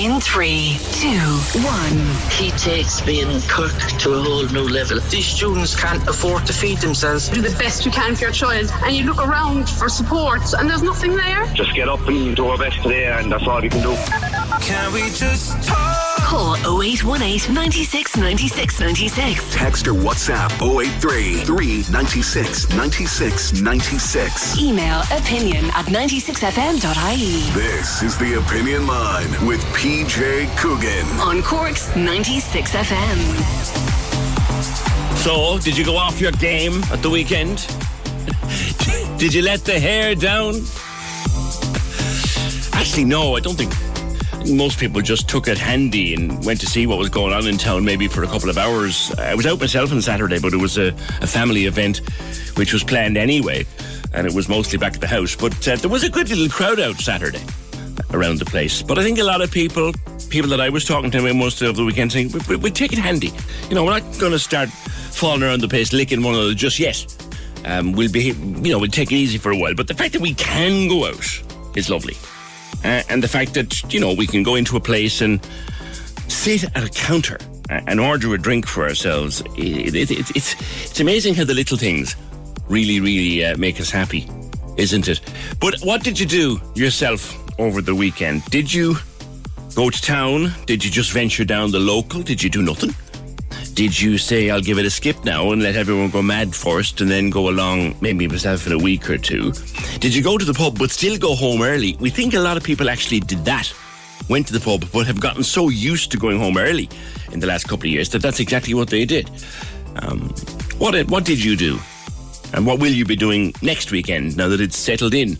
In three, two, one. He takes being Kirk to a whole new level. These students can't afford to feed themselves. do the best you can for your child and you look around for support and there's nothing there. Just get up and do our best today, and that's all you can do. Can we just talk? Call 0818 96 96 96. Text or WhatsApp 083 396 96 96. Email opinion at 96fm.ie. This is the Opinion Line with PJ Coogan. On Cork's 96FM. So, did you go off your game at the weekend? did you let the hair down? Actually, no, I don't think. Most people just took it handy and went to see what was going on in town, maybe for a couple of hours. I was out myself on Saturday, but it was a, a family event which was planned anyway, and it was mostly back at the house. But uh, there was a good little crowd out Saturday around the place. But I think a lot of people, people that I was talking to most of the weekend, saying, we, we, we take it handy. You know, we're not going to start falling around the place, licking one another just yet. Um, we'll be, you know, we'll take it easy for a while. But the fact that we can go out is lovely. Uh, and the fact that, you know, we can go into a place and sit at a counter and order a drink for ourselves. It, it, it, it's, it's amazing how the little things really, really uh, make us happy, isn't it? But what did you do yourself over the weekend? Did you go to town? Did you just venture down the local? Did you do nothing? Did you say, I'll give it a skip now and let everyone go mad first and then go along maybe myself in a week or two? Did you go to the pub but still go home early? We think a lot of people actually did that. Went to the pub but have gotten so used to going home early in the last couple of years that that's exactly what they did. Um, what, what did you do? And what will you be doing next weekend now that it's settled in?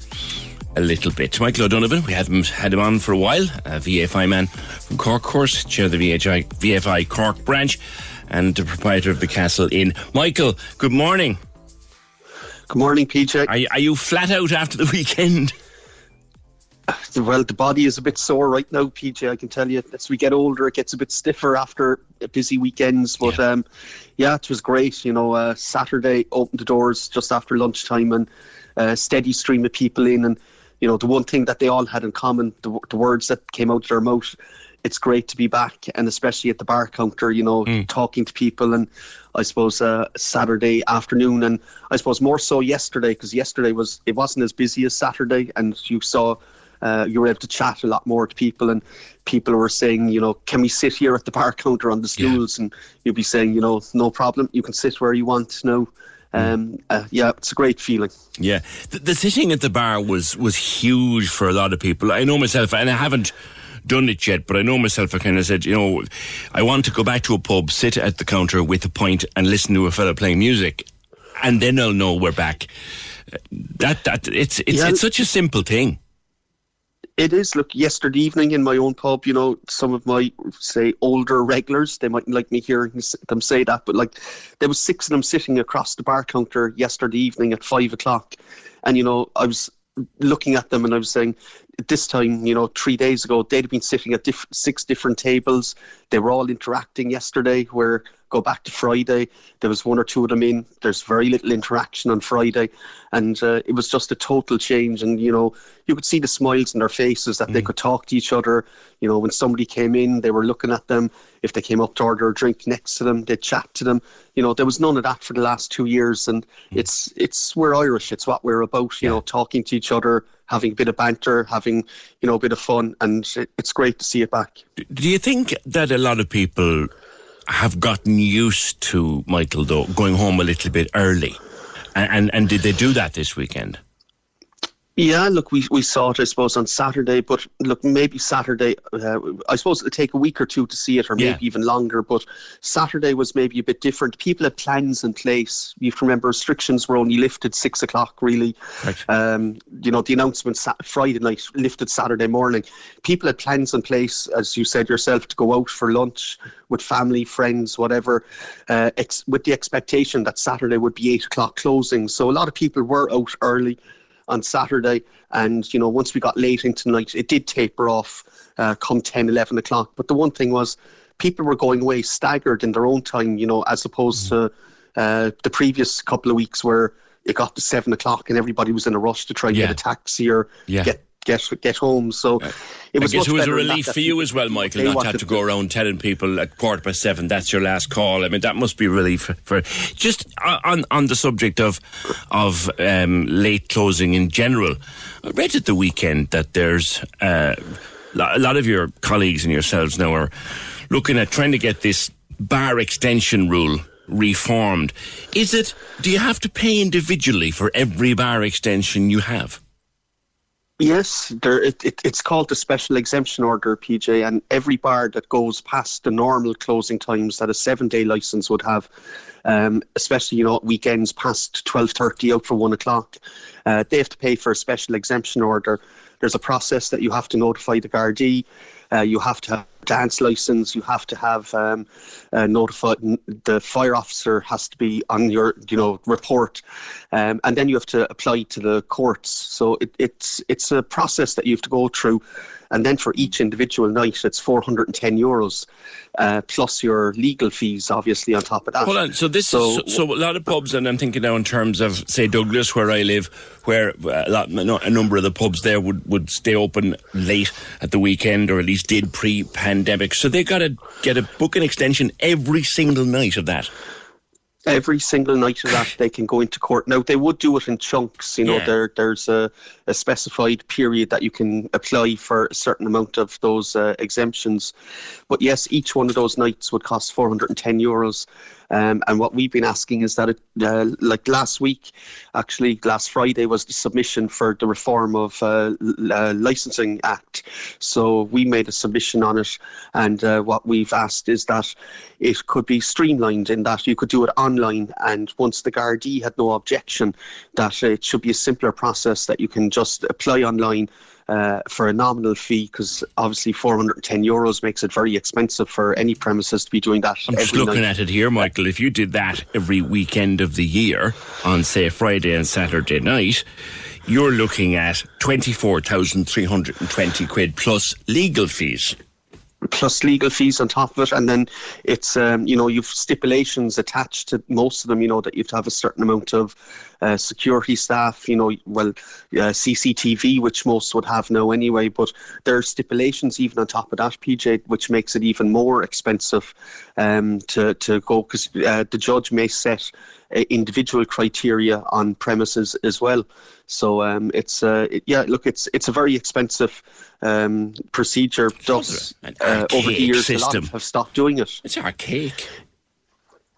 a little bit. Michael O'Donovan, we haven't had him on for a while, a VFI man from Cork Course, chair of the VHI, VFI Cork branch, and the proprietor of the Castle Inn. Michael, good morning. Good morning, PJ. Are, you- are you flat out after the weekend? Well, the body is a bit sore right now, PJ. I can tell you. As we get older, it gets a bit stiffer after busy weekends. But yeah, um, yeah it was great. You know, uh, Saturday opened the doors just after lunchtime, and uh, steady stream of people in. And you know, the one thing that they all had in common, the, the words that came out of their mouth, it's great to be back, and especially at the bar counter. You know, talking to people, and I suppose uh, Saturday afternoon, and I suppose more so yesterday because yesterday was it wasn't as busy as Saturday, and you saw uh, you were able to chat a lot more to people, and people were saying, you know, can we sit here at the bar counter on the stools? And you'd be saying, you know, no problem, you can sit where you want now. Um, uh, yeah, it's a great feeling. Yeah, the, the sitting at the bar was was huge for a lot of people. I know myself, and I haven't done it yet, but I know myself. I kind of said, you know, I want to go back to a pub, sit at the counter with a pint, and listen to a fella playing music, and then I'll know we're back. That that it's it's Yeah. it's such a simple thing. It is. Look, yesterday evening in my own pub, you know, some of my say older regulars, they mightn't like me hearing them say that, but like there was six of them sitting across the bar counter yesterday evening at five o'clock, and you know, I was looking at them and I was saying, this time, you know, three days ago, they'd been sitting at diff- six different tables. They were all interacting yesterday, where go back to Friday. There was one or two of them in. There's very little interaction on Friday, and uh, it was just a total change. And you know, you could see the smiles in their faces that mm. they could talk to each other. You know, when somebody came in, they were looking at them. If they came up to order a drink next to them, they'd chat to them. You know, there was none of that for the last two years, and mm. it's it's we're Irish. It's what we're about. You yeah. know, talking to each other, having a bit of banter, having you know a bit of fun, and it, it's great to see it back. Do you think that a lot of people have gotten used to Michael though going home a little bit early, and and, and did they do that this weekend? Yeah, look, we, we saw it, I suppose, on Saturday, but look, maybe Saturday, uh, I suppose it'll take a week or two to see it, or maybe yeah. even longer, but Saturday was maybe a bit different. People had plans in place. You have to remember restrictions were only lifted six o'clock, really. Right. Um, you know, the announcement Friday night, lifted Saturday morning. People had plans in place, as you said yourself, to go out for lunch with family, friends, whatever, uh, ex- with the expectation that Saturday would be eight o'clock closing. So a lot of people were out early on Saturday. And, you know, once we got late into the night, it did taper off uh, come 10, 11 o'clock. But the one thing was, people were going away staggered in their own time, you know, as opposed mm-hmm. to uh, the previous couple of weeks where it got to seven o'clock and everybody was in a rush to try and yeah. get a taxi or yeah. get get get home. So it was. I guess it was a relief for you as well, Michael, not to have to go around telling people at quarter past seven that's your last call. I mean, that must be relief for, for just on on the subject of of um, late closing in general. I read at the weekend that there's uh, a lot of your colleagues and yourselves now are looking at trying to get this bar extension rule reformed. Is it? Do you have to pay individually for every bar extension you have? Yes, there, it, it, it's called the special exemption order, PJ, and every bar that goes past the normal closing times that a seven-day license would have, um, especially you know weekends past twelve thirty out for one o'clock, uh, they have to pay for a special exemption order. There's a process that you have to notify the Gardaí. Uh, you have to have dance license. You have to have um, uh, notified. The fire officer has to be on your, you know, report, um, and then you have to apply to the courts. So it, it's it's a process that you have to go through and then for each individual night, it's 410 euros uh, plus your legal fees, obviously, on top of that. Hold on. So this so, is so, so, a lot of pubs, and I'm thinking now in terms of say Douglas, where I live, where uh, a, lot, a number of the pubs there would would stay open late at the weekend, or at least did pre-pandemic. So they've got to get a booking extension every single night of that every single night of that they can go into court. Now they would do it in chunks. You know, yeah. there there's a, a, specified period that you can apply for a certain amount of those uh, exemptions. But yes, each one of those nights would cost 410 euros. Um, and what we've been asking is that, it, uh, like last week, actually last Friday was the submission for the reform of uh, uh, licensing act. So we made a submission on it, and uh, what we've asked is that it could be streamlined in that you could do it online, and once the Gardaí had no objection, that it should be a simpler process that you can just apply online uh, for a nominal fee because obviously 410 euros makes it very expensive for any premises to be doing that. I'm just looking night. at it here, Michael. If you did that every weekend of the year on, say, Friday and Saturday night, you're looking at 24,320 quid plus legal fees plus legal fees on top of it, and then it's um, you know you've stipulations attached to most of them. You know that you have to have a certain amount of uh, security staff. You know, well, uh, CCTV, which most would have now anyway. But there are stipulations even on top of that, PJ, which makes it even more expensive um, to to go because uh, the judge may set uh, individual criteria on premises as well. So um, it's uh, it, yeah, look, it's it's a very expensive um, procedure. Thus, uh, over the years, system. a lot have stopped doing it. It's archaic.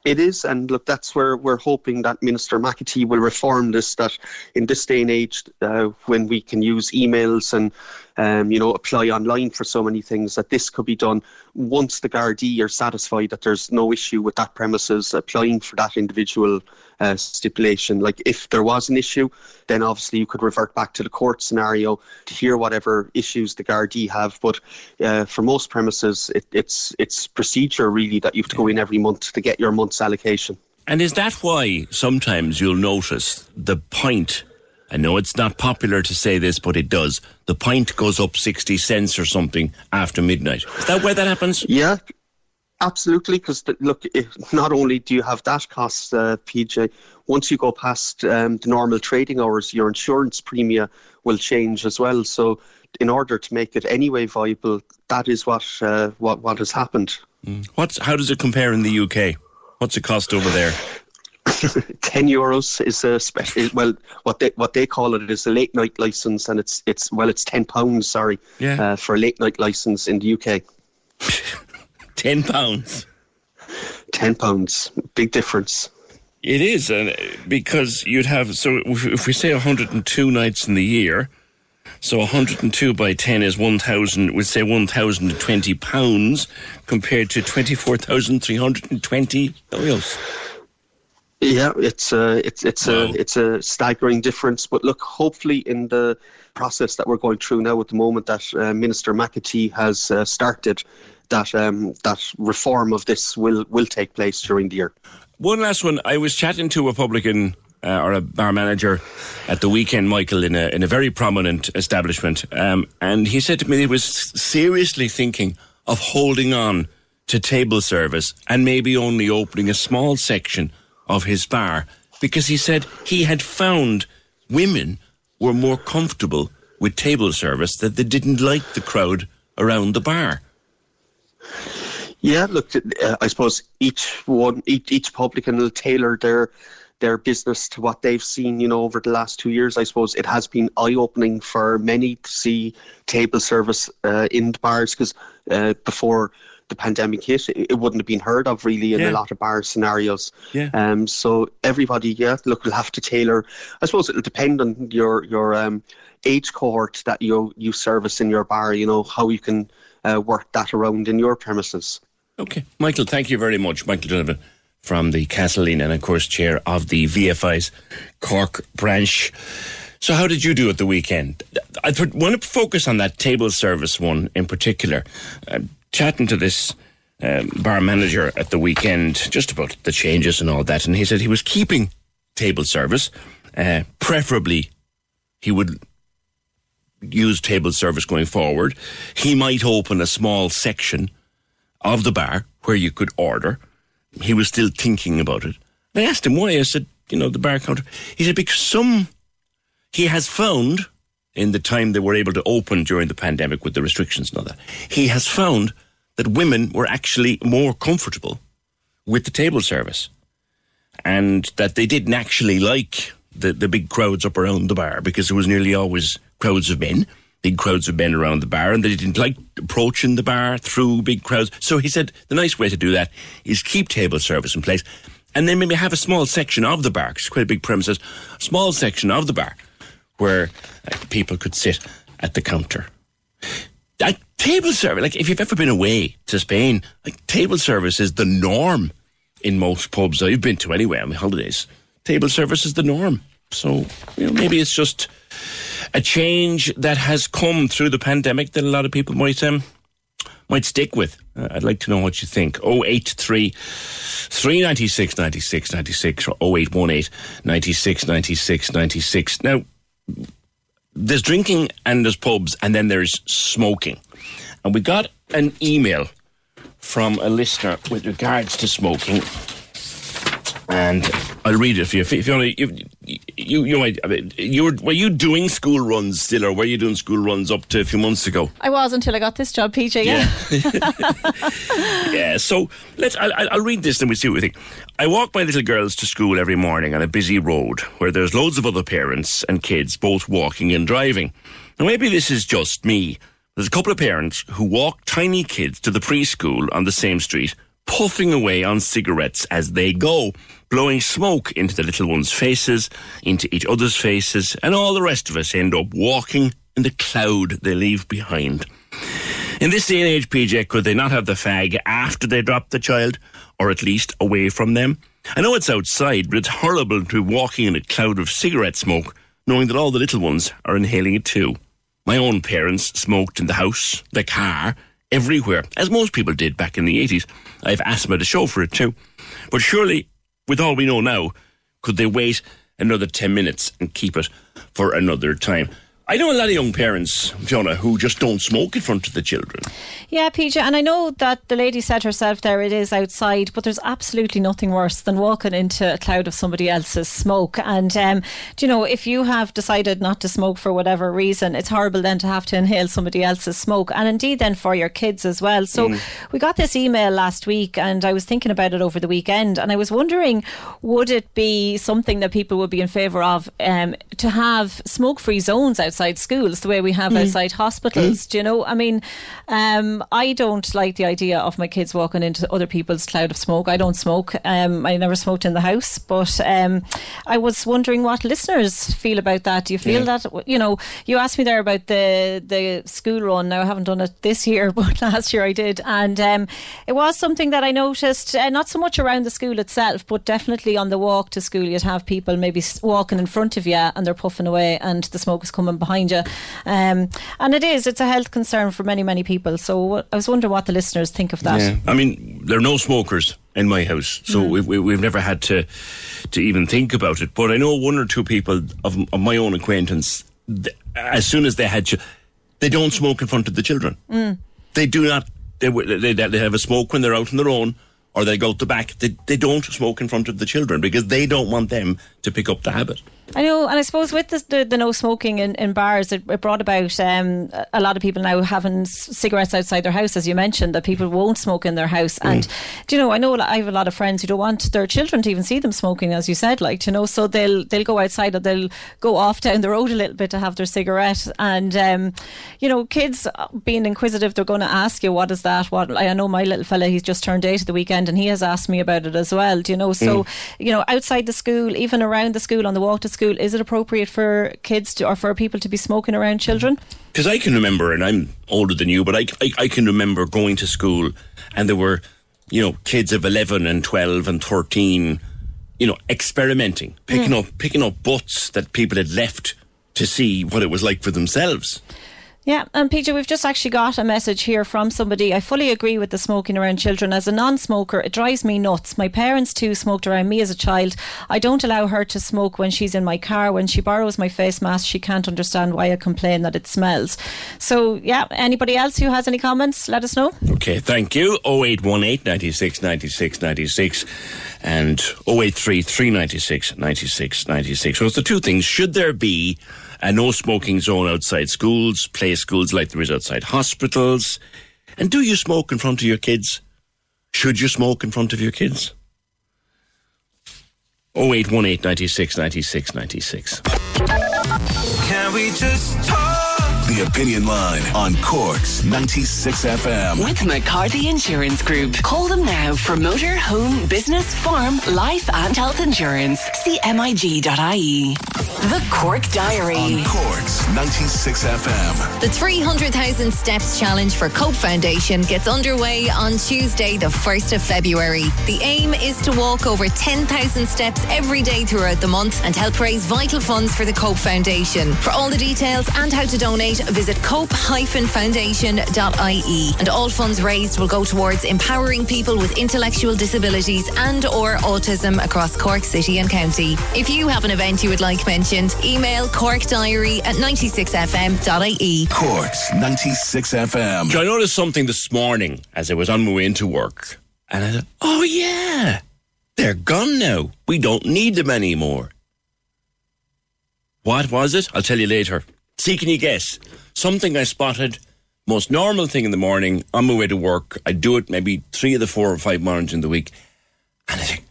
It is, and look, that's where we're hoping that Minister McEntee will reform this. That in this day and age, uh, when we can use emails and um, you know apply online for so many things, that this could be done once the Gardaí are satisfied that there's no issue with that premises applying for that individual uh, stipulation. Like if there was an issue, then obviously you could revert back to the court scenario to hear whatever issues the Gardaí have. But uh, for most premises, it, it's it's procedure really that you have to go in every month to get your month's allocation. And is that why sometimes you'll notice the pint? I know it's not popular to say this, but it does. The pint goes up 60 cents or something after midnight. Is that where that happens? Yeah, Absolutely, because look, if, not only do you have that cost, uh, PJ, once you go past um, the normal trading hours, your insurance premium will change as well. So, in order to make it anyway viable, that is what uh, what what has happened. Mm. What's how does it compare in the UK? What's the cost over there? Ten euros is a special. Well, what they what they call it is a late night license, and it's it's well, it's ten pounds. Sorry, yeah. uh, for a late night license in the UK. ten pounds. Ten pounds, big difference. It is, uh, because you'd have so if we say 102 nights in the year, so 102 by 10 is 1,000. We'd say 1,020 pounds compared to 24,320 euros. Yeah, it's a it's it's wow. a it's a staggering difference. But look, hopefully, in the process that we're going through now at the moment, that uh, Minister McEntee has uh, started, that um, that reform of this will will take place during the year. One last one. I was chatting to a publican uh, or a bar manager at the weekend, Michael, in a in a very prominent establishment, um, and he said to me he was seriously thinking of holding on to table service and maybe only opening a small section of his bar because he said he had found women were more comfortable with table service that they didn't like the crowd around the bar. Yeah, look, uh, I suppose each one, each, each publican will tailor their their business to what they've seen, you know, over the last two years. I suppose it has been eye opening for many to see table service uh, in bars because uh, before the pandemic hit, it, wouldn't have been heard of really in yeah. a lot of bar scenarios. Yeah. Um. So everybody, yeah, look, will have to tailor. I suppose it'll depend on your your um age cohort that you you service in your bar. You know how you can uh, work that around in your premises. Okay, Michael, thank you very much, Michael Donovan from the Castle Inn and of course chair of the VFI's Cork branch. So, how did you do at the weekend? I want to focus on that table service one in particular. Uh, chatting to this um, bar manager at the weekend just about the changes and all that, and he said he was keeping table service. Uh, preferably, he would use table service going forward. He might open a small section of the bar where you could order. He was still thinking about it. I asked him why. I said, you know, the bar counter. He said, because some, he has found in the time they were able to open during the pandemic with the restrictions and all that, he has found that women were actually more comfortable with the table service and that they didn't actually like the, the big crowds up around the bar because it was nearly always crowds of men, big crowds of men around the bar, and they didn't like approaching the bar through big crowds. So he said the nice way to do that is keep table service in place and then maybe have a small section of the bar, because it's quite a big premises, small section of the bar where uh, people could sit at the counter. Like table service, like if you've ever been away to Spain, like table service is the norm in most pubs I've been to anyway on holidays. Table service is the norm. So, you know, maybe it's just a change that has come through the pandemic that a lot of people might um, might stick with. Uh, I'd like to know what you think. 083 396 96 96 or 0818 96 96 96. Now, there's drinking and there's pubs and then there's smoking. And we got an email from a listener with regards to smoking. And I'll read it for you. If, if you to, you, you, might, you were, were you doing school runs still, or were you doing school runs up to a few months ago? I was until I got this job, PJ. Yeah. yeah. So let's. I'll, I'll read this and we see what we think. I walk my little girls to school every morning on a busy road where there's loads of other parents and kids both walking and driving. Now maybe this is just me. There's a couple of parents who walk tiny kids to the preschool on the same street, puffing away on cigarettes as they go blowing smoke into the little ones' faces, into each other's faces, and all the rest of us end up walking in the cloud they leave behind. In this day and age, PJ, could they not have the fag after they drop the child, or at least away from them? I know it's outside, but it's horrible to be walking in a cloud of cigarette smoke, knowing that all the little ones are inhaling it too. My own parents smoked in the house, the car, everywhere, as most people did back in the 80s. I have asthma to show for it too. But surely with all we know now, could they wait another 10 minutes and keep it for another time? I know a lot of young parents, Fiona, who just don't smoke in front of the children. Yeah, PJ, and I know that the lady said herself there it is outside, but there's absolutely nothing worse than walking into a cloud of somebody else's smoke. And, um, you know, if you have decided not to smoke for whatever reason, it's horrible then to have to inhale somebody else's smoke. And indeed, then for your kids as well. So Mm. we got this email last week, and I was thinking about it over the weekend, and I was wondering would it be something that people would be in favour of um, to have smoke free zones outside schools the way we have Mm. outside hospitals? Do you know? I mean, um, I don't like the idea of my kids walking into other people's cloud of smoke. I don't smoke. Um, I never smoked in the house, but um, I was wondering what listeners feel about that. Do you feel Yeah. that you know? You asked me there about the the school run. Now I haven't done it this year, but last year I did, and um, it was something that I noticed. Uh, not so much around the school itself, but definitely on the walk to school, you'd have people maybe walking in front of you and they're puffing away, and the smoke is coming behind you. Um, and it is. It's a health concern for many many people. So I was wondering what the listeners think of that. Yeah. I mean, there are no smokers in my house, so we, we, we've never had to to even think about it. But I know one or two people of, of my own acquaintance. As soon as they had, ch- they don't smoke in front of the children. Mm. They do not. They, they they have a smoke when they're out on their own, or they go to the back. They they don't smoke in front of the children because they don't want them to pick up the habit. I know, and I suppose with the, the, the no smoking in, in bars, it, it brought about um, a lot of people now having cigarettes outside their house, as you mentioned, that people won't smoke in their house. And do you know, I know I have a lot of friends who don't want their children to even see them smoking, as you said, like you know, so they'll they'll go outside or they'll go off down the road a little bit to have their cigarette. And um, you know, kids uh, being inquisitive, they're going to ask you, "What is that?" What I know, my little fella, he's just turned eight at the weekend, and he has asked me about it as well. Do you know? So Mm. you know, outside the school, even around the school, on the walk to school, is it appropriate for kids to, or for people to be smoking around children? Because I can remember, and I'm older than you, but I, I, I can remember going to school and there were, you know, kids of 11 and 12 and 13, you know, experimenting, picking Mm. up picking up butts that people had left to see what it was like for themselves. Yeah, and PJ, we've just actually got a message here from somebody. I fully agree with the smoking around children. As a non smoker, it drives me nuts. My parents too smoked around me as a child. I don't allow her to smoke when she's in my car. When she borrows my face mask, she can't understand why I complain that it smells. So, yeah, anybody else who has any comments, let us know. Okay, thank you. 0818 96 96 96 and 083 396 96 96. So it's the two things. Should there be a no smoking zone outside schools, play schools like there is outside hospitals? And do you smoke in front of your kids? Should you smoke in front of your kids? 0818 96 96 96. Can we just talk? The Opinion Line on Corks 96 FM. With McCarthy Insurance Group. Call them now for motor, home, business, farm, life, and health insurance. CMIG.ie. The Cork Diary. On Corks 96 FM. The 300,000 Steps Challenge for Cope Foundation gets underway on Tuesday, the 1st of February. The aim is to walk over 10,000 steps every day throughout the month and help raise vital funds for the Cope Foundation. For all the details and how to donate, visit cope-foundation.ie. And all funds raised will go towards empowering people with intellectual disabilities and or autism across Cork City and County. If you have an event you would like mentioned, email corkdiary at 96fm.ie. Corks 96 FM. So I noticed something this morning as I was on my way into work, and I thought, oh yeah, they're gone now. We don't need them anymore. What was it? I'll tell you later. See, can you guess? Something I spotted, most normal thing in the morning on my way to work. I do it maybe three of the four or five mornings in the week, and I think,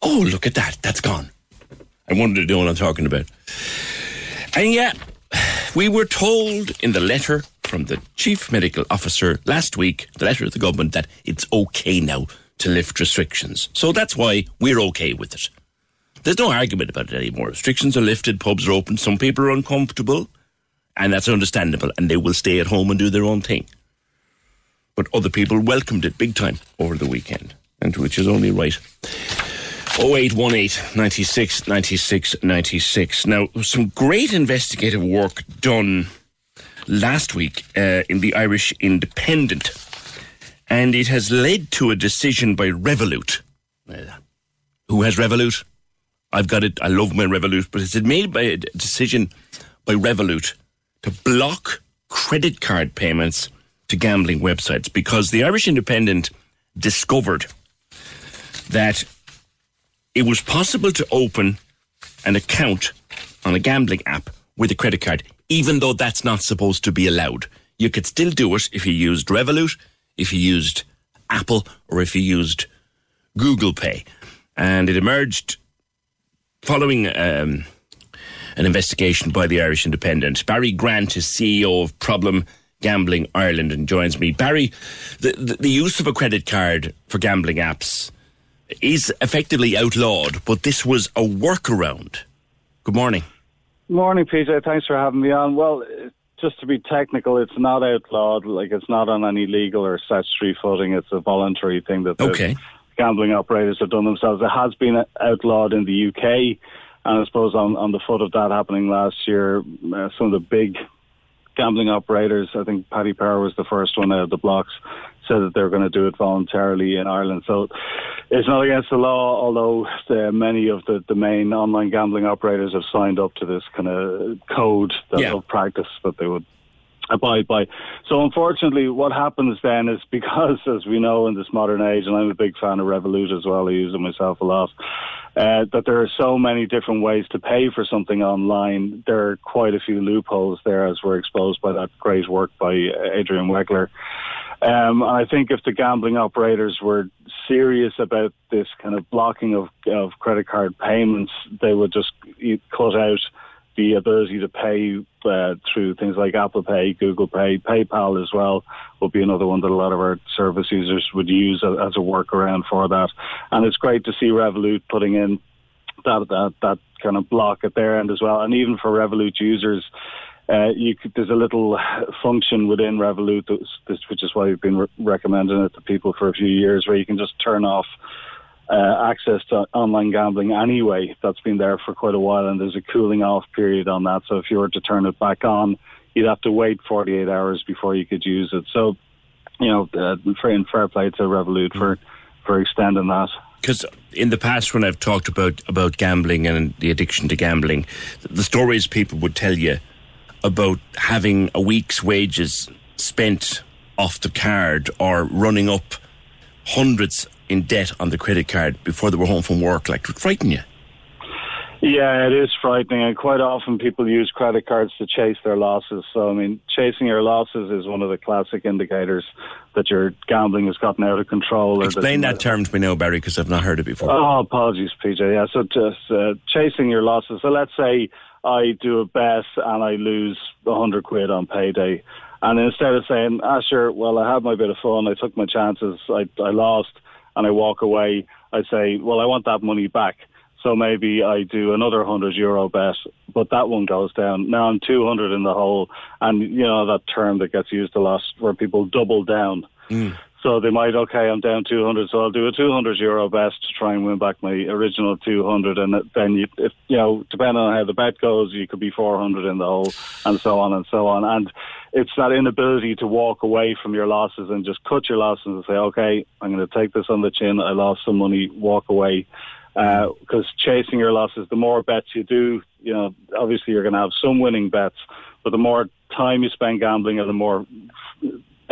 oh, look at that, that's gone. I wonder to know what I'm talking about. And yet, we were told in the letter from the chief medical officer last week, the letter of the government, that it's okay now to lift restrictions. So that's why we're okay with it. There's no argument about it anymore. Restrictions are lifted, pubs are open, some people are uncomfortable, and that's understandable, and they will stay at home and do their own thing. But other people welcomed it big time over the weekend, and which is only right. 0818 96 96 96. Now, some great investigative work done last week uh, in the Irish Independent, and it has led to a decision by Revolut. Uh, who has Revolut? I've got it. I love my Revolut, but it's made by a decision by Revolut to block credit card payments to gambling websites because the Irish Independent discovered that it was possible to open an account on a gambling app with a credit card, even though that's not supposed to be allowed. You could still do it if you used Revolut, if you used Apple, or if you used Google Pay. And it emerged following um, an investigation by the Irish Independent. Barry Grant is CEO of Problem Gambling Ireland and joins me. Barry, the, the, the use of a credit card for gambling apps is effectively outlawed, but this was a workaround. Good morning. Morning, PJ. Thanks for having me on. Well, just to be technical, it's not outlawed. Like it's not on any legal or statutory footing. It's a voluntary thing that okay. Gambling operators have done themselves. It has been outlawed in the UK, and I suppose on on the foot of that happening last year, uh, some of the big gambling operators, I think Paddy Power was the first one out of the blocks, said that they're going to do it voluntarily in Ireland. So it's not against the law, although the, many of the, the main online gambling operators have signed up to this kind of code that, yeah. of practice that they would abide by. So unfortunately, what happens then is because, as we know in this modern age, and I'm a big fan of Revolut as well, I use it myself a lot, uh, that there are so many different ways to pay for something online. There are quite a few loopholes there, as we're exposed by that great work by Adrian Weckler. Um, I think if the gambling operators were serious about this kind of blocking of, of credit card payments, they would just cut out the ability to pay uh, through things like Apple Pay, Google Pay, PayPal as well would be another one that a lot of our service users would use as, a workaround for that. And it's great to see Revolut putting in that that that kind of block at their end as well. And even for Revolut users, uh, could, there's a little function within Revolut, which is why we've been re- recommending it to people for a few years, where you can just turn off uh, access to online gambling anyway. That's been there for quite a while, and there's a cooling off period on that. So if you were to turn it back on, you'd have to wait 48 hours before you could use it. So, you know, uh, in fair play to Revolut for for extending that. Because in the past, when I've talked about about gambling and the addiction to gambling, the stories people would tell you about having a week's wages spent off the card or running up hundreds in debt on the credit card before they were home from work, like, would frighten you. Yeah, it is frightening, and quite often people use credit cards to chase their losses. So, I mean, chasing your losses is one of the classic indicators that your gambling has gotten out of control. Explain that, that term to me now, Barry, because I've not heard it before. Oh, apologies, PJ. Yeah, so just uh, chasing your losses. So, let's say I do a bet and I lose a hundred quid on payday. And instead of saying, ah, sure, well, I had my bit of fun, I took my chances, I, I lost, and I walk away, I say, well, I want that money back. So maybe I do another 100 euro bet, but that one goes down. Now I'm 200 in the hole. And, you know, that term that gets used a lot where people double down. Mm. So they might, okay, I'm down 200, so I'll do a 200 euro bet to try and win back my original 200. And then, you, if, you know, depending on how the bet goes, you could be 400 in the hole and so on and so on. And it's that inability to walk away from your losses and just cut your losses and say, okay, I'm going to take this on the chin. I lost some money, walk away. Because uh, chasing your losses, the more bets you do, you know, obviously you're going to have some winning bets, but the more time you spend gambling and the more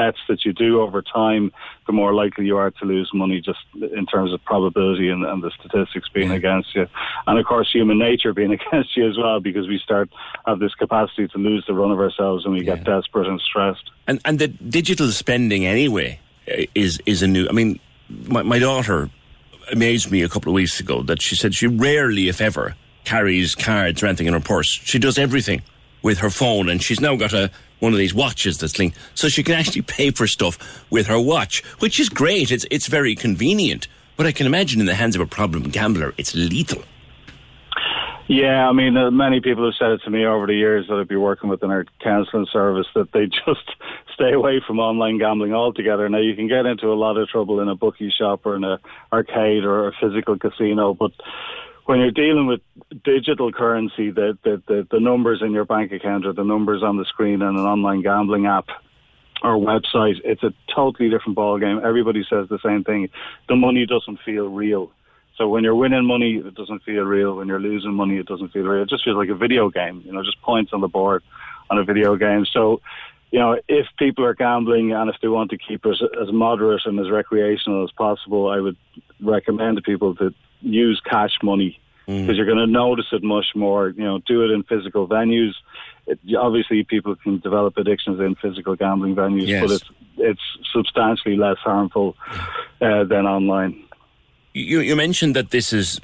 bets that you do over time, the more likely you are to lose money just in terms of probability and, and the statistics being against you. And of course, human nature being against you as well, because we start have this capacity to lose the run of ourselves and we yeah. get desperate and stressed. And, and the digital spending anyway is, is a new, I mean, my, my daughter amazed me a couple of weeks ago that she said she rarely, if ever, carries cards or anything in her purse. She does everything with her phone, and she's now got a one of these watches that's linked, so she can actually pay for stuff with her watch, which is great. It's it's very convenient, but I can imagine in the hands of a problem gambler, it's lethal. Yeah, I mean, uh, many people have said it to me over the years that I'd be working with in our counselling service that they just stay away from online gambling altogether. Now, you can get into a lot of trouble in a bookie shop or in a arcade or a physical casino, but when you're dealing with digital currency, the, the, the, the numbers in your bank account or the numbers on the screen in an online gambling app or website, it's a totally different ballgame. Everybody says the same thing. The money doesn't feel real. So when you're winning money, it doesn't feel real. When you're losing money, it doesn't feel real. It just feels like a video game, you know, just points on the board on a video game. So, you know, if people are gambling and if they want to keep it as moderate and as recreational as possible, I would recommend to people to use cash money because you're going to notice it much more. You know, do it in physical venues. It, obviously, people can develop addictions in physical gambling venues, Yes. but it's it's substantially less harmful uh, than online. You, you mentioned that this is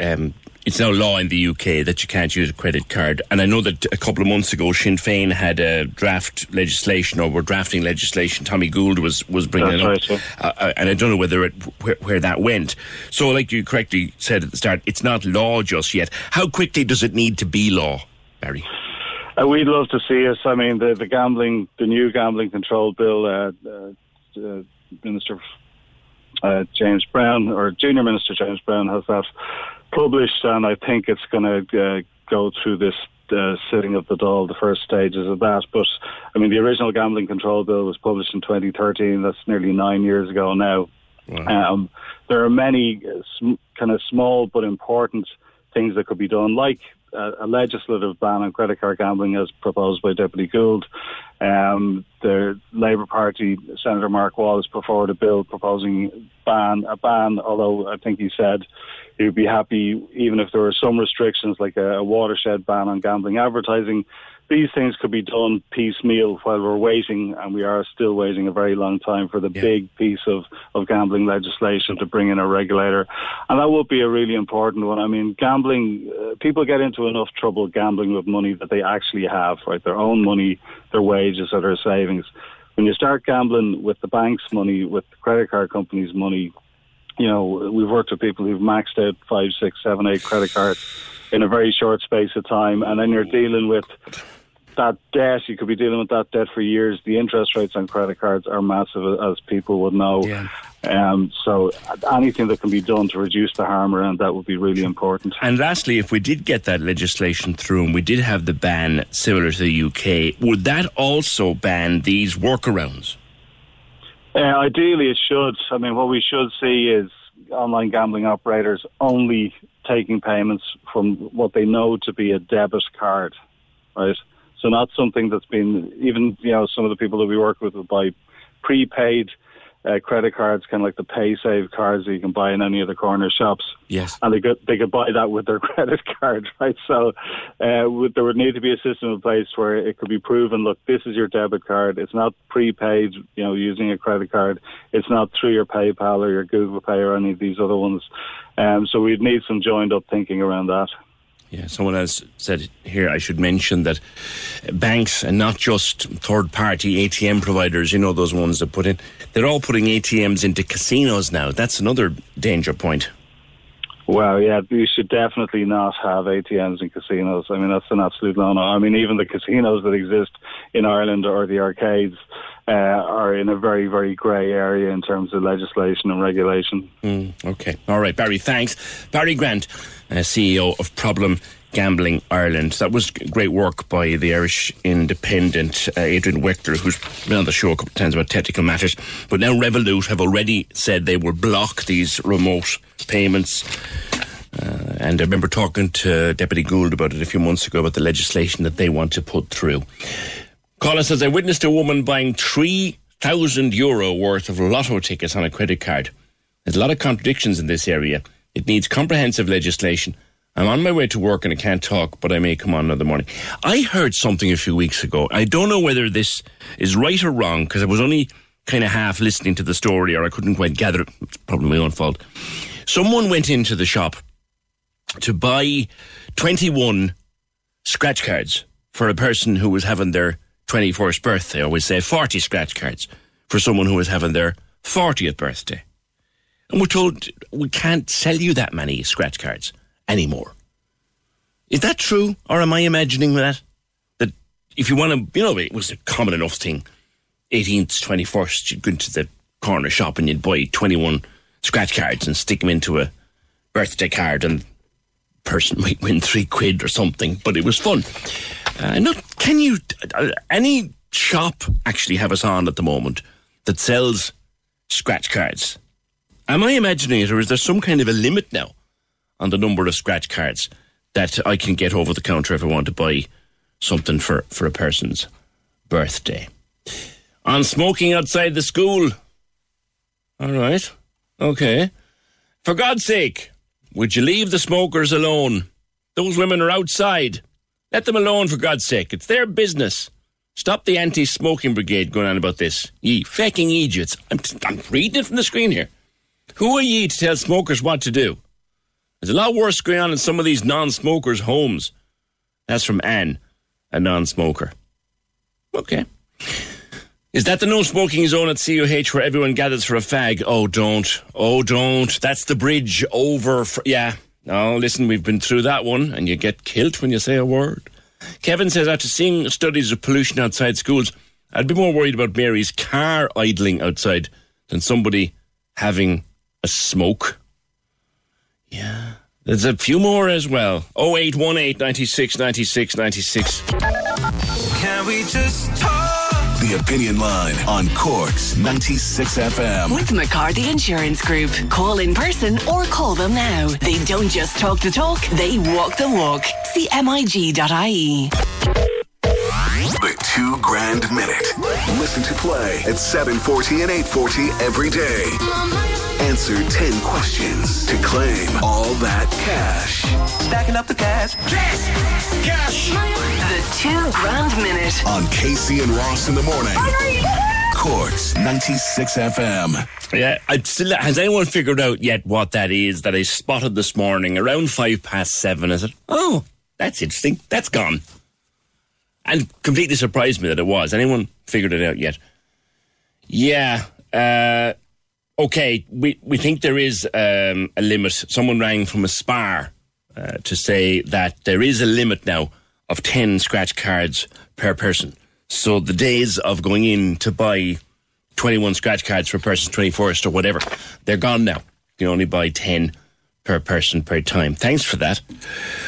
um, it's now law in the UK that you can't use a credit card, and I know that a couple of months ago Sinn Féin had a draft legislation or were drafting legislation. Tommy Gould was was bringing That's it up, right, uh, uh, and I don't know whether it where, where that went. So, like you correctly said at the start, it's not law just yet. How quickly does it need to be law, Barry? Uh, we'd love to see us. I mean, the, the gambling, the new gambling control bill, uh, uh, uh, Minister uh, James Browne or Junior Minister James Browne has that published, and I think it's going to uh, go through this uh, sitting of the Dáil, the first stages of that. But I mean, the original gambling control bill was published in 2013. That's nearly nine years ago now. Um, there are many uh, sm- kind of small but important things that could be done, like a legislative ban on credit card gambling as proposed by Deputy Gould. Um, the Labour Party Senator Mark Wallace put forward a bill proposing ban a ban, although I think he said he would be happy even if there were some restrictions like a, a watershed ban on gambling advertising. These things could be done piecemeal while we're waiting, and we are still waiting a very long time for the big piece of, of gambling legislation to bring in a regulator. And that would be a really important one. I mean, gambling, uh, people get into enough trouble gambling with money that they actually have, right? Their own money, their wages, or their savings. When you start gambling with the bank's money, with the credit card company's money, you know, we've worked with people who've maxed out five, six, seven, eight credit cards in a very short space of time, and then you're dealing with that debt. You could be dealing with that debt for years. The interest rates on credit cards are massive, as people would know. Yeah. Um, so anything that can be done to reduce the harm around that would be really important. And lastly, if we did get that legislation through and we did have the ban similar to the UK, would that also ban these workarounds? Uh, ideally, it should. I mean, what we should see is online gambling operators only taking payments from what they know to be a debit card, right? So not something that's been even you know some of the people that we work with will buy prepaid uh, credit cards, kind of like the Paysafe cards that you can buy in any of the corner shops. Yes. And they could they could buy that with their credit card, right? So uh, would, there would need to be a system in place where it could be proven. Look, this is your debit card. It's not prepaid, you know, using a credit card. It's not through your PayPal or your Google Pay or any of these other ones. Um, so we'd need some joined up thinking around that. Yeah, someone else said here I should mention that banks and not just third party ATM providers, you know, those ones that put in, they're all putting ATMs into casinos now. That's another danger point. Well, yeah, you should definitely not have ATMs in casinos. I mean, that's an absolute no-no. I mean, even the casinos that exist in Ireland or the arcades uh, are in a very, very grey area in terms of legislation and regulation. Mm, okay. All right, Barry, thanks. Barry Grant, uh, CEO of Problem Gambling Ireland. That was great work by the Irish Independent, uh, Adrian Weckler, who's been on the show a couple of times about technical matters. But now Revolut have already said they will block these remote payments. Uh, and I remember talking to Deputy Gould about it a few months ago about the legislation that they want to put through. Colin says, I witnessed a woman buying 3,000 euro worth of lotto tickets on a credit card. There's a lot of contradictions in this area. It needs comprehensive legislation. I'm on my way to work and I can't talk, but I may come on another morning. I heard something a few weeks ago. I don't know whether this is right or wrong because I was only kind of half listening to the story or I couldn't quite gather it. It's probably my own fault. Someone went into the shop to buy 21 scratch cards for a person who was having their 21st birthday, or we say 40 scratch cards for someone who was having their 40th birthday. And we're told we can't sell you that many scratch cards anymore. Is that true, or am I imagining that? That if you want to, you know, it was a common enough thing. 18th, 21st, you'd go into the corner shop and you'd buy 21 scratch cards and stick them into a birthday card, and person might win three quid or something, but it was fun. Uh, not, can you, uh, any shop actually have us on at the moment that sells scratch cards? Am I imagining it, or is there some kind of a limit now on the number of scratch cards that I can get over the counter if I want to buy something for, for a person's birthday. On smoking outside the school. All right. Okay. For God's sake, would you leave the smokers alone? Those women are outside. Let them alone, for God's sake. It's their business. Stop the anti smoking brigade going on about this. Ye fucking idiots. I'm, I'm reading it from the screen here. Who are ye to tell smokers what to do? There's a lot worse going on in some of these non smokers' homes. That's from Anne, a non smoker. Okay. Is that the no smoking zone at CUH where everyone gathers for a fag? Oh, don't. Oh, don't. That's the bridge over. For, yeah. No, listen, we've been through that one, and you get killed when you say a word. Kevin says after seeing studies of pollution outside schools, I'd be more worried about Mary's car idling outside than somebody having a smoke. Yeah. There's a few more as well. 0818 96 96 96. Can we just talk? The Opinion Line on Cork's 96 FM. With McCarthy Insurance Group. Call in person or call them now. They don't just talk the talk, they walk the walk. CMIG.ie. The two grand minute. Listen to play at 740 and 840 every day. Answer 10 questions to claim all that cash. Stacking up the cash. Cash! Cash! The two grand minute. On Casey and Ross in the morning. Cork's 96 FM. Yeah, I still, has anyone figured out yet what that is that I spotted this morning around five past seven? Is it? Oh, that's interesting. That's gone. And completely surprised me that it was. Anyone figured it out yet? Yeah. Uh, okay, we, we think there is um, a limit. Someone rang from a spar uh, to say that there is a limit now of 10 scratch cards per person. So the days of going in to buy 21 scratch cards for person's 21st or whatever, they're gone now. You can only buy 10 per person per time. Thanks for that.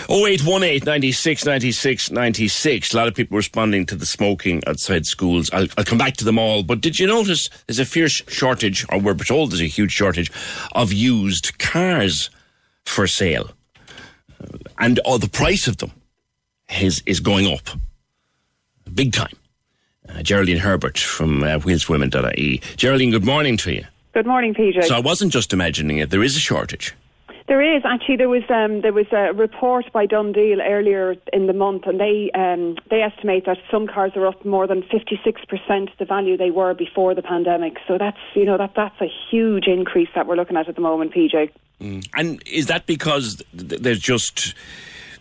0818 96 96 96. A lot of people responding to the smoking outside schools. I'll, I'll come back to them all. But did you notice there's a fierce shortage, or we're told there's a huge shortage, of used cars for sale? And oh, the price of them is, is going up big time. Uh, Geraldine Herbert from uh, wheelswomen.ie. Geraldine, good morning to you. Good morning, PJ. So I wasn't just imagining it, there is a shortage. There is actually there was um, there was a report by DoneDeal earlier in the month, and they um, they estimate that some cars are up more than fifty six percent the value they were before the pandemic. So that's you know that that's a huge increase that we're looking at at the moment, PJ. Mm. And is that because th- there's just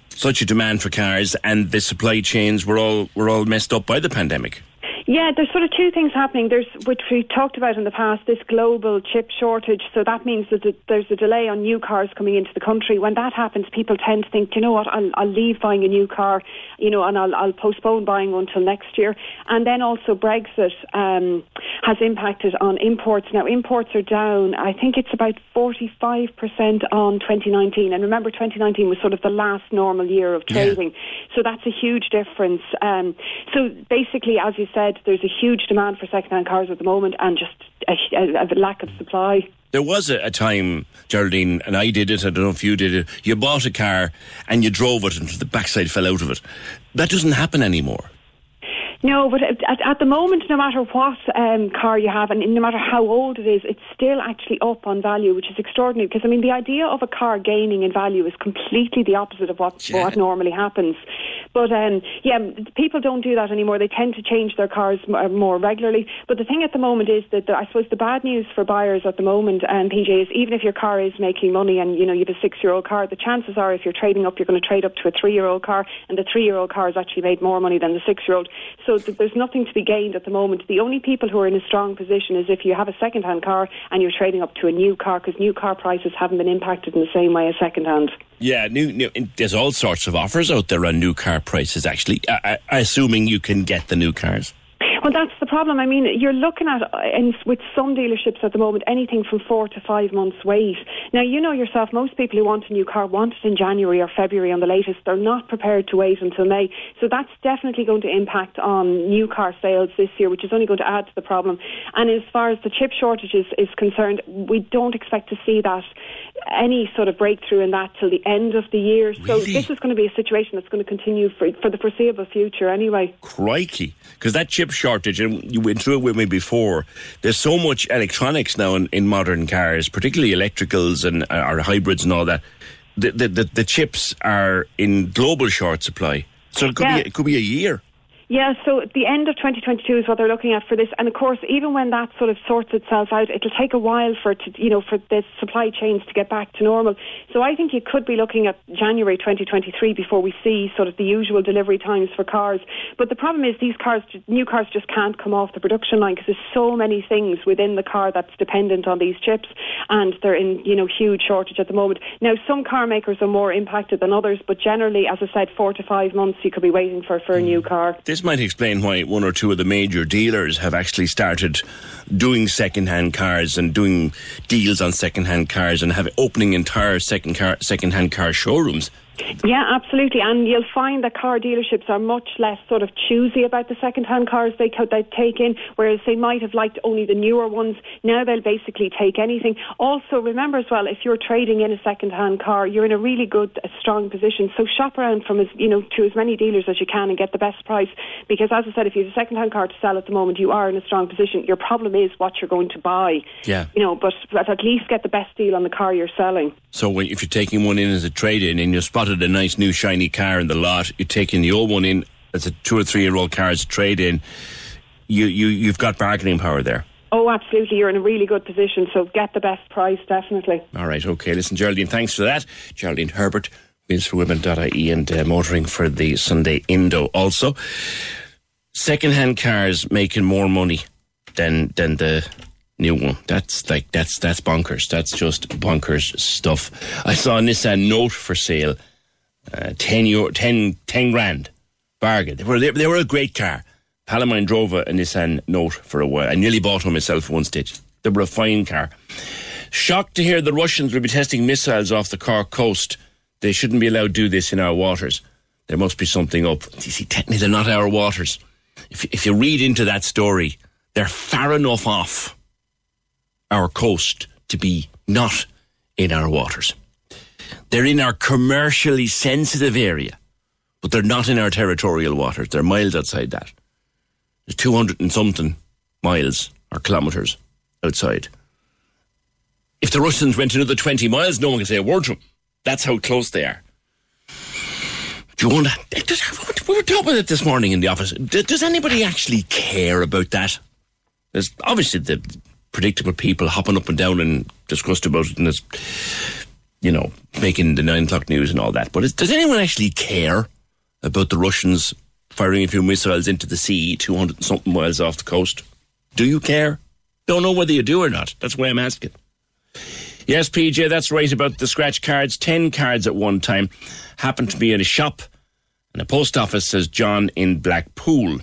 such a demand for cars, and the supply chains were all were all messed up by the pandemic? Yeah, there's sort of two things happening. There's, which we talked about in the past, this global chip shortage. So that means that there's a delay on new cars coming into the country. When that happens, people tend to think, you know what, I'll, I'll leave buying a new car, you know, and I'll, I'll postpone buying one until next year. And then also Brexit um, has impacted on imports. Now, imports are down. I think it's about 45% on 2019. And remember, 2019 was sort of the last normal year of trading. Yeah. So that's a huge difference. Um, so basically, as you said, there's a huge demand for second-hand cars at the moment, and just a, a, a lack of supply. There was a, a, time, Geraldine, and I did it. I don't know if you did it. You bought a car and you drove it, and the backside fell out of it. That doesn't happen anymore. No, but at, at the moment, no matter what um, car you have and no matter how old it is, it's still actually up on value, which is extraordinary. Because I mean, the idea of a car gaining in value is completely the opposite of what yeah. what normally happens. But um, yeah, people don't do that anymore. They tend to change their cars uh, more regularly. But the thing at the moment is that the, I suppose the bad news for buyers at the moment, um, PJ, is even if your car is making money and you know you have a six-year-old car, the chances are if you're trading up, you're going to trade up to a three-year-old car, and the three-year-old car has actually made more money than the six-year-old. So th- there's nothing to be gained at the moment. The only people who are in a strong position is if you have a second-hand car and you're trading up to a new car because new car prices haven't been impacted in the same way as second-hand. Yeah, new, new, there's all sorts of offers out there on new car prices. Actually, I, assuming you can get the new cars. Well, that's the problem. I mean, you're looking at, uh, and with some dealerships at the moment, anything from four to five months wait. Now, you know yourself, most people who want a new car want it in January or February on the latest. They're not prepared to wait until May. So that's definitely going to impact on new car sales this year, which is only going to add to the problem. And as far as the chip shortage is, is concerned, we don't expect to see that any sort of breakthrough in that till the end of the year. So this is going to be a situation that's going to continue for, for the foreseeable future anyway. Crikey. Because that chip shortage, and you went through it with me before, there's so much electronics now in, in modern cars, particularly electricals and uh, or hybrids and all that. The, the, the, the chips are in global short supply. So it could, Yeah. be, it could be a year. Yeah, so the end of 2022 is what they're looking at for this. And of course, even when that sort of sorts itself out, it'll take a while for to, you know, for the supply chains to get back to normal. So I think you could be looking at January 2023 before we see sort of the usual delivery times for cars. But the problem is these cars, new cars just can't come off the production line because there's so many things within the car that's dependent on these chips and they're in, you know, huge shortage at the moment. Now, some car makers are more impacted than others, but generally, as I said, four to five months you could be waiting for, for a new mm. car. This might explain why one or two of the major dealers have actually started doing second-hand cars and doing deals on second-hand cars and have opening entire second car second-hand car showrooms. Yeah, absolutely. And you'll find that car dealerships are much less sort of choosy about the second-hand cars they, they take in, whereas they might have liked only the newer ones. Now they'll basically take anything. Also, remember as well, if you're trading in a second-hand car, you're in a really good, strong position. So shop around from as you know to as many dealers as you can and get the best price. Because as I said, if you have a second-hand car to sell at the moment, you are in a strong position. Your problem is what you're going to buy. Yeah. You know, but at least get the best deal on the car you're selling. So when, if you're taking one in as a trade-in and you spotted a nice new shiny car in the lot, you're taking the old one in as a two or three-year-old car as a trade-in. You you you've got bargaining power there. Oh, absolutely. You're in a really good position. So get the best price, definitely. All right, okay. Listen, Geraldine, thanks for that. Geraldine Herbert, wheelsforwomen.ie and uh, motoring for the Sunday Indo also. Second-hand cars making more money than than the new one. That's like that's that's bonkers. That's just bonkers stuff. I saw a Nissan Note for sale, uh, 10, euro, 10, 10 grand bargain. They were they, they were a great car. Pal of mine drove a, a Nissan Note for a while. I nearly bought one myself at one stage. They were a fine car. Shocked to hear the Russians will be testing missiles off the Cork coast. They shouldn't be allowed to do this in our waters. There must be something up. You see, technically, they're not our waters. If, if you read into that story, they're far enough off our coast to be not in our waters. They're in our commercially sensitive area, but they're not in our territorial waters. They're miles outside that. There's 200 and something miles or kilometres outside. If the Russians went another 20 miles, no one can say a word to them. That's how close they are. Do you wonder? We were talking about it this morning in the office. Does anybody actually care about that? There's obviously the predictable people hopping up and down and discussed about it, and there's, you know, making the nine o'clock news and all that. But is, does anyone actually care about the Russians firing a few missiles into the sea, 200 and something miles off the coast? Do you care? Don't know whether you do or not. That's why I'm asking. Yes, PJ, that's right about the scratch cards. Ten cards at one time. Happened to be in a shop and a post office, says John in Blackpool.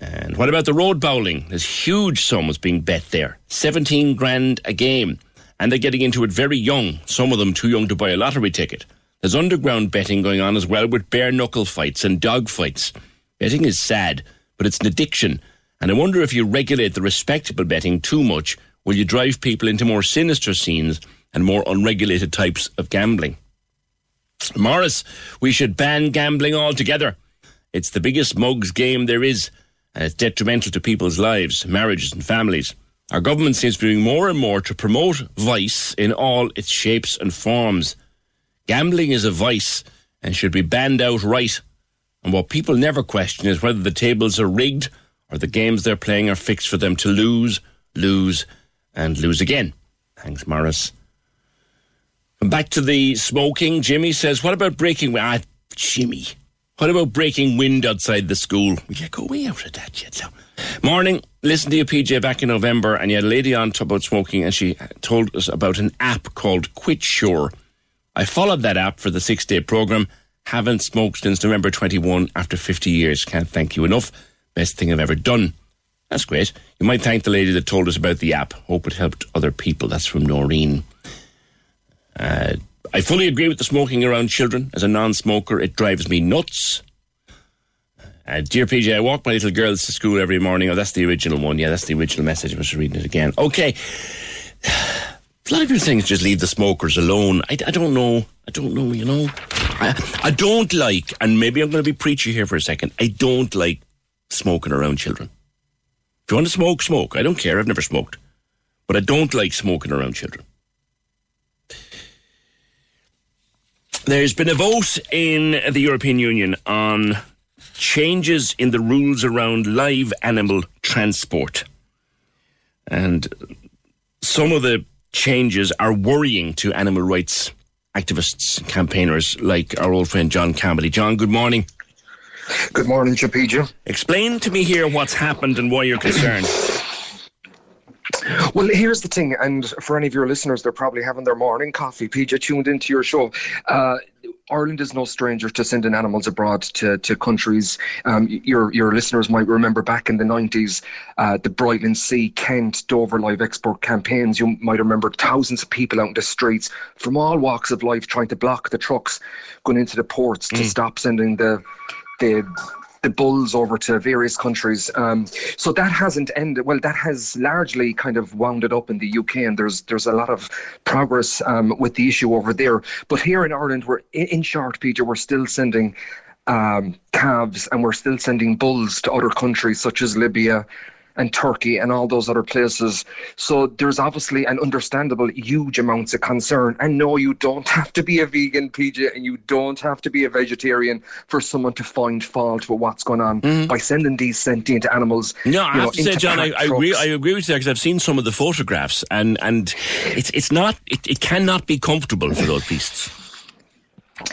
And what about the road bowling? There's huge sums being bet there. 17 grand a game. And they're getting into it very young. Some of them too young to buy a lottery ticket. There's underground betting going on as well with bare knuckle fights and dog fights. Betting is sad, but it's an addiction. And I wonder if you regulate the respectable betting too much, will you drive people into more sinister scenes and more unregulated types of gambling? Morris, we should ban gambling altogether. It's the biggest mugs game there is, and it's detrimental to people's lives, marriages, and families. Our government seems to be doing more and more to promote vice in all its shapes and forms. Gambling is a vice and should be banned outright. And what people never question is whether the tables are rigged or the games they're playing are fixed for them to lose, lose, and lose again. Thanks, Morris. Back to the smoking. Jimmy says, What about breaking? Ah, Jimmy. What about breaking wind outside the school? We go way out of that yet. So. Morning. Listen to your PJ, back in November, and you had a lady on talk about smoking, and she told us about an app called QuitSure. I followed that app for the six day program. Haven't smoked since November 21 after 50 years. Can't thank you enough. Best thing I've ever done. That's great. You might thank the lady that told us about the app. Hope it helped other people. That's from Noreen. Uh, I fully agree with the smoking around children. As a non smoker, it drives me nuts. Uh, dear PJ, I walk my little girls to school every morning. Oh, that's the original one. Yeah, that's the original message. I was reading it again. Okay. A lot of people saying just leave the smokers alone. I, I don't know. I don't know, you know. I, I don't like, and maybe I'm going to be preachy here for a second, I don't like smoking around children. If you want to smoke, smoke. I don't care. I've never smoked. But I don't like smoking around children. There's been a vote in the European Union on changes in the rules around live animal transport. And some of the changes are worrying to animal rights activists, campaigners like our old friend John Carmody. John, good morning. Good morning, Chapija. Explain to me here what's happened and why you're concerned. Well, here's the thing, and for any of your listeners, they're probably having their morning coffee. PJ tuned into your show. Uh, Ireland is no stranger to sending animals abroad to, to countries. Um, your your listeners might remember back in the 90s, uh, the Brightlingsea, Sea, Kent, Dover live export campaigns. You might remember thousands of people out in the streets from all walks of life trying to block the trucks going into the ports mm. to stop sending the the the bulls over to various countries. Um, so that hasn't ended. Well, that has largely kind of wounded up in the UK, and there's there's a lot of progress um, with the issue over there. But here in Ireland, we're in short, Peter, we're still sending um, calves and we're still sending bulls to other countries such as Libya and Turkey and all those other places. So there's obviously an understandable huge amounts of concern. And no, you don't have to be a vegan, PJ, and you don't have to be a vegetarian for someone to find fault with what's going on mm-hmm. by sending these sentient animals. No, I have know, to say, John, I, I, agree. I agree with you because I've seen some of the photographs, and and it's it's not it, it cannot be comfortable for those beasts.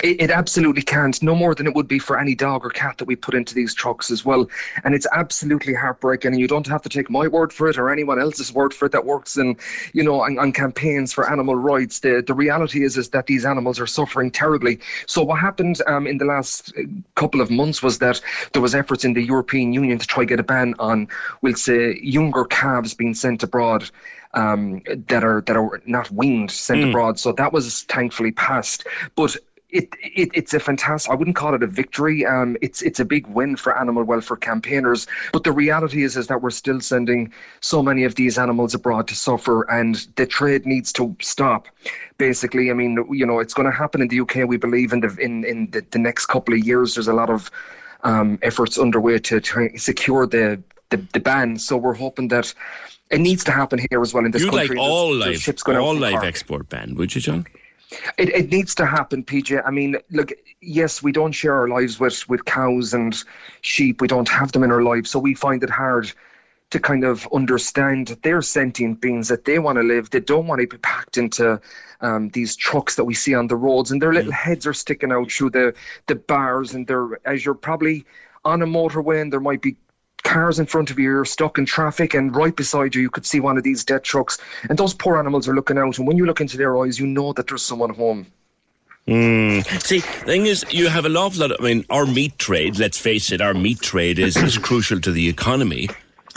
It, it, absolutely can't, no more than it would be for any dog or cat that we put into these trucks as well. And it's absolutely heartbreaking. And you don't have to take my word for it or anyone else's word for it that works in, you know, on, on campaigns for animal rights. The the reality is is that these animals are suffering terribly. So what happened um, in the last uh, couple of months was that there was efforts in the European Union to try get a ban on, we'll say, younger calves being sent abroad. Um, that are that are not weaned sent mm. abroad. So that was thankfully passed. But it, it, it's a fantastic. I wouldn't call it a victory. Um, it's it's a big win for animal welfare campaigners. But the reality is is that we're still sending so many of these animals abroad to suffer, and the trade needs to stop. Basically, I mean, you know, it's going to happen in the UK. We believe in the in in the, the next couple of years. There's a lot of um, efforts underway to try secure the, the the ban. So we're hoping that it needs to happen here as well in this you country. like all live, all live export ban, would you, John? It, it needs to happen, PJ. I mean, look, yes, we don't share our lives with, with cows and sheep. We don't have them in our lives. So we find it hard to kind of understand that they're sentient beings, that they want to live. They don't want to be packed into um, these trucks that we see on the roads, and their little mm. heads are sticking out through the, the bars. And they're, as you're probably on a motorway, and there might be cars in front of you, you're stuck in traffic, and right beside you, you could see one of these dead trucks. And those poor animals are looking out, and when you look into their eyes, you know that there's someone home. Mm. See, the thing is, you have a lot. Of, I mean, our meat trade. Let's face it, our meat trade is, is crucial to the economy,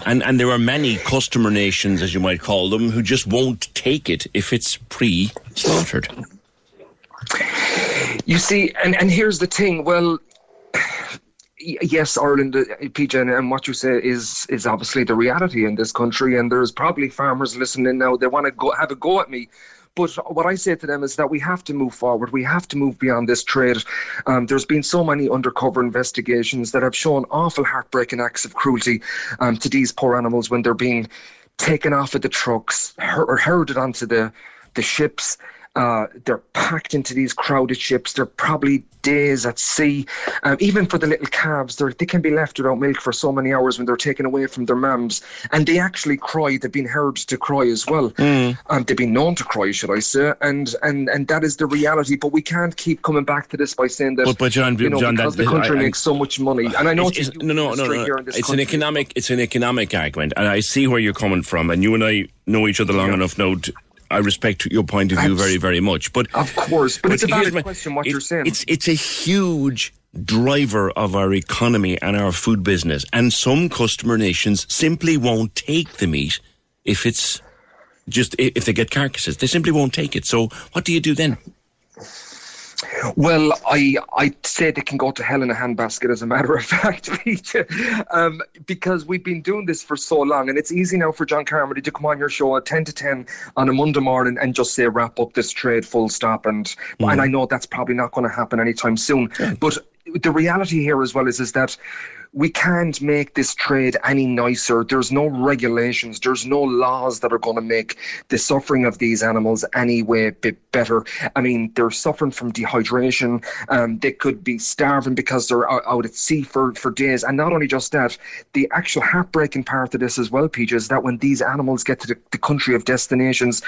and and there are many customer nations, as you might call them, who just won't take it if it's pre-slaughtered. You see, and and here's the thing. Well, yes, Ireland, uh, PJ, and what you say is is obviously the reality in this country. And there's probably farmers listening now. They want to go have a go at me. But what I say to them is that we have to move forward. We have to move beyond this trade. Um, there's been so many undercover investigations that have shown awful heartbreaking acts of cruelty um, to these poor animals when they're being taken off of the trucks or herded onto the the ships. Uh, they're packed into these crowded ships. They're probably days at sea. Um, even for the little calves, they can be left without milk for so many hours when they're taken away from their mums. And they actually cry. They've been heard to cry as well. Mm. Um, they've been known to cry, should I say? And and and that is the reality. But we can't keep coming back to this by saying that. But, but John, you know, John, because that, the country I, I, makes so much money, and I know it's, it's, no, no, no, no. It's country. an economic. It's an economic argument, and I see where you're coming from. And you and I know each other long yeah. enough now. To, I respect your point of view very, very much. But of course, but, but it's a valid my, question. What it, you're saying, it's it's a huge driver of our economy and our food business, and some customer nations simply won't take the meat if it's just if they get carcasses. They simply won't take it. So what do you do then? Well, I I'd say they can go to hell in a handbasket, as a matter of fact, Peter, um, because we've been doing this for so long, and it's easy now for John Carmody to come on your show at ten to ten on a Monday morning and just say wrap up this trade, full stop, and mm. and I know that's probably not going to happen anytime soon. Yeah. But the reality here as well is is that we can't make this trade any nicer. There's no regulations, there's no laws that are going to make the suffering of these animals any way bit better. I mean, they're suffering from dehydration. Um, they could be starving because they're out, out, at sea for, for days. And not only just that, the actual heartbreaking part of this as well, Peach, is that when these animals get to the, the country of destinations,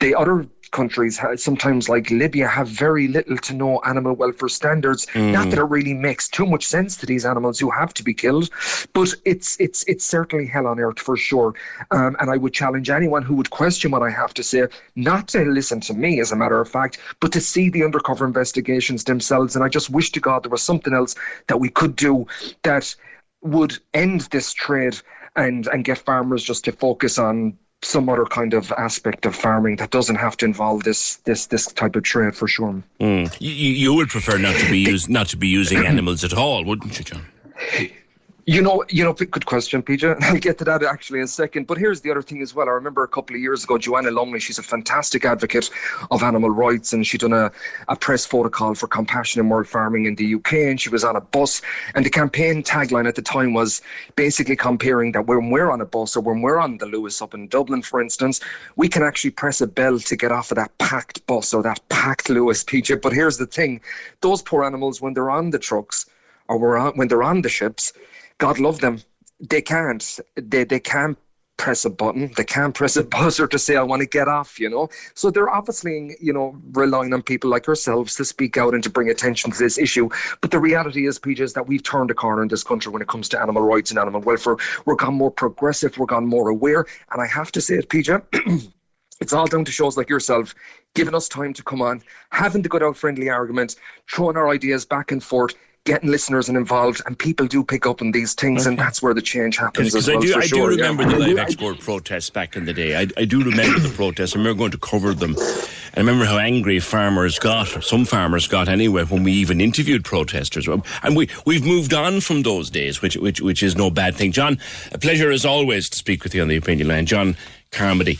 the other countries, sometimes like Libya, have very little to no animal welfare standards. Mm. Not that it really makes too much sense to these animals who have to be killed, but it's it's it's certainly hell on earth for sure. Um, and I would challenge anyone who would question what I have to say not to listen to me, as a matter of fact, but to see the undercover investigations themselves. And I just wish to God there was something else that we could do that would end this trade and and get farmers just to focus on some other kind of aspect of farming that doesn't have to involve this this this type of trade for sure. Mm. You, you would prefer not to be use, not to be using animals at all, wouldn't you, John? You know, you know, good question, PJ. I'll get to that actually in a second. But here's the other thing as well. I remember a couple of years ago, Joanna Lumley, she's a fantastic advocate of animal rights, and she done a, a press photo call for Compassion in World Farming in the UK, and she was on a bus. And the campaign tagline at the time was basically comparing that when we're on a bus or when we're on the Luas up in Dublin, for instance, we can actually press a bell to get off of that packed bus or that packed Luas, PJ. But here's the thing: those poor animals, when they're on the trucks or when they're on the ships God love them. They can't. They they can't press a button. They can't press a buzzer to say I want to get off. You know. So they're obviously you know relying on people like ourselves to speak out and to bring attention to this issue. But the reality is, PJ, is that we've turned a corner in this country when it comes to animal rights and animal welfare. We're gone more progressive. We're gone more aware. And I have to say it, PJ. It's all down to shows like yourself giving us time to come on, having the good old friendly argument, throwing our ideas back and forth, getting listeners and involved, and people do pick up on these things, okay. and that's where the change happens. As well, I do, I sure, do remember yeah. the live export protests back in the day. I, I do remember the protests. I remember going to cover them. And I remember how angry farmers got, some farmers got anyway, when we even interviewed protesters. And we, we've moved on from those days, which, which, which is no bad thing. John, a pleasure as always to speak with you on the opinion line. John Carmody,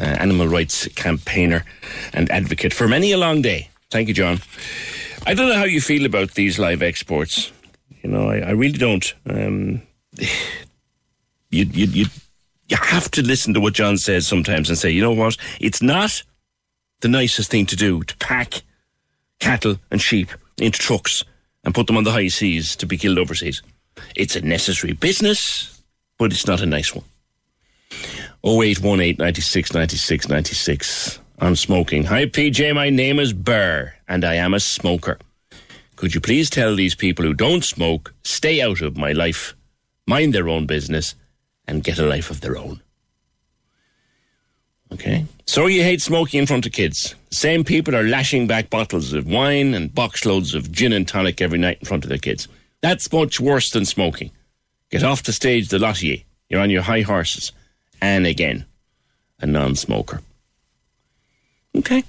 uh, animal rights campaigner and advocate for many a long day. Thank you, John. I don't know how you feel about these live exports. You know, I, I really don't. Um, you, you, you, you have to listen to what John says sometimes and say, you know what? It's not the nicest thing to do to pack cattle and sheep into trucks and put them on the high seas to be killed overseas. It's a necessary business, but it's not a nice one. 0818 96 96 96 on smoking. Hi, PJ. My name is Burr, and I am a smoker. Could you please tell these people who don't smoke, stay out of my life, mind their own business, and get a life of their own? Okay. So you hate smoking in front of kids. Same people are lashing back bottles of wine and box loads of gin and tonic every night in front of their kids. That's much worse than smoking. Get off the stage, the lot of ye. You're on your high horses. And again, a non smoker. Okay.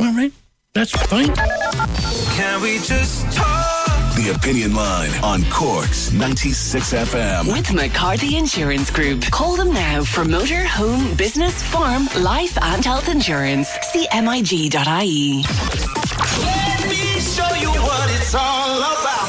All right. That's fine. Can we just talk? The Opinion Line on Cork's 96 FM. With McCarthy Insurance Group. Call them now for motor, home, business, farm, life, and health insurance. CMIG.ie. Let me show you what it's all about.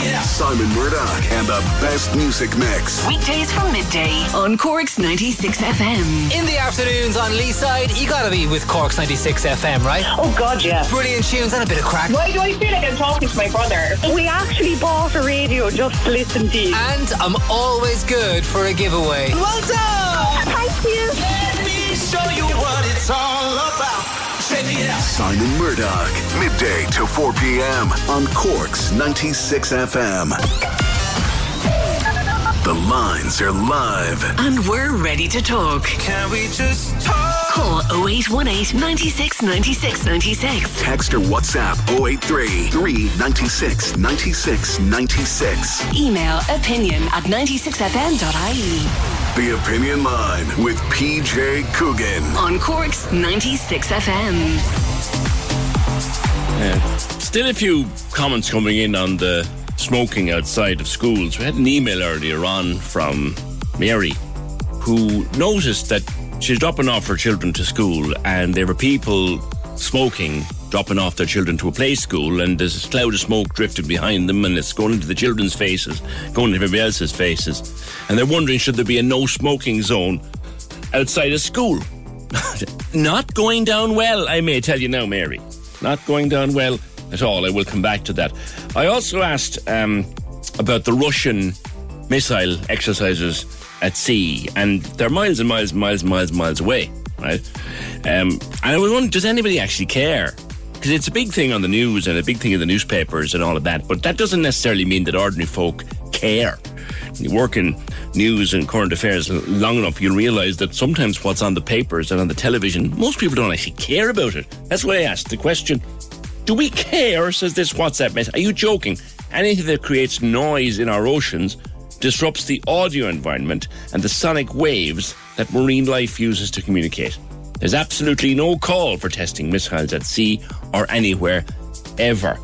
Simon Murdoch and the best music mix. Weekdays from midday on Cork's 96 FM. In the afternoons on Lee side, you gotta be with Cork's 96 FM, right? Oh, God, yeah. Brilliant tunes and a bit of crack. Why do I feel like I'm talking to my brother? We actually bought a radio just to listen to you. And I'm always good for a giveaway. Well done! Thank you. Let me show you what it's all about. Simon Murdoch, midday to 4 p.m. on Cork's 96 FM. The lines are live. And we're ready to talk. Can we just talk? Call 0818 96 96 96. Text or WhatsApp 083 396 96 96. Email opinion at 96fm.ie. The Opinion Line with PJ Coogan. On Cork's 96 Uh, still a few comments coming in on the smoking outside of schools. We had an email earlier on from Mary who noticed that she's dropping off her children to school and there were people smoking dropping off their children to a play school and there's a cloud of smoke drifting behind them and it's going into the children's faces, going into everybody else's faces. And they're wondering should there be a no smoking zone outside of school? Not going down well, I may tell you now, Mary. Not going down well at all. I will come back to that. I also asked um, about the Russian missile exercises at sea, and they're miles and miles and miles and miles and miles away, right? Um, and I was wondering, does anybody actually care? Because it's a big thing on the news and a big thing in the newspapers and all of that, but that doesn't necessarily mean that ordinary folk care. You work in news and current affairs long enough, you'll realise that sometimes what's on the papers and on the television, most people don't actually care about it. That's why I asked the question Do we care? Says this WhatsApp message. Are you joking? Anything that creates noise in our oceans disrupts the audio environment and the sonic waves that marine life uses to communicate. There's absolutely no call for testing missiles at sea or anywhere ever.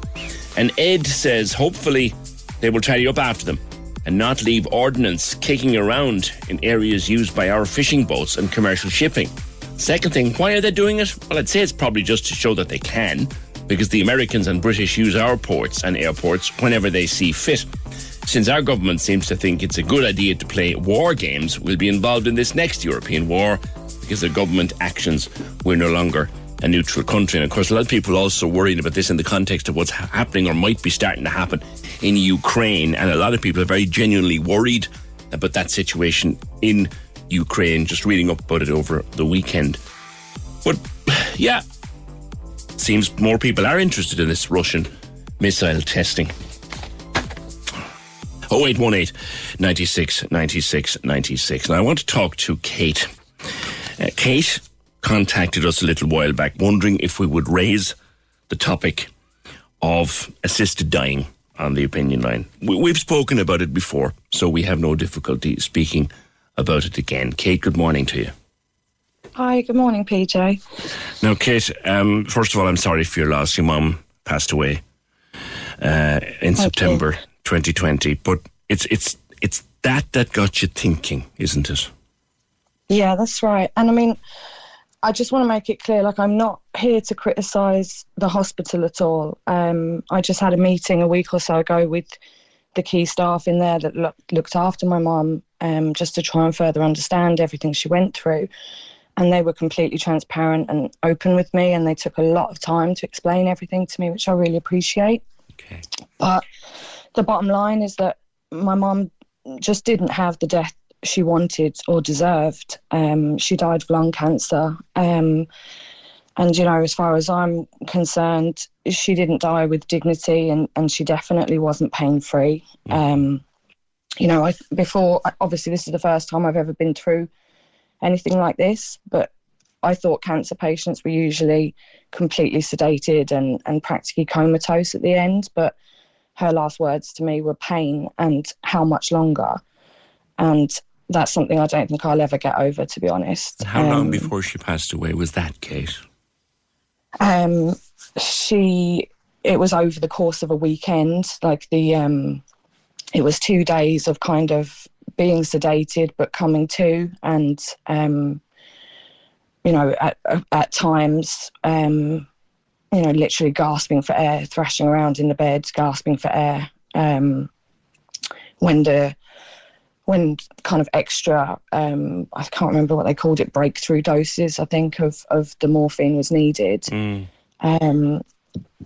And Ed says hopefully they will tidy up after them and not leave ordnance kicking around in areas used by our fishing boats and commercial shipping. Second thing, why are they doing it? Well, I'd say it's probably just to show that they can, because the Americans and British use our ports and airports whenever they see fit. Since our government seems to think it's a good idea to play war games, we'll be involved in this next European war because of government actions. We're no longer a neutral country. And of course, a lot of people also worrying about this in the context of what's happening or might be starting to happen in Ukraine. And a lot of people are very genuinely worried about that situation in Ukraine, just reading up about it over the weekend. But yeah, seems more people are interested in this Russian missile testing. 0818 96 96 96. Now, I want to talk to Kate. Uh, Kate contacted us a little while back wondering if we would raise the topic of assisted dying on the opinion line. We, have spoken about it before, so we have no difficulty speaking about it again. Kate, good morning to you. Hi, good morning, PJ. Now, Kate, um, first of all, I'm sorry for your loss. Your mum passed away uh, in Thank September you. 2020, but it's it's it's that that got you thinking, isn't it? Yeah, that's right. And I mean, I just want to make it clear like, I'm not here to criticise the hospital at all. Um, I just had a meeting a week or so ago with the key staff in there that look, looked after my mum um, just to try and further understand everything she went through. And they were completely transparent and open with me, and they took a lot of time to explain everything to me, which I really appreciate. Okay. But the bottom line is that my mum just didn't have the death she wanted or deserved. Um, she died of lung cancer. Um, and, you know, as far as I'm concerned, she didn't die with dignity and, and she definitely wasn't pain free. Mm. Um, you know, I, before, obviously, this is the first time I've ever been through anything like this, but I thought cancer patients were usually completely sedated and, and practically comatose at the end. But her last words to me were pain and how much longer. And that's something I don't think I'll ever get over, to be honest. How um, long before she passed away was that, Kate? Um, she, it was over the course of a weekend. Like the, um, it was two days of kind of being sedated but coming to, and um, you know, at at times, um, you know, literally gasping for air, thrashing around in the bed, gasping for air. Um, when the when kind of extra, um, I can't remember what they called it, breakthrough doses, I think, of, of the morphine was needed. Mm. Um,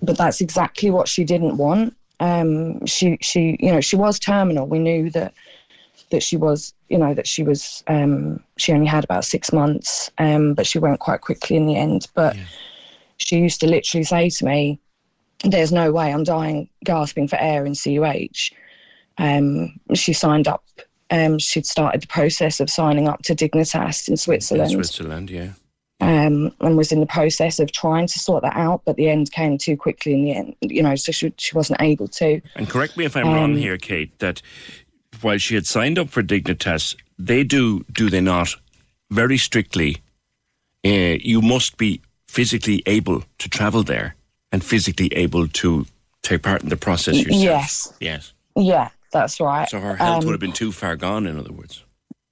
but that's exactly what she didn't want. Um, she, she, you know, she was terminal. We knew that that she was, you know, that she was, um, she only had about six months, um, but she went quite quickly in the end. But yeah. she used to literally say to me, "There's no way I'm dying gasping for air in CUH." Um, she signed up um, she'd started the process of signing up to Dignitas in Switzerland. In Switzerland, yeah. Um, and was in the process of trying to sort that out, but the end came too quickly in the end, you know, so she, she wasn't able to. And correct me if I'm um, wrong here, Kate, that while she had signed up for Dignitas, they do, do they not, very strictly, uh, you must be physically able to travel there and physically able to take part in the process yourself. Yes. Yes. Yeah, that's right. So her health Um, would have been too far gone, in other words.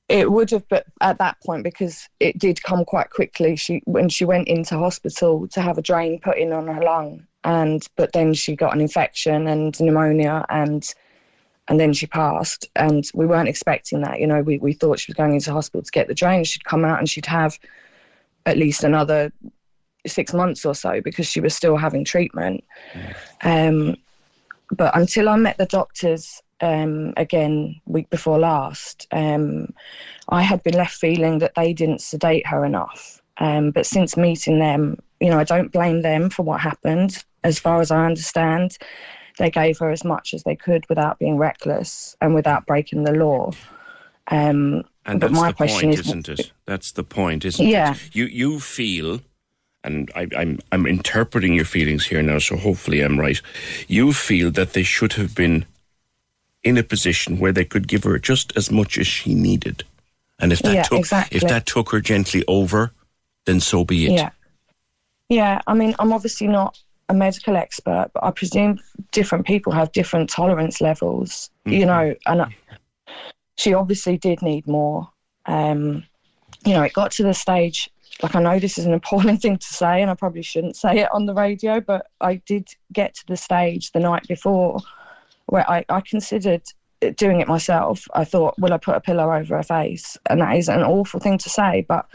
It would have, but at that point, because it did come quite quickly. She when she went into hospital to have a drain put in on her lung, and but then she got an infection and pneumonia, and and then she passed. And we weren't expecting that. You know, we we thought she was going into hospital to get the drain. She'd come out and she'd have at least another six months or so because she was still having treatment. Um, but until I met the doctors um, again week before last, um, I had been left feeling that they didn't sedate her enough. Um, but since meeting them, you know, I don't blame them for what happened. As far as I understand, they gave her as much as they could without being reckless and without breaking the law. Um, And but that's my the question point, is, isn't it? That's the point, isn't Yeah. it? You you feel, and I, I'm I'm interpreting your feelings here now, so hopefully I'm right. You feel that they should have been in a position where they could give her just as much as she needed, and if that Yeah, took exactly. if that took her gently over, then so be it. Yeah. Yeah, I mean, I'm obviously not a medical expert, but I presume different people have different tolerance levels, you know, and I, she obviously did need more. Um, you know, it got to the stage, like, I know this is an appalling thing to say, and I probably shouldn't say it on the radio, but I did get to the stage the night before where I, I considered doing it myself. I thought, will I put a pillow over her face? And that is an awful thing to say, but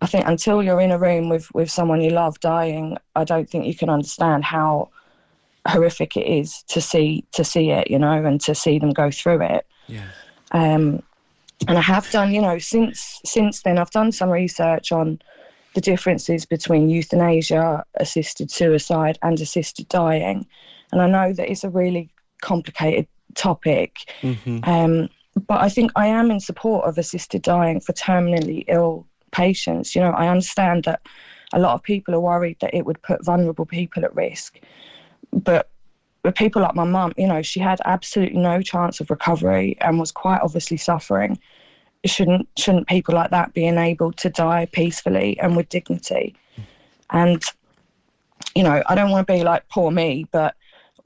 I think until you're in a room with, with someone you love dying, I don't think you can understand how horrific it is to see to see it, you know, and to see them go through it. Yeah. Um, and I have done, you know, since since then, I've done some research on the differences between euthanasia, assisted suicide, and assisted dying, and I know that it's a really complicated topic. Um, but I think I am in support of assisted dying for terminally ill patients. You know, I understand that a lot of people are worried that it would put vulnerable people at risk. But with people like my mum, you know, she had absolutely no chance of recovery and was quite obviously suffering. Shouldn't shouldn't people like that be enabled to die peacefully and with dignity? And you know, I don't want to be like poor me, but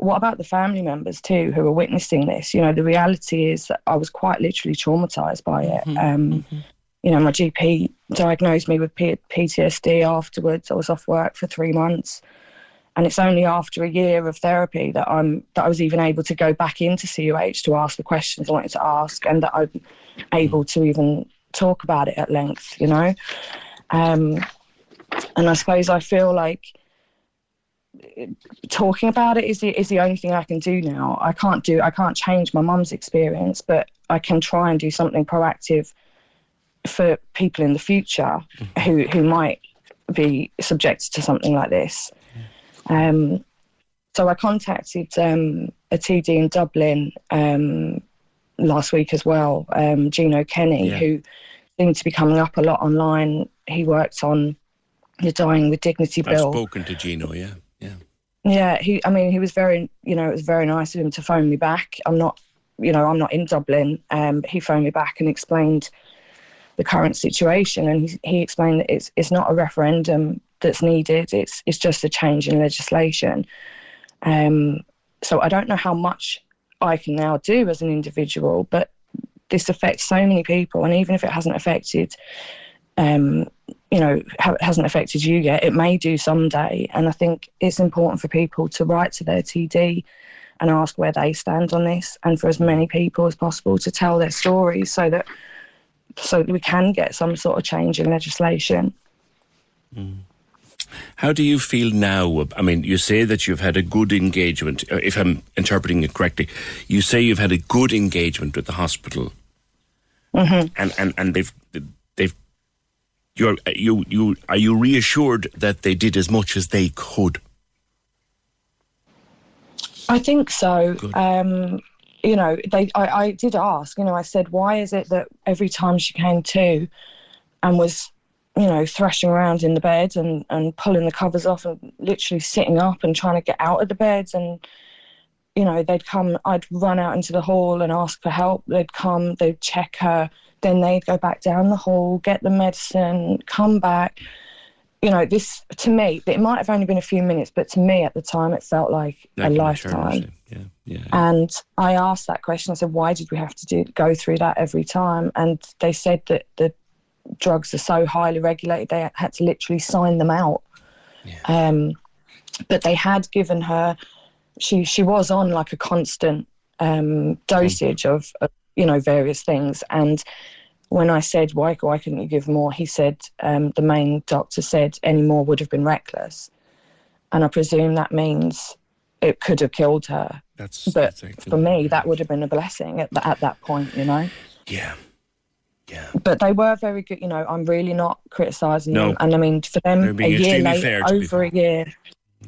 what about the family members too who are witnessing this? You know, the reality is that I was quite literally traumatized by it. Um, You know, my GP diagnosed me with P- PTSD afterwards. I was off work for three months, and it's only after a year of therapy that I'm that I was even able to go back into CUH to ask the questions I wanted to ask, and that I'm able to even talk about it at length. You know, um, and I suppose I feel like talking about it is the is the only thing I can do now. I can't do I can't change my mum's experience, but I can try and do something proactive for people in the future who who might be subjected to something like this. Um, so I contacted um, a TD in Dublin um, last week as well, um, Gino Kenny, Yeah. who seemed to be coming up a lot online. He worked on the Dying with Dignity Bill. I've spoken to Gino. Yeah, yeah. He. I mean, he was very. You know, it was very nice of him to phone me back. I'm not. You know, I'm not in Dublin. Um, he phoned me back and explained the current situation, and he, he explained that it's it's not a referendum that's needed. It's it's just a change in legislation. Um, so I don't know how much I can now do as an individual, but this affects so many people, and even if it hasn't affected um, you know, ha- hasn't affected you yet, it may do someday. And I think it's important for people to write to their TD and ask where they stand on this, and for as many people as possible to tell their stories, so that so that we can get some sort of change in legislation. How do you feel now? I mean, you say that you've had a good engagement. uh, If I'm interpreting it correctly, you say you've had a good engagement with the hospital, hmm and and and they've you're you you are you reassured that they did as much as they could? I think so. Um, you know, they. I, I did ask. You know, I said, why is it that every time she came to, and was, you know, thrashing around in the bed and and pulling the covers off and literally sitting up and trying to get out of the beds and. You know, they'd come. I'd run out into the hall and ask for help. They'd come. They'd check her. Then they'd go back down the hall, get the medicine, come back. you know, this to me, it might have only been a few minutes, but to me at the time, it felt like a Like lifetime. Yeah, yeah. And I asked that question. I said, "Why did we have to do go through that every time?" And they said that the drugs are so highly regulated, they had to literally sign them out. Um, but they had given her. She she was on like a constant um, dosage of, of you know various things. And when I said, "Why why couldn't you give more?" He said, um, "The main doctor said any more would have been reckless." And I presume that means it could have killed her. That's but for me, that would have been a blessing at, the, at that point, you know. Yeah. Yeah. But they were very good. You know, I'm really not criticising No. them. And I mean, for them, a year later, fair, to be over a year,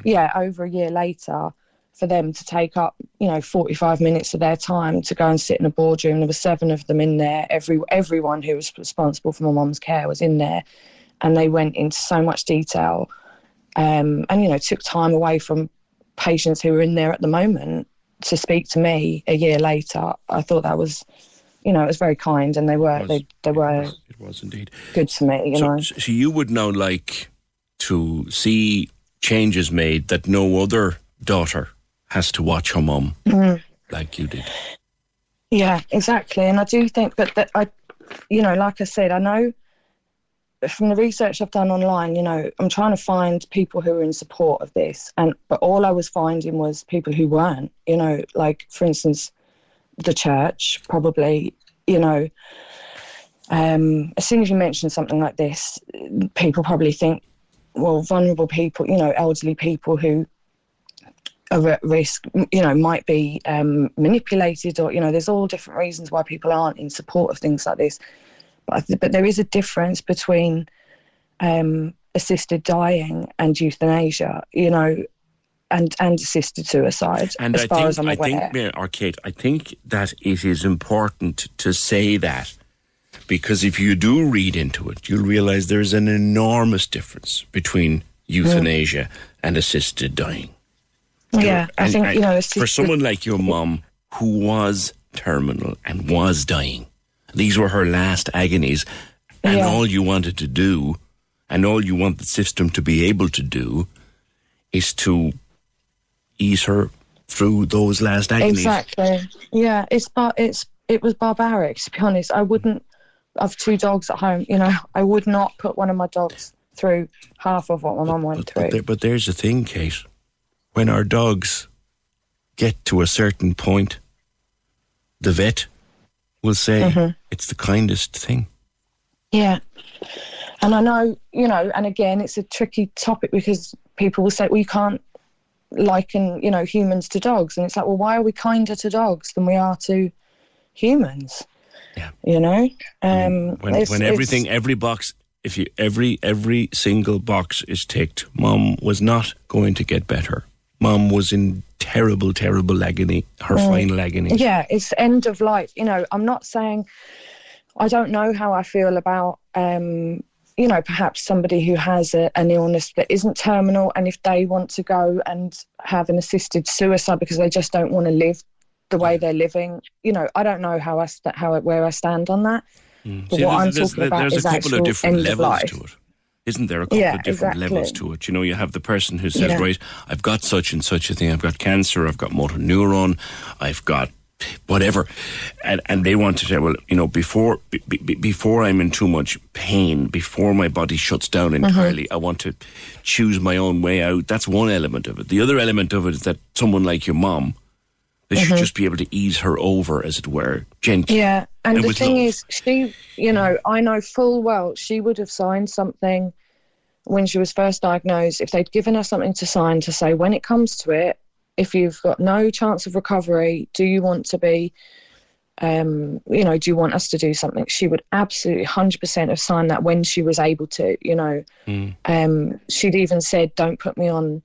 yeah, over a year later, for them to take up, you know, 45 minutes of their time to go and sit in a boardroom. There were seven of them in there. Every everyone who was responsible for my mum's care was in there, and they went into so much detail, um, and you know, took time away from patients who were in there at the moment to speak to me a year later. I thought that was, you know, it was very kind, and they were they they were It was indeed. good to me, you so, know. so you would now like to see changes made that no other daughter has to watch her mum Mm. like you did. Yeah, exactly. And I do think that, that I, you know, like I said, I know from the research I've done online, you know, I'm trying to find people who are in support of this. And, but all I was finding was people who weren't, you know, like, for instance, the church, probably, you know, um, as soon as you mention something like this, people probably think, well, vulnerable people, you know, elderly people who are at risk, you know, might be um, manipulated, or you know, there's all different reasons why people aren't in support of things like this. But I th- but there is a difference between um, assisted dying and euthanasia, you know, and and assisted suicide. And as I far think, as I'm aware. I think, Mayor Arcade, I think that it is important to say that because if you do read into it, you'll realize there's an enormous difference between euthanasia and assisted dying. Yeah, I think and you know, for someone like your mum who was terminal and was dying, these were her last agonies, and Yeah. all you wanted to do, and all you want the system to be able to do, is to ease her through those last agonies. Exactly. Yeah, it's bar- it's it was barbaric to be honest. I wouldn't. I've two dogs at home. You know, I would not put one of my dogs through half of what my mum went through. But, there, but there's the thing, Kate. When our dogs get to a certain point, the vet will say Mhm. it's the kindest thing. Yeah. And I know, you know, and again, it's a tricky topic because people will say, well, you can't liken, you know, humans to dogs. And it's like, well, why are we kinder to dogs than we are to humans? Yeah. You know? Um, When, it's- when everything, every box, if you every every single box is ticked, Mom was not going to get better. Mom was in terrible, terrible agony. Her Mm. final agony. Yeah, it's end of life. You know, I'm not saying I don't know how I feel about um, you know, perhaps somebody who has a, an illness that isn't terminal and if they want to go and have an assisted suicide because they just don't want to live the way they're living, you know, I don't know how I st- how where I stand on that. But Mm. See, what I'm there's, talking about there's is a couple actual of different end of levels life. to it. Isn't there a couple Yeah, of different exactly. levels to it? You know, you have the person who says, Yeah. right, I've got such and such a thing. I've got cancer. I've got motor neuron. I've got whatever. And, and they want to say, well, you know, before, be, be, before I'm in too much pain, before my body shuts down Mm-hmm. entirely, I want to choose my own way out. That's one element of it. The other element of it is that someone like your mom, they should Mhm. just be able to ease her over, as it were, gently. Yeah, and, the thing love. is, she, you know, I know full well she would have signed something when she was first diagnosed. If they'd given her something to sign to say, when it comes to it, if you've got no chance of recovery, do you want to be, um, you know, do you want us to do something? She would absolutely 100% have signed that when she was able to, you know. Mm. Um, she'd even said, "Don't put me on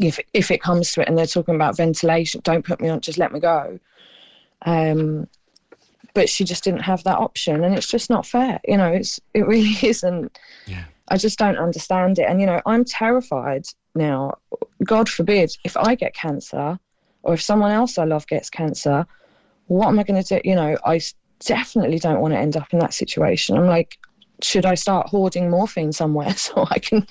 if if it comes to it." And they're talking about ventilation. Don't put me on. Just let me go. Um, but she just didn't have that option, and it's just not fair. You know, it's it really isn't. I just don't understand it, and you know, I'm terrified now. God forbid if I get cancer, or if someone else I love gets cancer, what am I going to do? You know, i definitely don't want to end up in that situation. I'm like should I start hoarding morphine somewhere so I can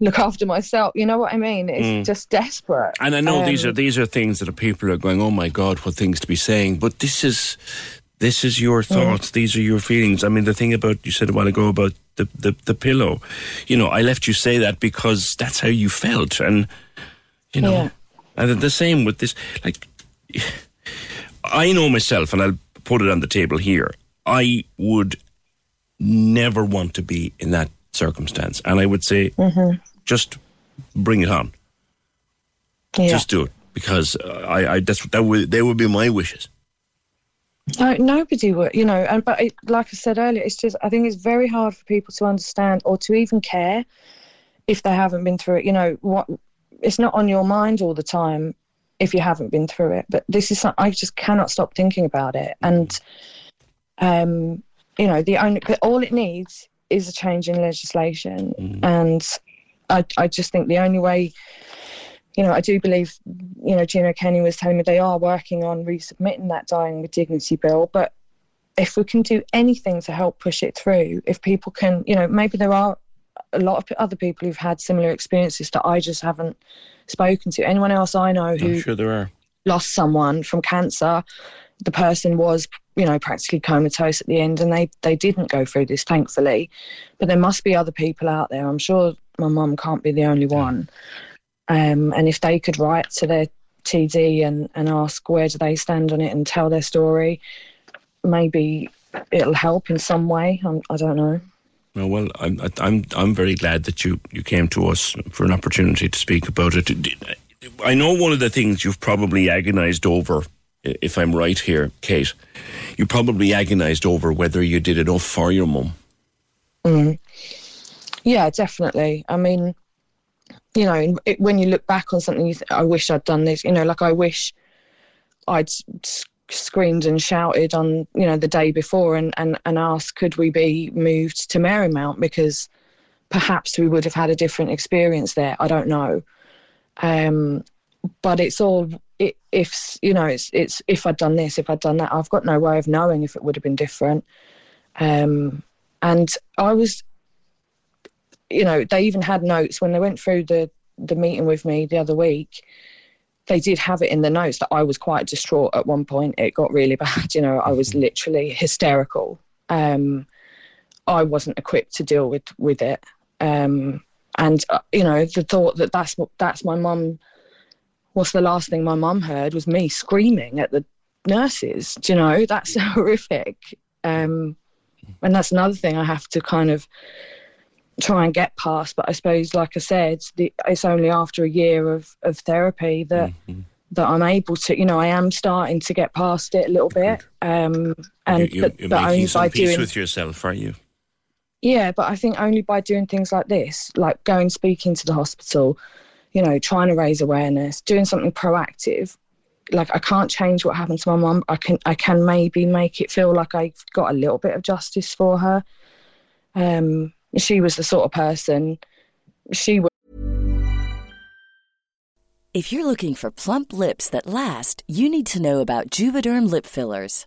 look after myself? You know what I mean? It's Mm. just desperate. And I know these Um, are these are things that people are going, oh my god, what things to be saying. But this is this is your Mm. thoughts. These are your feelings. I mean, the thing about you said a while ago about the, the the pillow. You know, I left you say that because that's how you felt, and you know, Yeah. and the same with this. Like, I know myself, and I'll put it on the table here. I would never want to be in that circumstance, and I would say, Mhm. just bring it on. Yeah. Just do it because I, I that's that would they would be my wishes. No, nobody would, you know. And but it, like I said earlier, it's just I think it's very hard for people to understand or to even care if they haven't been through it. You know what? It's not on your mind all the time if you haven't been through it. But this is I just cannot stop thinking about it. And um, you know, the only but all it needs is a change in legislation, and I I just think the only way you know, I do believe, you know, Gino Kenny was telling me they are working on resubmitting that dying with dignity bill. But if we can do anything to help push it through, if people can, you know, maybe there are a lot of other people who've had similar experiences that I just haven't spoken to. Anyone else I know who I'm sure there are. lost someone from cancer, the person was, you know, practically comatose at the end, and they they didn't go through this, thankfully. But there must be other people out there. I'm sure my mum can't be the only one. Um, and if they could write to their TD and, and ask where do they stand on it and tell their story, maybe it'll help in some way. I'm, I don't know. Oh, well, I'm I'm I'm very glad that you you came to us for an opportunity to speak about it. I know one of the things you've probably agonised over, if I'm right here, Kate. You probably agonised over whether you did enough for your mum. Mm. Yeah, definitely. I mean, you know, it, when you look back on something, you I wish I'd done this. You know, like I wish I'd screamed and shouted on, you know, the day before and, and, and asked, could we be moved to Marymount? Because perhaps we would have had a different experience there. I don't know. Um, but it's all i if you know it's it's if I'd done this, if I'd done that. I've got no way of knowing if it would have been different. Um, and I was, you know, they even had notes when they went through the the meeting with me the other week. They did have it in the notes that I was quite distraught at one point. It got really bad. You know, I was literally hysterical. Um, I wasn't equipped to deal with with it. Um, and uh, you know, the thought that that's what that's my mum. What's the last thing my mum heard was me screaming at the nurses. Do you know, that's horrific. Um, and that's another thing I have to kind of try and get past. But I suppose, like I said, the, it's only after a year of, of therapy that that I'm able to. You know, I am starting to get past it a little bit. Um, and you, but, you're but only by peace doing with yourself, are you? yeah, but I think only by doing things like this, like going speaking to the hospital, you know, trying to raise awareness, doing something proactive. Like I can't change what happened to my mum. I can I can maybe make it feel like I got a little bit of justice for her. Um, she was the sort of person. She was. If you're looking for plump lips that last, you need to know about Juvederm lip fillers.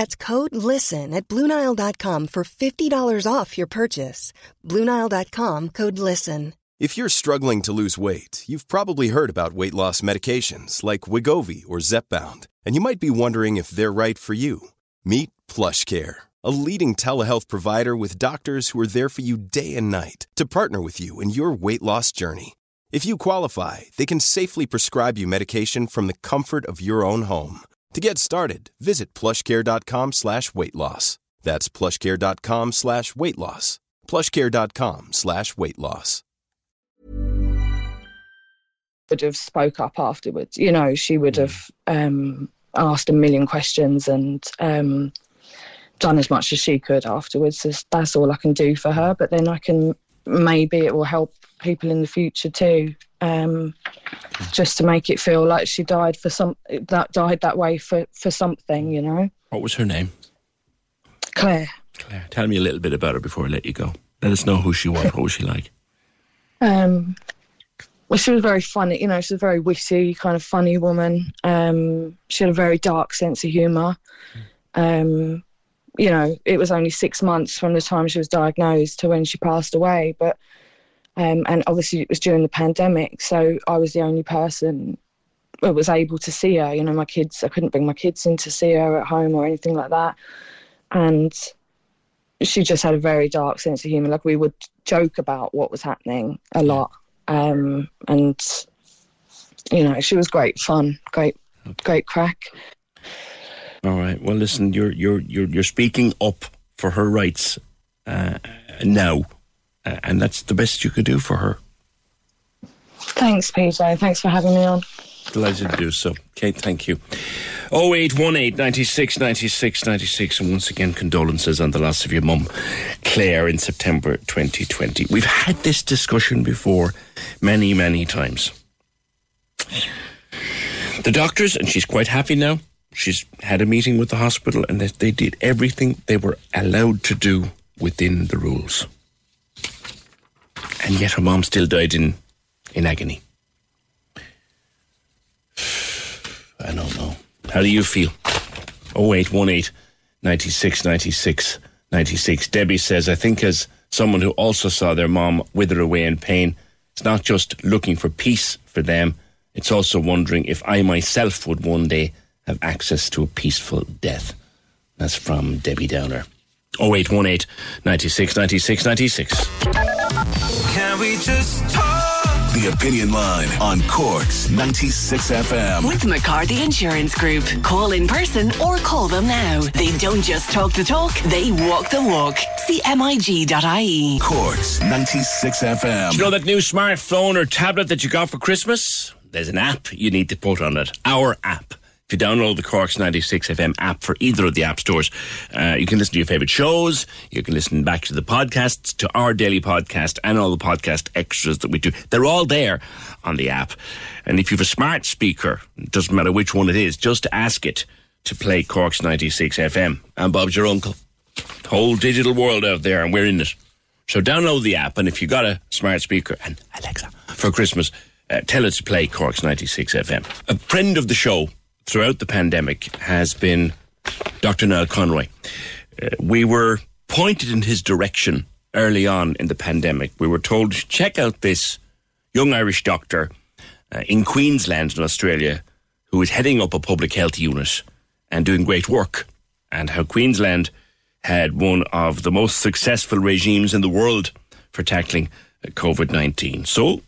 That's code LISTEN at Bluenile.com for $50 off your purchase. Bluenile.com code LISTEN. If you're struggling to lose weight, you've probably heard about weight loss medications like Wegovy or Zepbound, and you might be wondering if they're right for you. Meet PlushCare, a leading telehealth provider with doctors who are there for you day and night to partner with you in your weight loss journey. If you qualify, they can safely prescribe you medication from the comfort of your own home. To get started, visit plushcare.com slash weight loss. That's plushcare.com slash weight loss. Plushcare.com slash weight loss. Would have spoke up afterwards. You know, she would have um, asked a million questions and um, done as much as she could afterwards. That's, that's all I can do for her. But then I can maybe it will help people in the future too. Um, just to make it feel like she died for some that died that way for for something, you know. What was her name? Claire. Claire. Tell me a little bit about her before I let you go. Let us know who she was. What was she like? Um, well, she was very funny. You know, she's a very witty, kind of funny woman. Um, she had a very dark sense of humour. Um, you know, it was only six months from the time she was diagnosed to when she passed away, but um, and obviously it was during the pandemic, so I was the only person that was able to see her. You know, my kids, I couldn't bring my kids in to see her at home or anything like that, and she just had a very dark sense of humour. Like we would joke about what was happening a lot, um, and you know, she was great fun, great, great crack. All right. Well, listen, you're you're you're you're speaking up for her rights uh, now, uh, and that's the best you could do for her. Thanks, PJ. Thanks for having me on. Delighted to do so. Kate, thank you. 0818 96 96 96. And once again, condolences on the loss of your mum, Claire, in September 2020. We've had this discussion before many, many times. The doctors, and she's quite happy now, she's had a meeting with the hospital and that they did everything they were allowed to do within the rules. And yet her mom still died in, in agony. I don't know. How do you feel? 0818 96 96 96. Debbie says, I think as someone who also saw their mom wither away in pain, it's not just looking for peace for them, it's also wondering if I myself would one day have access to a peaceful death. That's from Debbie Downer. 0818 96 96 96. Can we just talk? The Opinion Line on Cork's 96 FM. With McCarthy Insurance Group. Call in person or call them now. They don't just talk the talk, they walk the walk. CMIG.ie. MIG.ie. Cork's 96 FM. Do you know that new smartphone or tablet that you got for Christmas? There's an app you need to put on it. Our app. If you download the Cork's 96 FM app for either of the app stores, uh, you can listen to your favourite shows. You can listen back to the podcasts, to our daily podcast, and all the podcast extras that we do. They're all there on the app. And if you have a smart speaker, it doesn't matter which one it is, just ask it to play Cork's 96 FM. And Bob's your uncle. Whole digital world out there, and we're in it. So download the app, and if you've got a smart speaker and Alexa for Christmas, uh, tell it to play Cork's 96 FM. A friend of the show throughout the pandemic has been Dr. Niall Conroy. Uh, we were pointed in his direction early on in the pandemic. We were told, check out this young Irish doctor uh, in Queensland in Australia who is heading up a public health unit and doing great work, and how Queensland had one of the most successful regimes in the world for tackling COVID 19. So,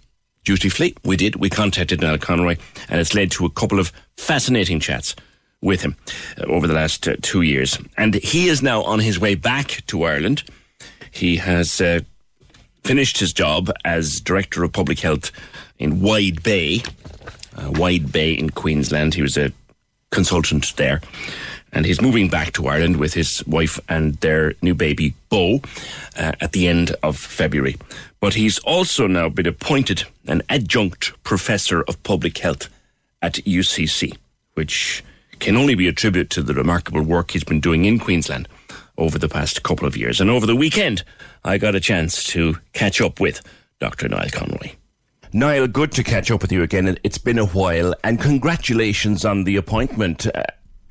dutifully, we did. We contacted Niall Conroy, and it's led to a couple of fascinating chats with him uh, over the last uh, two years. And he is now on his way back to Ireland. He has uh, finished his job as Director of Public Health in Wide Bay, uh, Wide Bay in Queensland. He was a consultant there. And he's moving back to Ireland with his wife and their new baby, Bo, uh, at the end of February. But he's also now been appointed an adjunct professor of public health at UCC, which can only be attributed to the remarkable work he's been doing in Queensland over the past couple of years. And over the weekend, I got a chance to catch up with Dr. Niall Conroy. Niall, good to catch up with you again. It's been a while, and congratulations on the appointment. Uh,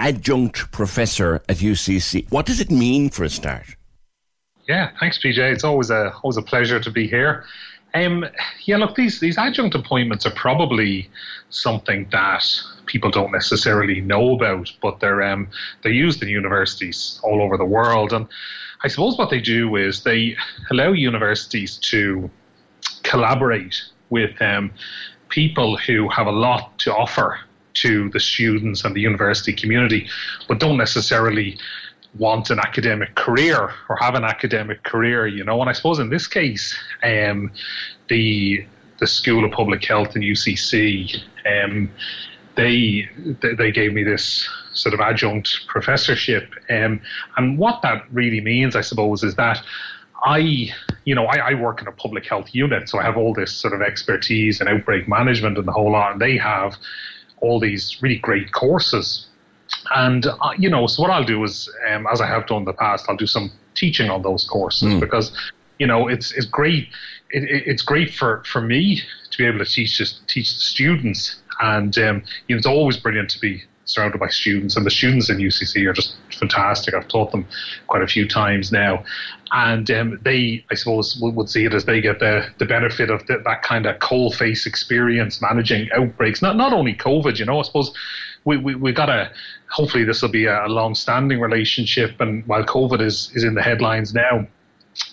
adjunct professor at UCC. What does it mean for a start? Yeah, thanks, PJ. It's always a always a pleasure to be here. Um, yeah, look, these these adjunct appointments are probably something that people don't necessarily know about, but they're um, they're used in universities all over the world. And I suppose what they do is they allow universities to collaborate with um, people who have a lot to offer to the students and the university community, but don't necessarily want an academic career or have an academic career, you know. And I suppose in this case, um, the the School of Public Health in UCC, um, they they gave me this sort of adjunct professorship, um, and what that really means, I suppose, is that I, you know, I, I, work in a public health unit, so I have all this sort of expertise in outbreak management and the whole lot, and they have all these really great courses. And, uh, you know, so what I'll do is, um, as I have done in the past, I'll do some teaching on those courses mm. because, you know, it's, it's great. It, it, it's great for, for me to be able to teach just teach the students. And, um, you know, it's always brilliant to be surrounded by students, and the students in UCC are just fantastic. I've taught them quite a few times now, and um, they, I suppose, would see it as they get the, the benefit of the, that kind of coal face experience managing outbreaks. Not not only COVID, you know. I suppose we we we got to. Hopefully, this will be a long-standing relationship. And while COVID is is in the headlines now,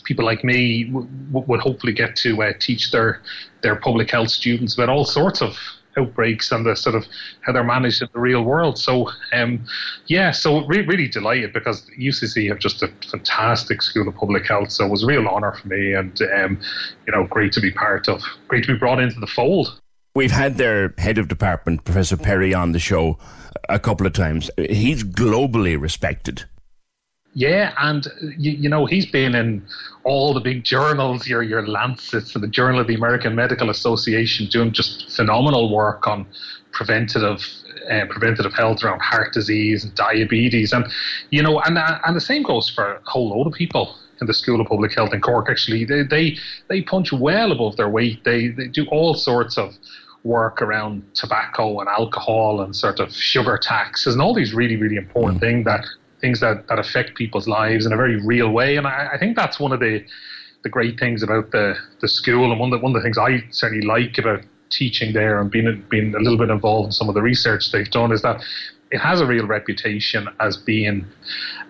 people like me w- would hopefully get to uh, teach their their public health students about all sorts of outbreaks and the sort of how they're managed in the real world. So, um, yeah, so re- really delighted because UCC have just a fantastic school of public health. So it was a real honour for me, and um, you know, great to be part of, great to be brought into the fold. We've had their head of department, Professor Perry, on the show a couple of times. He's globally respected. Yeah, and you, you, know he's been in all the big journals, your your Lancets and the Journal of the American Medical Association, doing just phenomenal work on preventative uh, preventative health around heart disease and diabetes, and you know, and uh, and the same goes for a whole load of people in the School of Public Health in Cork. Actually, they they they punch well above their weight. They they do all sorts of work around tobacco and alcohol and sort of sugar taxes and all these really really important mm. things that things that, that affect people's lives in a very real way. And I, I think that's one of the the great things about the, the school and one of the, one of the things I certainly like about teaching there and being being a little bit involved in some of the research they've done is that it has a real reputation as being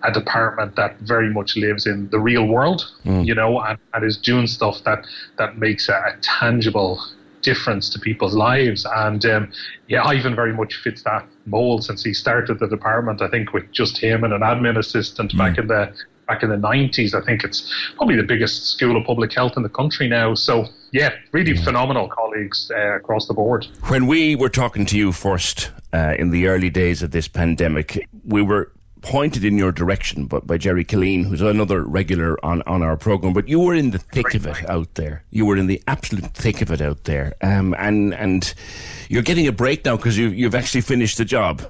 a department that very much lives in the real world, mm. you know, and, and, is doing stuff that that makes a, a tangible difference to people's lives. And um, yeah, Ivan very much fits that mold since he started the department. I think with just him and an admin assistant mm. back in the back in the 90s. I think it's probably the biggest school of public health in the country now. So yeah, really yeah. phenomenal colleagues uh, across the board. When we were talking to you first uh, in the early days of this pandemic, we were pointed in your direction but by Gerry Killeen, who's another regular on, on our program. But you were in the thick of it out there. You were in the absolute thick of it out there, um, and and you're getting a break now because you you've actually finished the job.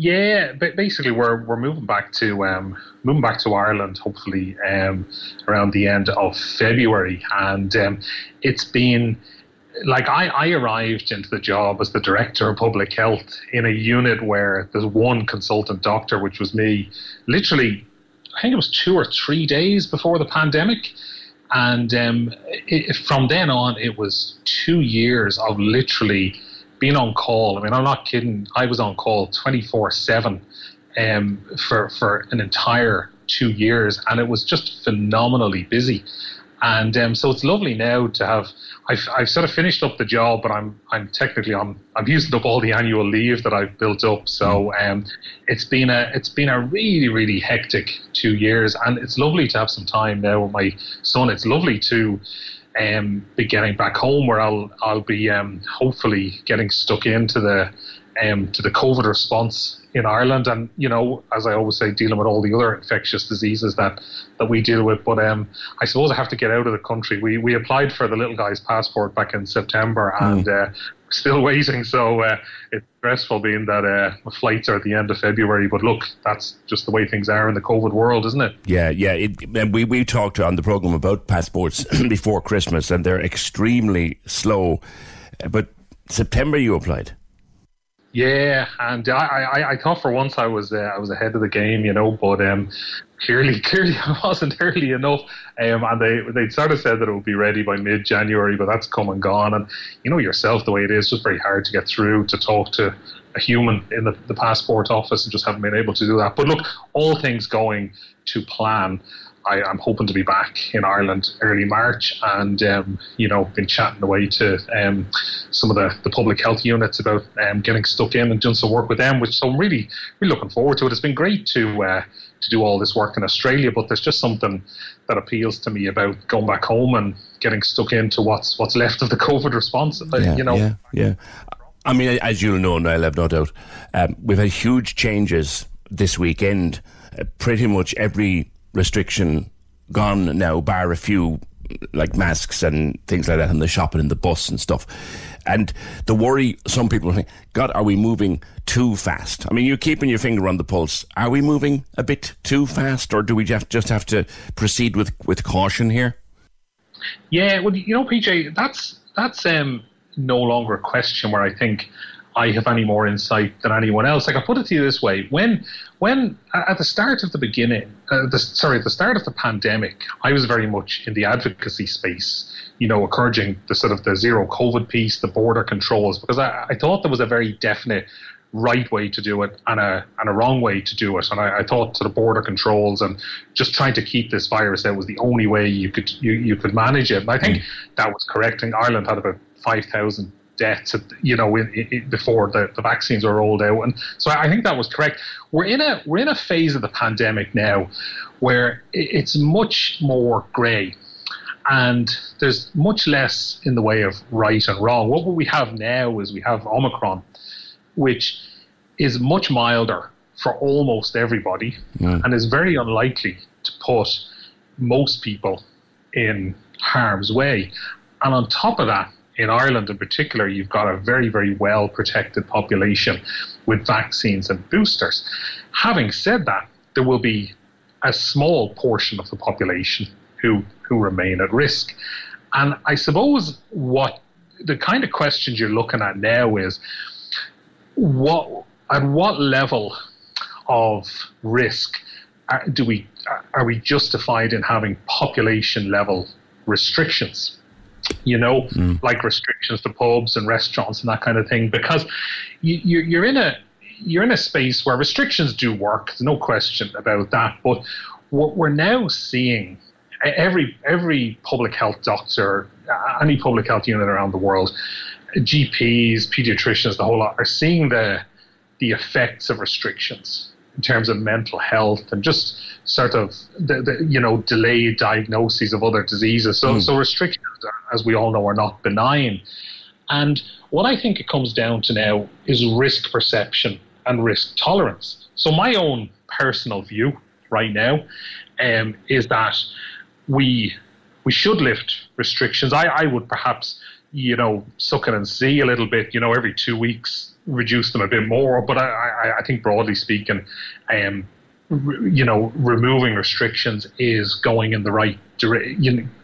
Yeah, but basically we're we're moving back to um, moving back to Ireland hopefully um, around the end of February, and um, it's been like I, I arrived into the job as the director of public health in a unit where there's one consultant doctor, which was me, literally, I think it was two or three days before the pandemic. And um, it, from then on, it was two years of literally being on call. I mean, I'm not kidding. I was on call 24 um, 7 for, for an entire two years, and it was just phenomenally busy. And um, so it's lovely now to have I've, I've sort of finished up the job, but I'm I'm technically on I'm using up all the annual leave that I've built up. So mm. um, it's been a it's been a really really hectic two years, and it's lovely to have some time now with my son. It's lovely to um, be getting back home where I'll I'll be um, hopefully getting stuck into the um, to the COVID response in Ireland, and you know, as I always say, dealing with all the other infectious diseases that that we deal with. But um, I suppose I have to get out of the country. We we applied for the little guy's passport back in September, mm. and uh, still waiting. So uh, it's stressful being that uh, flights are at the end of February. But look, that's just the way things are in the COVID world, isn't it? Yeah, yeah. It, and we, we talked on the programme about passports before Christmas, and they're extremely slow. But September you applied. Yeah, and I, I, I thought for once I was uh, I was ahead of the game, you know, but um, clearly clearly I wasn't early enough. Um, and they they sort of said that it would be ready by mid January, but that's come and gone. And you know yourself the way it is, just very hard to get through to talk to a human in the, the passport office and just haven't been able to do that. But look, all things going to plan. I, am hoping to be back in Ireland early March, and um, you know, been chatting away to um, some of the, the public health units about um, getting stuck in and doing some work with them. Which so I'm really, really looking forward to it. It's been great to uh, to do all this work in Australia, but there's just something that appeals to me about going back home and getting stuck into what's what's left of the COVID response. Yeah, you know, yeah, yeah. I mean, as you'll know, Niall, I've no doubt, um, we've had huge changes this weekend. Uh, pretty much every restriction gone now, bar a few like masks and things like that in the shop and in the bus and stuff. And the worry, some people think, God, are we moving too fast? I mean, you're keeping your finger on the pulse. Are we moving a bit too fast, or do we just just have to proceed with, with caution here? Yeah, well, you know, PJ, that's that's um, no longer a question where I think I have any more insight than anyone else. Like I put it to you this way: when when at the start of the beginning, uh, the, sorry, at the start of the pandemic, I was very much in the advocacy space. You know, encouraging the sort of the zero COVID piece, the border controls, because I, I thought there was a very definite right way to do it and a and a wrong way to do it. And I, I thought to the border controls and just trying to keep this virus out was the only way you could you, you could manage it. And I think that was correct. And Ireland had about five thousand deaths, you know, in, in, before the, the vaccines were rolled out. And so I think that was correct. We're in a we're in a phase of the pandemic now where it's much more grey. And there's much less in the way of right and wrong. What we have now is we have Omicron, which is much milder for almost everybody and is very unlikely to put most people in harm's way. And on top of that, in Ireland in particular, you've got a very, very well protected population with vaccines and boosters. Having said that, there will be a small portion of the population who, who remain at risk. And I suppose what the kind of questions you're looking at now is what at what level of risk are, do we are we justified in having population level restrictions? You know, mm. like restrictions to pubs and restaurants and that kind of thing, because you, you're in a you're in a space where restrictions do work. There's no question about that. But what we're now seeing, every every public health doctor, any public health unit around the world, GPs, pediatricians, the whole lot, are seeing the the effects of restrictions in terms of mental health and just sort of the, the you know delayed diagnoses of other diseases. So mm. so restrictions, as we all know, are not benign. And what I think it comes down to now is risk perception and risk tolerance. So my own personal view right now um, is that we we should lift restrictions. I, I would perhaps you know suck it and see a little bit. You know, every two weeks reduce them a bit more. But I, I, I think broadly speaking, um, you know, removing restrictions is going in the right dire-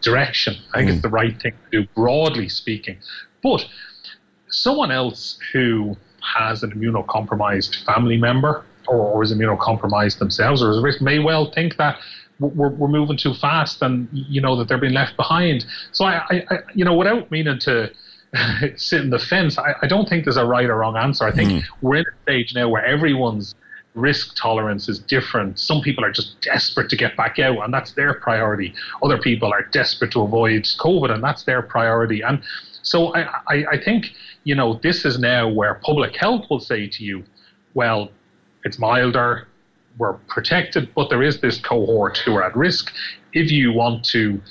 direction. I think mm. it's the right thing to do, broadly speaking. But someone else who has an immunocompromised family member or, or is immunocompromised themselves or is risk may well think that we're, we're moving too fast and you know that they're being left behind. So I, I, I you know, without meaning to sit in the fence, I, I, don't think there's a right or wrong answer. I think mm. we're in a stage now where everyone's risk tolerance is different. Some people are just desperate to get back out, and that's their priority. Other people are desperate to avoid COVID, and that's their priority. And so I, I, I think, you know, this is now where public health will say to you, well, it's milder, we're protected, but there is this cohort who are at risk. If you want to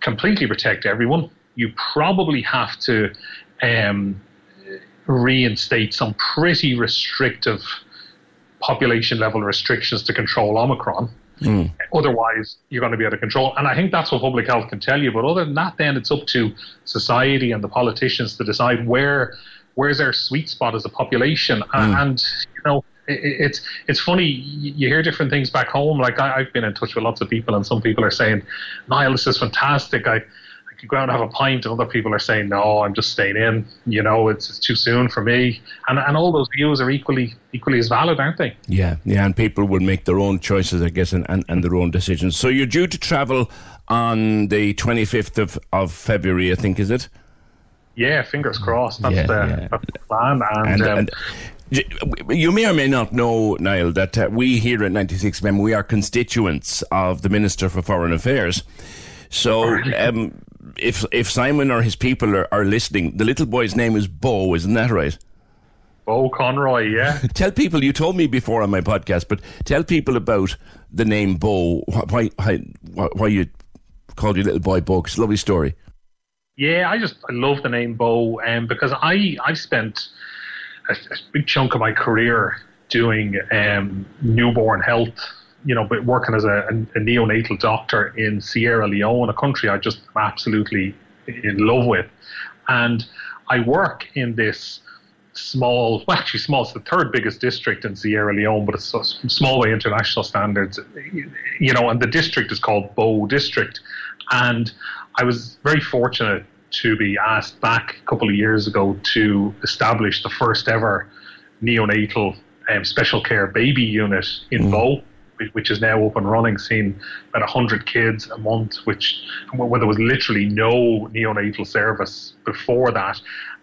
completely protect everyone, you probably have to um, reinstate some pretty restrictive population level restrictions to control Omicron. Mm. Otherwise, you're going to be out of control. And I think that's what public health can tell you. But other than that, then it's up to society and the politicians to decide where where's our sweet spot as a population? Mm. And you know, it, it's it's funny. You hear different things back home. Like I, have been in touch with lots of people, and some people are saying, "Niall, this is fantastic." I go out and have a pint, and other people are saying, "No, I'm just staying in." You know, it's, it's too soon for me, and and all those views are equally equally as valid, aren't they? Yeah, yeah, and people will make their own choices, I guess, and, and, and their own decisions. So you're due to travel on the 25th of, of February, I think, is it? Yeah, fingers crossed. That's, yeah, the, yeah. that's the plan, and, and, um, and you may or may not know, Niall, that uh, we here at 96 FM, we are constituents of the Minister for Foreign Affairs. So, um, if if Simon or his people are, are listening, the little boy's name is Bo, isn't that right? Bo Conroy, yeah. tell people, you told me before on my podcast, but tell people about the name Bo, why, why, why you called your little boy Bo. It's a lovely story. Yeah, I just I love the name Bo um, because I, I spent a, a big chunk of my career doing um, newborn health you know, but working as a, a, neonatal doctor in Sierra Leone, a country I just am absolutely in love with. And I work in this small, well, actually small, it's the third biggest district in Sierra Leone, but it's small by international standards, you know, and the district is called Bo District. And I was very fortunate to be asked back a couple of years ago to establish the first ever neonatal um, special care baby unit in mm. Bo which is now up and running, seeing about 100 kids a month, which where there was literally no neonatal service before that.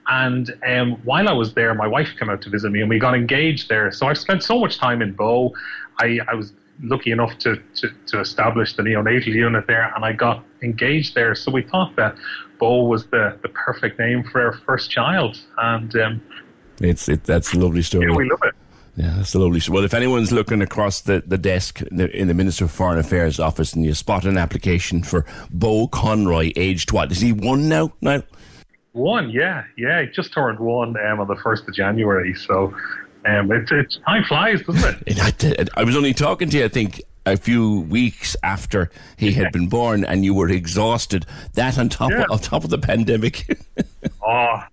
And um, while I was there, my wife came out to visit me and we got engaged there. So I've spent so much time in Bo. I, I was lucky enough to, to, to, establish the neonatal unit there and I got engaged there. So we thought that Bo was the, the perfect name for our first child. And um, it's it, that's a lovely story. Yeah, we love it. Yeah, that's lovely. Well, if anyone's looking across the, the desk in the, in the Minister of Foreign Affairs office and you spot an application for Bo Conroy, aged what? Is he one now? Now? One, yeah, yeah. He just turned one um, on the first of January. So um, it's it's time flies, doesn't it? I, I was only talking to you, I think, a few weeks after he had been born, and you were exhausted. That on top yeah. of, on top of the pandemic. oh,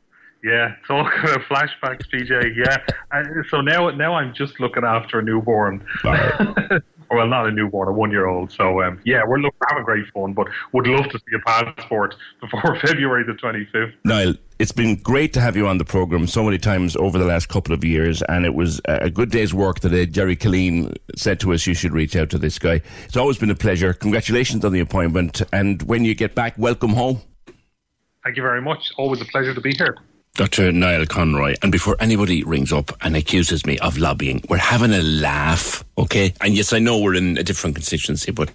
yeah, talk about flashbacks, PJ. Yeah, and so now now I'm just looking after a newborn. well, not a newborn, a one-year-old. So um, yeah, we're, look, having great fun, but would love to see a passport before February the 25th. Niall, it's been great to have you on the program so many times over the last couple of years, and it was a good day's work today. Gerry Killeen said to us, "You should reach out to this guy." It's always been a pleasure. Congratulations on the appointment, and when you get back, welcome home. Thank you very much. Always a pleasure to be here. Dr. Niall Conroy, and before anybody rings up and accuses me of lobbying, we're having a laugh, okay? And yes, I know we're in a different constituency, but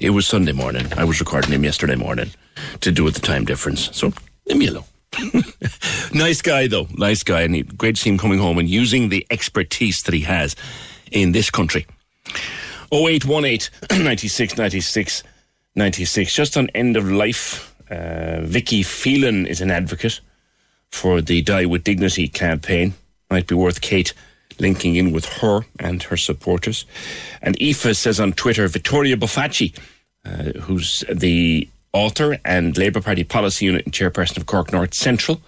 it was Sunday morning. I was recording him yesterday morning to do with the time difference. So leave me alone. nice guy, though. Nice guy. And he, great to see him coming home and using the expertise that he has in this country. 0818 96 96 96. Just on end of life, uh, Vicky Phelan is an advocate for the Die with Dignity campaign. Might be worth Kate linking in with her and her supporters. And Aoife says on Twitter, Vittorio Bufacchi, uh, who's the author and Labour Party policy unit and chairperson of Cork North Central,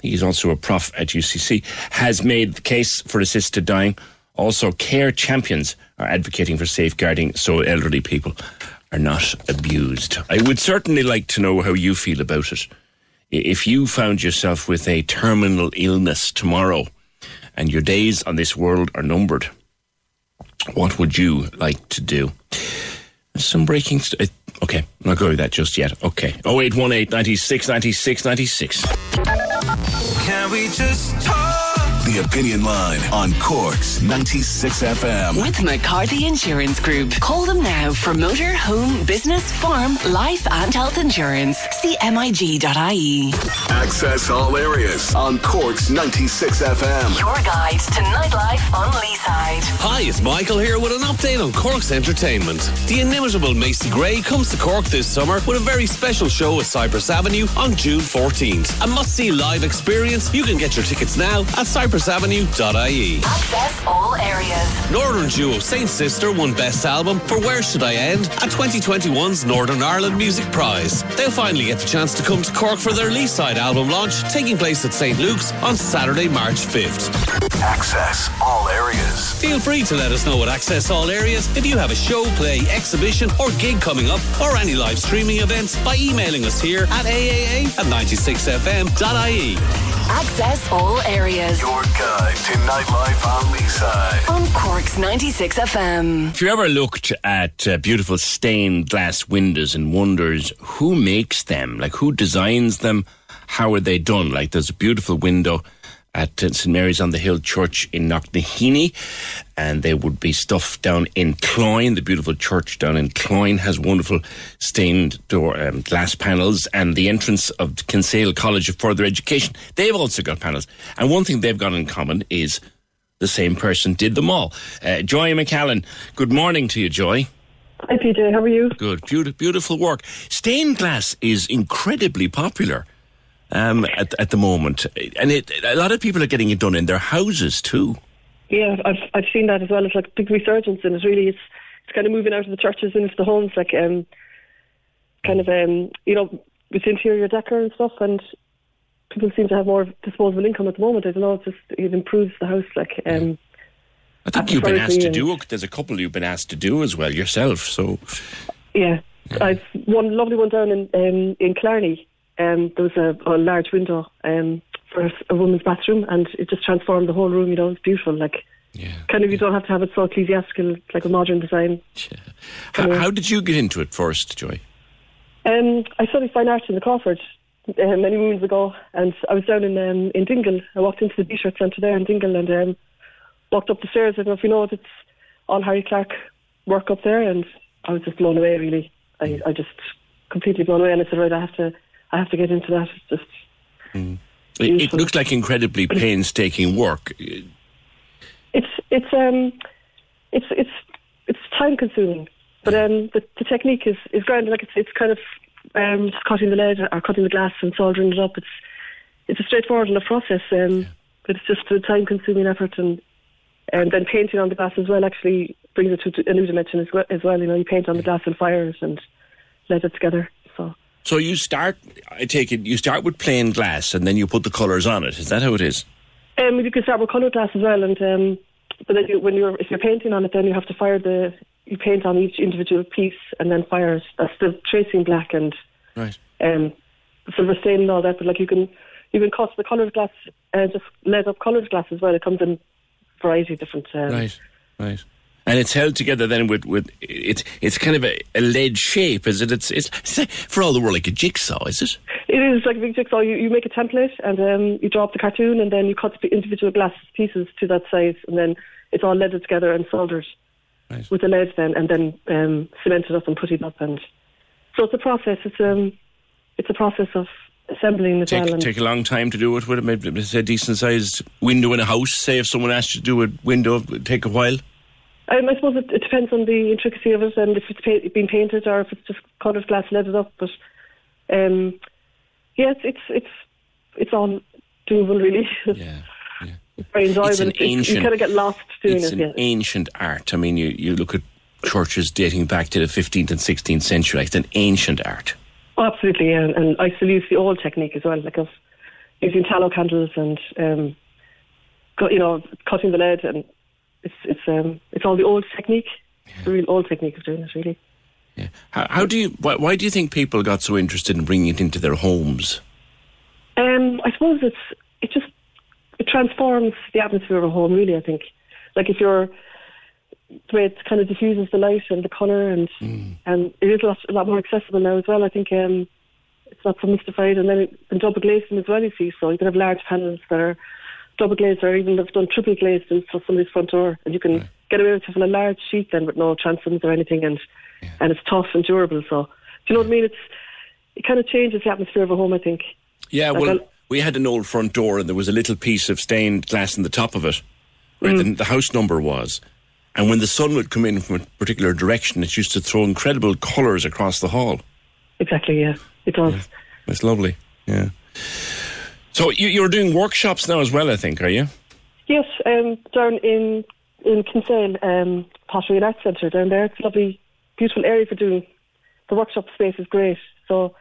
he's also a prof at UCC, has made the case for assisted dying. Also, care champions are advocating for safeguarding so elderly people are not abused. I would certainly like to know how you feel about it if you found yourself with a terminal illness tomorrow and your days on this world are numbered, what would you like to do? Some breaking. St- uh, okay, I'm not going with that just yet. Okay. 0818 96 96 96. Can we just talk? The Opinion Line on Cork's 96 FM. With McCarthy Insurance Group. Call them now for motor, home, business, farm, life, and health insurance. See MIG.ie. Access all areas on Cork's 96 FM. Your guide to nightlife on Leeside. Hi, it's Michael here with an update on Cork's entertainment. The inimitable Macy Gray comes to Cork this summer with a very special show at Cyprus Avenue on June 14th. A must see live experience. You can get your tickets now at Cyprus cyprusavenue.ie. Access all areas. Northern duo Saint Sister won Best Album for Where Should I End at 2021's Northern Ireland Music Prize. They'll finally get the chance to come to Cork for their Leeside album album launch taking place at St. Luke's on Saturday, March 5th. Access all areas. Feel free to let us know at Access All Areas if you have a show, play, exhibition, or gig coming up, or any live streaming events by emailing us here at aaa at 96fm.ie. Access all areas Your guide to nightlife on Leeside. on Cork's 96 FM. If you ever looked at uh, beautiful stained glass windows and wonders who makes them, like who designs them, how are they done? Like there's a beautiful window at St Mary's on the Hill Church in Knocknaheeny, and there would be stuff down in Cloyne. The beautiful church down in Cloyne has wonderful stained door um, glass panels, and the entrance of Kinsale College of Further Education. They've also got panels, and one thing they've got in common is the same person did them all. Uh, Joy McAllen, good morning to you, Joy. Hi, PJ. How are you? Good, beautiful, beautiful work. Stained glass is incredibly popular um, at at the moment, and it, a lot of people are getting it done in their houses too. Yeah, I've I've seen that as well. It's like a big resurgence, and it's really it's it's kind of moving out of the churches and into the homes, like um, kind of um, you know, with interior decor and stuff, and people seem to have more disposable income at the moment. I don't know, it's just it improves the house, like um. I think you've been asked to do. There's a couple you've been asked to do as well yourself. So Yeah, I've one lovely one down in um, in Clarny. Um, there was a, a large window um, for a woman's bathroom, and it just transformed the whole room. You know, it's beautiful. Like, kind of, you don't have to have it so ecclesiastical, like a modern design. how, how did you get into it first, Joy? Um, I studied fine art in the Crawford uh, many moons ago, and I was down in um, in Dingle. I walked into the Díseart centre there in Dingle, and um, walked up the stairs. I don't know if you know it, it's all Harry Clarke work up there, and I was just blown away. Really, I, I just completely blown away, and I said, right, I have to, I have to get into that. It's just It, it looks like incredibly painstaking work. it's it's um it's it's it's time consuming, but um the, the technique is is grand. Like it's it's kind of um just cutting the lead or cutting the glass and soldering it up. It's it's a straightforward enough process, um, but it's just a time consuming effort and and then painting on the glass as well actually brings it to a new dimension as well. As well, you know, you paint on the glass and fires and let it together. So So you start, I take it, you start with plain glass and then you put the colours on it. Is that how it is? Um, you can start with coloured glass as well, and um, but then you, when you're if you're painting on it, then you have to fire the you paint on each individual piece and then fire it. That's the tracing black and Right. um, silver stain and all that. But like you can you can cut the coloured glass and just lead up coloured glass as well. It comes in variety of different. Um, Right, right. And it's held together then with, with it's it's kind of a, a lead shape, is it? It's, it's it's for all the world like a jigsaw, is it? It is like a big jigsaw. You, you make a template and um, you draw up the cartoon and then you cut the individual glass pieces to that size and then it's all leaded together and soldered with the lead then and then um, cemented up and put it up and so it's a process. It's um it's a process of assembling the Take take a long time to do it. Would it maybe a decent sized window in a house? Say if someone asked you to do a window, it would take a while. Um, I suppose it, it depends on the intricacy of it and if it's pa- been painted or if it's just coloured glass leaded up. But um, yeah, it's it's it's, it's all doable really. Yeah. It's very enjoyable. It's an It's- it's- ancient. you kind of get lost doing it's it. an Yeah. ancient art. I mean, you you look at churches dating back to the 15th and 16th century. It's an ancient art. Oh, absolutely, yeah. And I still use the old technique as well, like of using tallow candles and um, you know, cutting the lead, and it's it's um it's all the old technique, the real old technique of doing it, really. How, how do you? Why, why do you think people got so interested in bringing it into their homes? Um, I suppose it's it just it transforms the atmosphere of a home, really. I think, like if you're the way it kind of diffuses the light and the colour, and and it is a lot, a lot more accessible now as well. I think um, it's not so mystified, and then it, and double glazing as well. You see, so you can have large panels that are double glazed, or even they've done triple glazed in for somebody's front door, and you can get away with having a large sheet then with no transoms or anything, and and it's tough and durable. So, do you know what I mean? It's it kind of changes the atmosphere of a home. I think. Yeah, Like well, a- we had an old front door, and there was a little piece of stained glass in the top of it, where Mm. the, the house number was. And when the sun would come in from a particular direction, it used to throw incredible colours across the hall. Exactly. Yeah, it does. It's lovely. Yeah. So you, you're doing workshops now as well, I think, are you? Yes, um, down in in Kinsale, um, Pottery and Arts Centre down there. It's a lovely, beautiful area for doing. The workshop space is great. So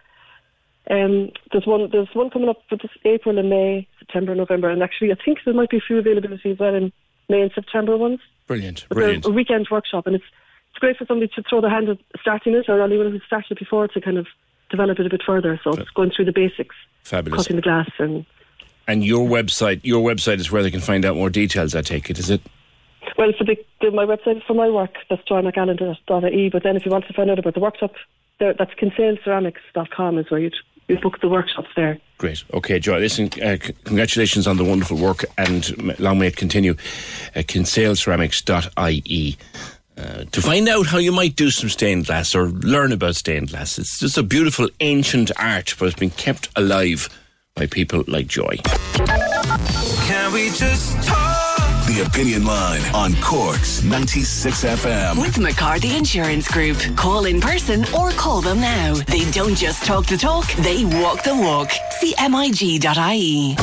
Um, there's one there's one coming up for this April and May, September, November, and actually I think there might be a few availability as well in May and September ones. Brilliant, But brilliant. a weekend workshop, and it's it's great for somebody to throw their hand at starting it, or anyone who's started it before to kind of develop it a bit further. So it's going through the basics, Fabulous. cutting the glass, and And your website, your website is where they can find out more details. I take it, is it? well, for the, the my website is for my work. That's joymcallan.ie. But then if you want to find out about the workshop, there, that's kinsaleceramics.com is where you you book the workshops there. Great. Okay, Joy. Listen, uh, c- congratulations on the wonderful work, and long may it continue. Uh, kinsaleceramics.ie. Uh, to find out how you might do some stained glass or learn about stained glass. It's just a beautiful ancient art, but it's been kept alive by people like Joy. Can we just talk? The Opinion Line on Cork's 96 FM. With McCarthy Insurance Group. Call in person or call them now. They don't just talk the talk, they walk the walk. See MIG.ie.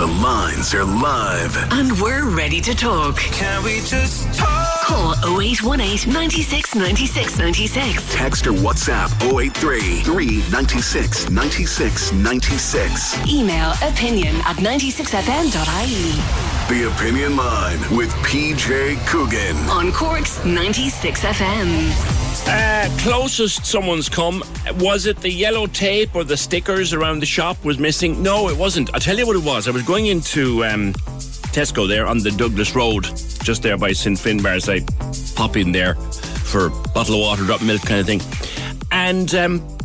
The lines are live. And we're ready to talk. Can we just talk? Call 0818 96 96 96. Text or WhatsApp 083 396 96 96. Email opinion at 96fm.ie. The Opinion Line with PJ Coogan. On Cork's 96 FM. Uh, closest someone's come. Was it the yellow tape or the stickers around the shop was missing? No, it wasn't. I'll tell you what it was. I was going into um, Tesco there on the Douglas Road, just there by St. Finbarr's. I pop in there for a bottle of water, drop milk kind of thing. And um,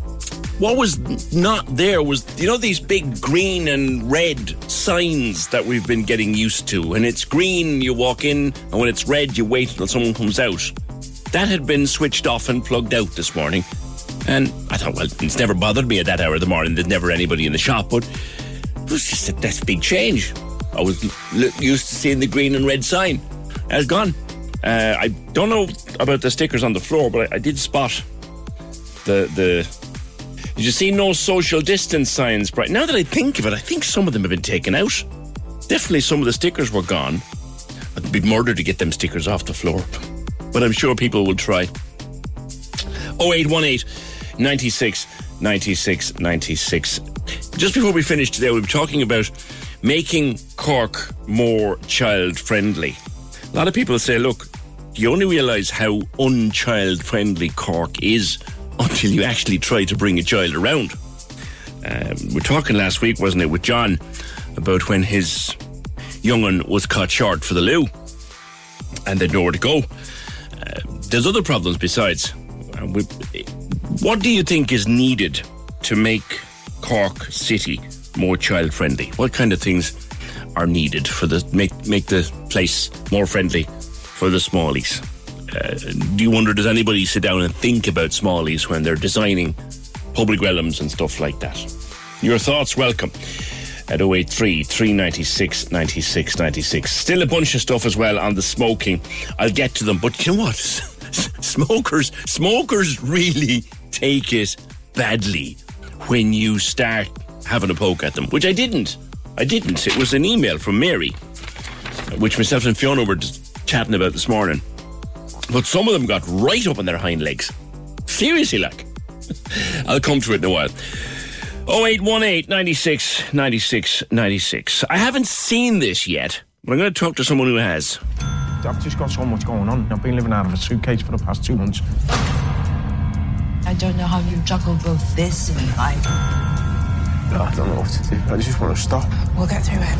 what was not there was, you know, these big green and red signs that we've been getting used to. And it's green, you walk in, and when it's red, you wait until someone comes out. That had been switched off and plugged out this morning. And I thought, well, it's never bothered me at that hour of the morning. There's never anybody in the shop, but it was just a, that's big change. I was l- used to seeing the green and red sign. It's gone. Uh, I don't know about the stickers on the floor, but I, I did spot the the. Did you see no social distance signs? Right now that I think of it, I think some of them have been taken out. Definitely, some of the stickers were gone. It'd be murder to get them stickers off the floor, but I'm sure people will try. 0818 96 96 96. Just before we finish today, we'll be talking about making Cork more child friendly. A lot of people say, look, you only realise how unchild friendly Cork is until you actually try to bring a child around. Um, we were talking last week, wasn't it, with John about when his young one was caught short for the loo and they'd nowhere to go. Uh, there's other problems besides. Uh, we, what do you think is needed to make Cork City more child friendly? What kind of things are needed for the make make the place more friendly for the smallies? Uh, do you wonder does anybody sit down and think about smallies when they're designing public realms and stuff like that? Your thoughts welcome at 083 396 96 96. Still a bunch of stuff as well on the smoking. I'll get to them, but you know what? smokers smokers really take it badly when you start having a poke at them, which I didn't. I didn't. It was an email from Mary, which myself and Fiona were chatting about this morning. But some of them got right up on their hind legs. Seriously, like. I'll come to it in a while. 0818 96 96 96. I haven't seen this yet, but I'm going to talk to someone who has. I've just got so much going on. I've been living out of a suitcase for the past two months. I don't know how you juggle both this and life. I don't know what to do. I just want to stop. We'll get through it.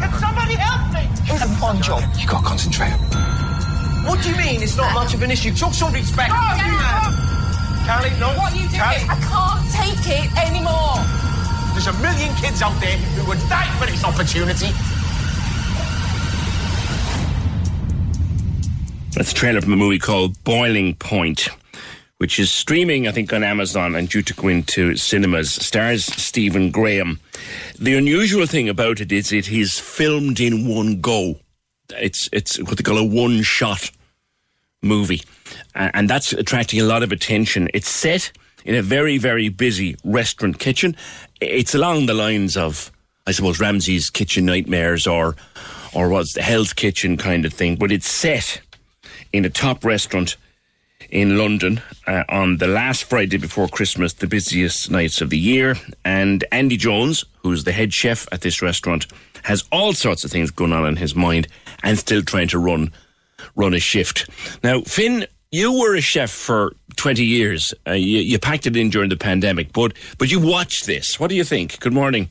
Can somebody help me? It's a fun job. You got to concentrate. What do you mean? It's not much of an issue. Talk some respect. Carly, no. What are you doing? I can't take it anymore. There's a million kids out there who would die for this opportunity. That's a trailer from a movie called Boiling Point, which is streaming, I think, on Amazon and due to go into cinemas. Stars Stephen Graham. The unusual thing about it is it is filmed in one go. It's it's what they call a one shot movie, and that's attracting a lot of attention. It's set in a very very busy restaurant kitchen. It's along the lines of, I suppose, Ramsay's Kitchen Nightmares or or what's the Hell's Kitchen kind of thing, but it's set in a top restaurant in London uh, on the last Friday before Christmas, the busiest nights of the year. And Andy Jones, who's the head chef at this restaurant, has all sorts of things going on in his mind and still trying to run run a shift. Now, Finn, you were a chef for 20 years. Uh, you, you packed it in during the pandemic, but but you watched this. What do you think? Good morning.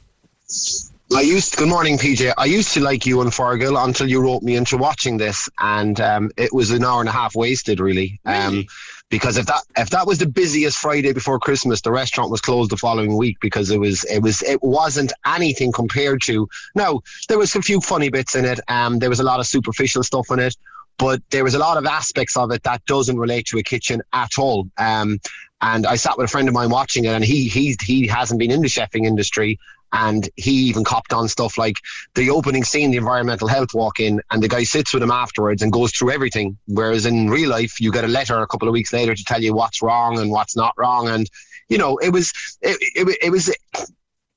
I used good morning, PJ. I used to like you and Fergal until you wrote me into watching this, and um, it was an hour and a half wasted, really. Um, because if that if that was the busiest Friday before Christmas, the restaurant was closed the following week because it was it was it wasn't anything compared to. No, there was a few funny bits in it. Um, there was a lot of superficial stuff in it, but there was a lot of aspects of it that doesn't relate to a kitchen at all. Um, and I sat with a friend of mine watching it, and he he he hasn't been in the chefing industry, and he even copped on stuff like the opening scene, the environmental health walk in, and the guy sits with him afterwards and goes through everything. Whereas in real life, you get a letter a couple of weeks later to tell you what's wrong and what's not wrong, and you know it was it, it, it was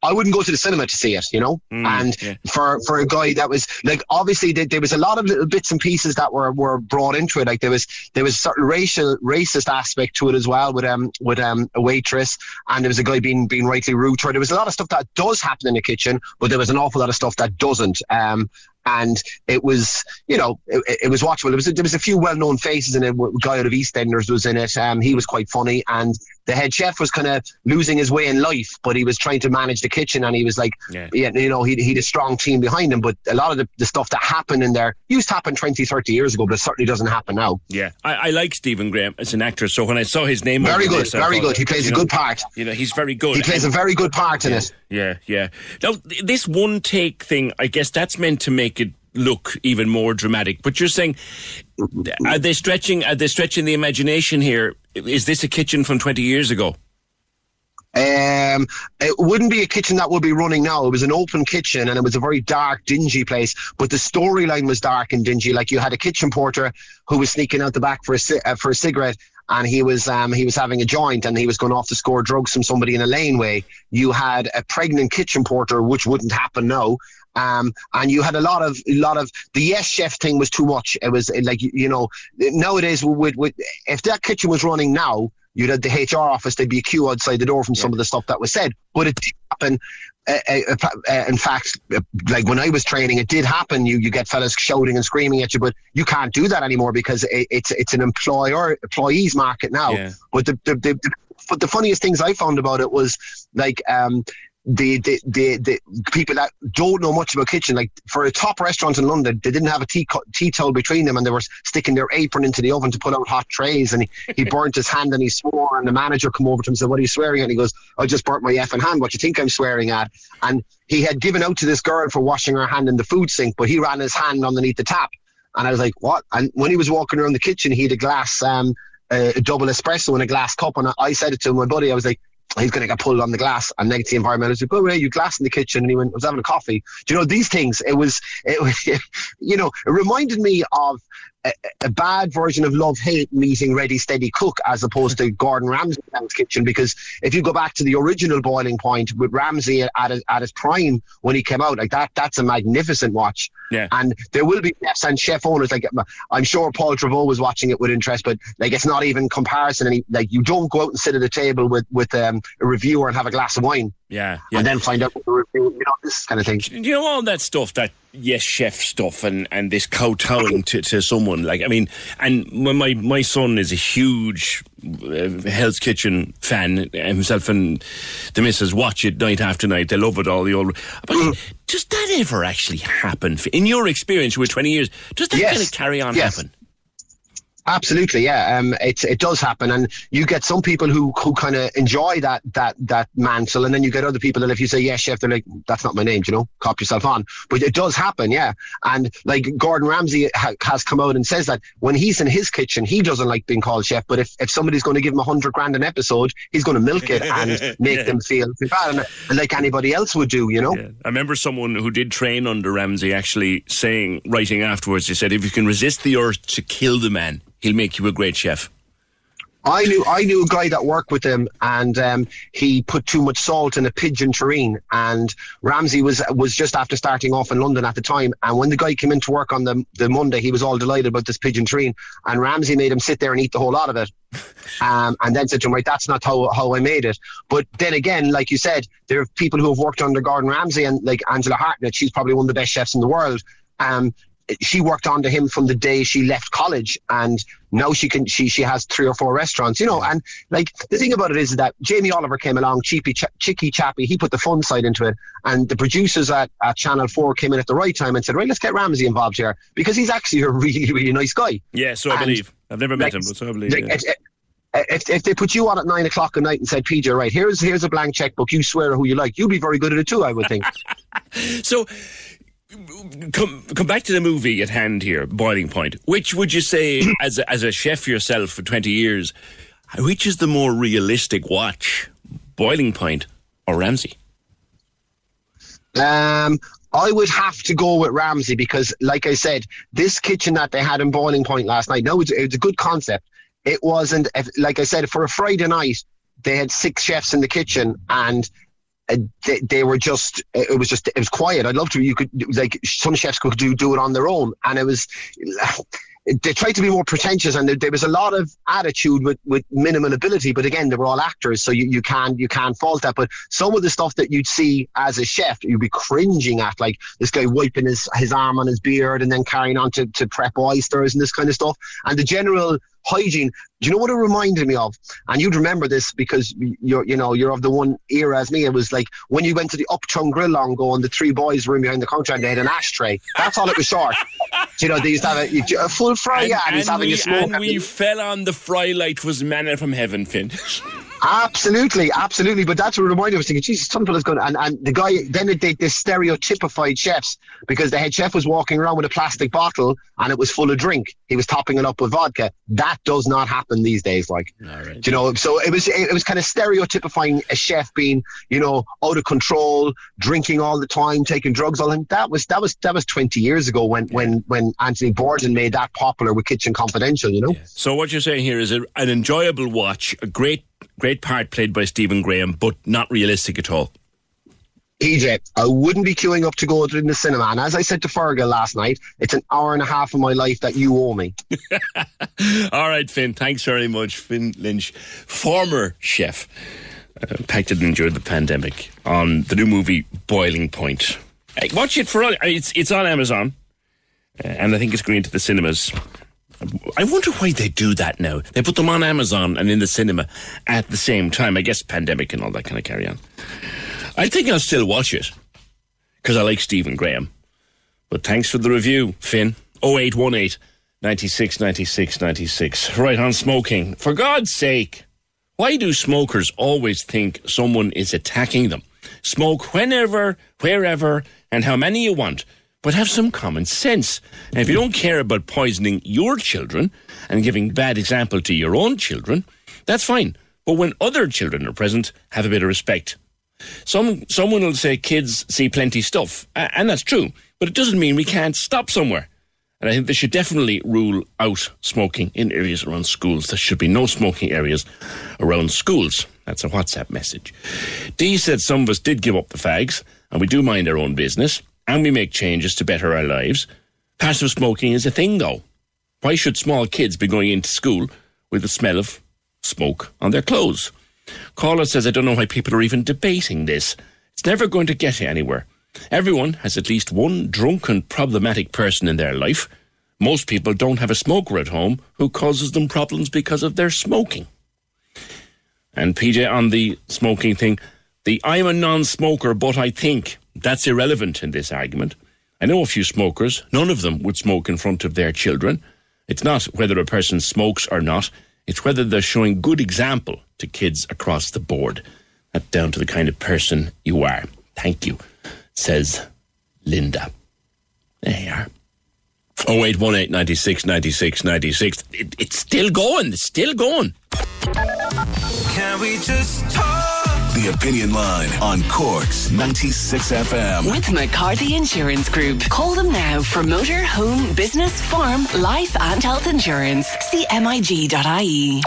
I wouldn't go to the cinema to see it, you know. Mm, and yeah. for for a guy that was like, obviously there, there was a lot of little bits and pieces that were, were brought into it. Like there was there was certain racial racist aspect to it as well with um with um a waitress, and there was a guy being being rightly rude to her. There was a lot of stuff that does happen in the kitchen, but there was an awful lot of stuff that doesn't. Um, and it was, you know, it, it was watchable. There was, a, there was a few well-known faces in it. A guy out of EastEnders was in it. Um, he was quite funny, and the head chef was kind of losing his way in life, but he was trying to manage the kitchen, and he was like, Yeah. yeah, you know, he he had a strong team behind him. But a lot of the, the stuff that happened in there used to happen 20, 30 years ago, but it certainly doesn't happen now. Yeah, I, I like Stephen Graham as an actor. So when I saw his name, Very good, very good. He plays a know, good part. You know, he's very good. He plays a very good part in yeah, it. Yeah, yeah. Now this one take thing, I guess that's meant to make it look even more dramatic. But you're saying, are they stretching? Are they stretching the imagination here? Is this a kitchen from 20 years ago? Um, it wouldn't be a kitchen that would be running now. It was an open kitchen and it was a very dark, dingy place. But the storyline was dark and dingy. Like you had a kitchen porter who was sneaking out the back for a uh, for a cigarette, and he was um, he was having a joint and he was going off to score drugs from somebody in a laneway. You had a pregnant kitchen porter, which wouldn't happen now. Um, and you had a lot of a lot of the yes chef thing was too much. It was uh, like you, know nowadays with, with if that kitchen was running now, you'd have the HR office. There'd be a queue outside the door from some of the stuff that was said. But it did happen. Uh, uh, uh, in fact, uh, like when I was training, it did happen. You you get fellas shouting and screaming at you, but you can't do that anymore because it, it's it's an employer employees market now. Yeah. But the, the, the, the but the funniest things I found about it was like um the, the the the people that don't know much about kitchen, like for a top restaurant in London, they didn't have a tea co- tea towel between them, and they were sticking their apron into the oven to put out hot trays. And he, he burnt his hand and he swore. And the manager come over to him and said, "What are you swearing at?" And he goes, "I just burnt my effing hand. What do you think I'm swearing at?" And he had given out to this girl for washing her hand in the food sink, but he ran his hand underneath the tap. And I was like, "What?" And when he was walking around the kitchen, he had a glass. Um, a a double espresso in a glass cup, and I, I said it to my buddy. I was like, he's going to get pulled on the glass and negative environmental. Like, oh, yeah, you glass in the kitchen. And he went, I was having a coffee. Do you know these things? It was, it, was- you know, it reminded me of a, a bad version of love hate meeting Ready Steady Cook as opposed to Gordon Ramsay's kitchen. Because if you go back to the original boiling point with Ramsay at his, at his prime when he came out, like that, that's a magnificent watch. Yeah. And there will be chefs and chef owners like I'm sure Paul Trevor was watching it with interest, but like it's not even comparison. Any like you don't go out and sit at a table with with um, a reviewer and have a glass of wine Yeah, yeah. and then find out what the review, you know, this kind of thing. you know all that stuff that yes chef stuff and and this kowtowing to, to someone like i mean and when my my son is a huge uh, hell's kitchen fan himself and the missus watch it night after night they love it all the old but does that ever actually happen in your experience with 20 years does that Yes. kind of carry on Yes. happen Absolutely, yeah. Um, it it does happen, and you get some people who who kind of enjoy that that that mantle, and then you get other people that if you say yes, chef, they're like, that's not my name, you know, cop yourself on. But it does happen, yeah. And like Gordon Ramsay ha- has come out and says that when he's in his kitchen, he doesn't like being called chef. But if, if somebody's going to give him a hundred grand an episode, he's going to milk it and make Yeah. them feel bad, and, like anybody else would do, you know. I remember someone who did train under Ramsay actually saying, writing afterwards, he said, if you can resist the urge to kill the man, he'll make you a great chef. I knew I knew a guy that worked with him, and um, he put too much salt in a pigeon terrine. And Ramsay was was just after starting off in London at the time. And when the guy came in to work on the the Monday, he was all delighted about this pigeon terrine. And Ramsay made him sit there and eat the whole lot of it. Um, and then said to him, "Right, that's not how how I made it." But then again, like you said, there are people who have worked under Gordon Ramsay and like Angela Hartnett. She's probably one of the best chefs in the world. Um, she worked under him from the day she left college and now she can she she has three or four restaurants you know and like the thing about it is that Jamie Oliver came along cheapy ch- chicky chappy he put the fun side into it and the producers at, at Channel 4 came in at the right time and said right let's get Ramsay involved here because he's actually a really really nice guy Yeah, so I And, believe. I've never met like, him, but so I believe. like, yeah. it- it- if, if they put you on at nine o'clock at night and said, PJ, right, here's here's a blank checkbook, you swear who you like, you'd be very good at it too, I would think. So, come come back to the movie at hand here, Boiling Point. Which would you say, as a, as a chef yourself for twenty years, which is the more realistic watch, Boiling Point or Ramsay? Um, I would have to go with Ramsay because, like I said, this kitchen that they had in Boiling Point last night, no, it's, it's a good concept. It wasn't, like I said, for a Friday night, they had six chefs in the kitchen and they, they were just, it was just, it was quiet. I'd love to, you could, like, some chefs could do, do it on their own. And it was, they tried to be more pretentious and there, there was a lot of attitude with, with minimal ability but again they were all actors so you, you can't you can't fault that but some of the stuff that you'd see as a chef you'd be cringing at like this guy wiping his, his arm on his beard and then carrying on to, to prep oysters and this kind of stuff and the general hygiene. Do you know what it reminded me of? And you'd remember this because you're you know you're of the one era as me. It was like when you went to the Upchung Grill long ago and the three boys were in behind the counter and they had an ashtray. That's all it was short you know they used to have a, a full fry yeah and, he's having we, a smoke and we fell on the fry light was manna from heaven, Finn. Absolutely, absolutely. But that's what it reminded me. I was thinking, Jesus, fella's going. And, and the guy then they, they stereotypified chefs because the head chef was walking around with a plastic bottle and it was full of drink. He was topping it up with vodka. That does not happen these days. Like, Do you know, so it was it was kind of stereotypifying a chef being, you know, out of control, drinking all the time, taking drugs all the time. That was that was that was twenty years ago when when when Anthony Bourdain made that popular with Kitchen Confidential. You know. So what you're saying here is a, an enjoyable watch, a great great part played by Stephen Graham, but not realistic at all. PJ, I wouldn't be queuing up to go to the cinema. And as I said to Fergal last night, it's an hour and a half of my life that you owe me. All right, Finn. Thanks very much, Finn Lynch, former chef, uh, packed it and enjoyed the pandemic on the new movie Boiling Point. Hey, watch it for all. It's it's on Amazon, uh, and I think it's going to the cinemas. I wonder why they do that now. They put them on Amazon and in the cinema at the same time. I guess pandemic and all that kind of carry on. I think I'll still watch it because I like Stephen Graham. But thanks for the review, Finn. 0818 96 96 96. Right on smoking. For God's sake, why do smokers always think someone is attacking them? Smoke whenever, wherever, and how many you want, but have some common sense. And if you don't care about poisoning your children and giving bad example to your own children, that's fine. But when other children are present, have a bit of respect. Some someone will say kids see plenty stuff, and that's true. But it doesn't mean we can't stop somewhere. And I think they should definitely rule out smoking in areas around schools. There should be no smoking areas around schools. That's a WhatsApp message. Dee said some of us did give up the fags, and we do mind our own business, and we make changes to better our lives. Passive smoking is a thing, though. Why should small kids be going into school with the smell of smoke on their clothes? Caller says, I don't know why people are even debating this. It's never going to get anywhere. Everyone has at least one drunken, problematic person in their life. Most people don't have a smoker at home who causes them problems because of their smoking. And PJ, on the smoking thing, the I'm a non smoker, but I think that's irrelevant in this argument. I know a few smokers, none of them would smoke in front of their children. It's not whether a person smokes or not, it's whether they're showing good example to kids across the board. That's down to the kind of person you are. Thank you, says Linda. There you are. 0818 96 96 96. It, it's still going. It's still going. Can we just talk? The Opinion Line on Cork's 96 FM. With McCarthy Insurance Group. Call them now for motor, home, business, farm, life, and health insurance. See MIG.ie.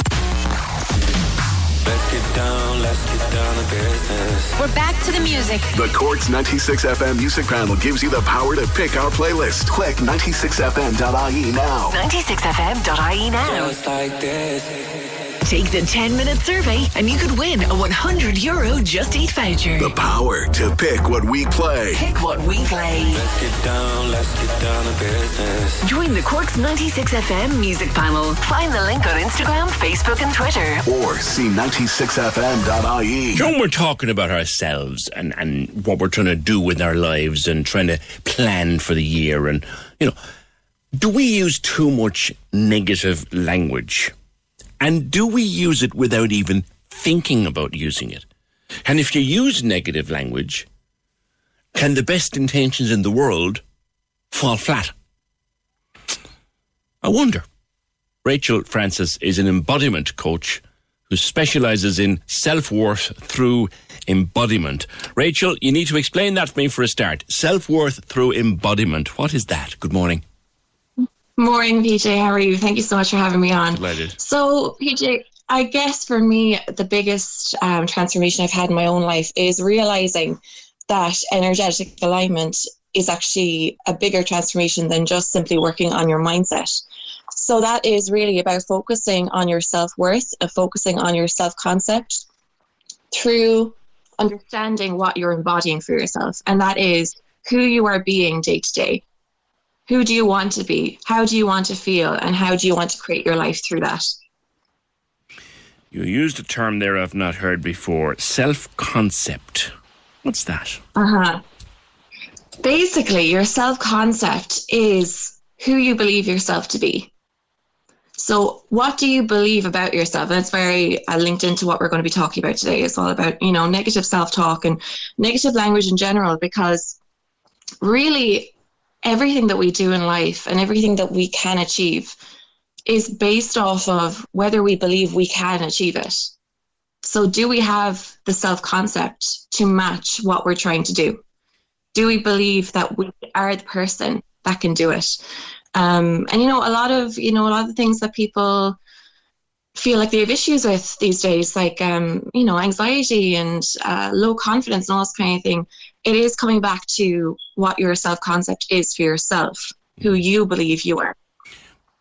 get down, let's get down to business. We're back to the music. The Corks 96 FM music panel gives you the power to pick our playlist. Click 96fm.ie now. 96fm.ie now. Just like this. Take the 10 minute survey and you could win a 100 euro Just Eat voucher. The power to pick what we play. Pick what we play. Let's get down, let's get down to business. Join the Corks 96 FM music panel. Find the link on Instagram, Facebook, and Twitter. Or see 96fm.ie. When we're talking about ourselves and, and what we're trying to do with our lives and trying to plan for the year, and, you know, do we use too much negative language? And do we use it without even thinking about using it? And if you use negative language, can the best intentions in the world fall flat? I wonder. Rachel Francis is an embodiment coach who specializes in self worth through embodiment. Rachel, you need to explain that to me for a start. Self worth through embodiment. What is that? Good morning. Morning, PJ. How are you? Thank you so much for having me on. Delighted. So, PJ, I guess for me, the biggest um, transformation I've had in my own life is realizing that energetic alignment is actually a bigger transformation than just simply working on your mindset. So, that is really about focusing on your self worth and focusing on your self concept through understanding what you're embodying for yourself. And that is who you are being day to day who do you want to be? How do you want to feel? And how do you want to create your life through that? You used a term there I've not heard before self concept. What's that? Uh huh. Basically, your self concept is who you believe yourself to be. So, what do you believe about yourself? And it's very uh, linked into what we're going to be talking about today. It's all about, you know, negative self talk and negative language in general, because really, everything that we do in life and everything that we can achieve is based off of whether we believe we can achieve it. So, do we have the self concept to match what we're trying to do? Do we believe that we are the person that can do it? Um, and you know, a lot of you know, a lot of things that people feel like they have issues with these days, like um, you know, anxiety and uh, low confidence and all this kind of thing. It is coming back to what your self concept is for yourself, who hmm. you believe you are.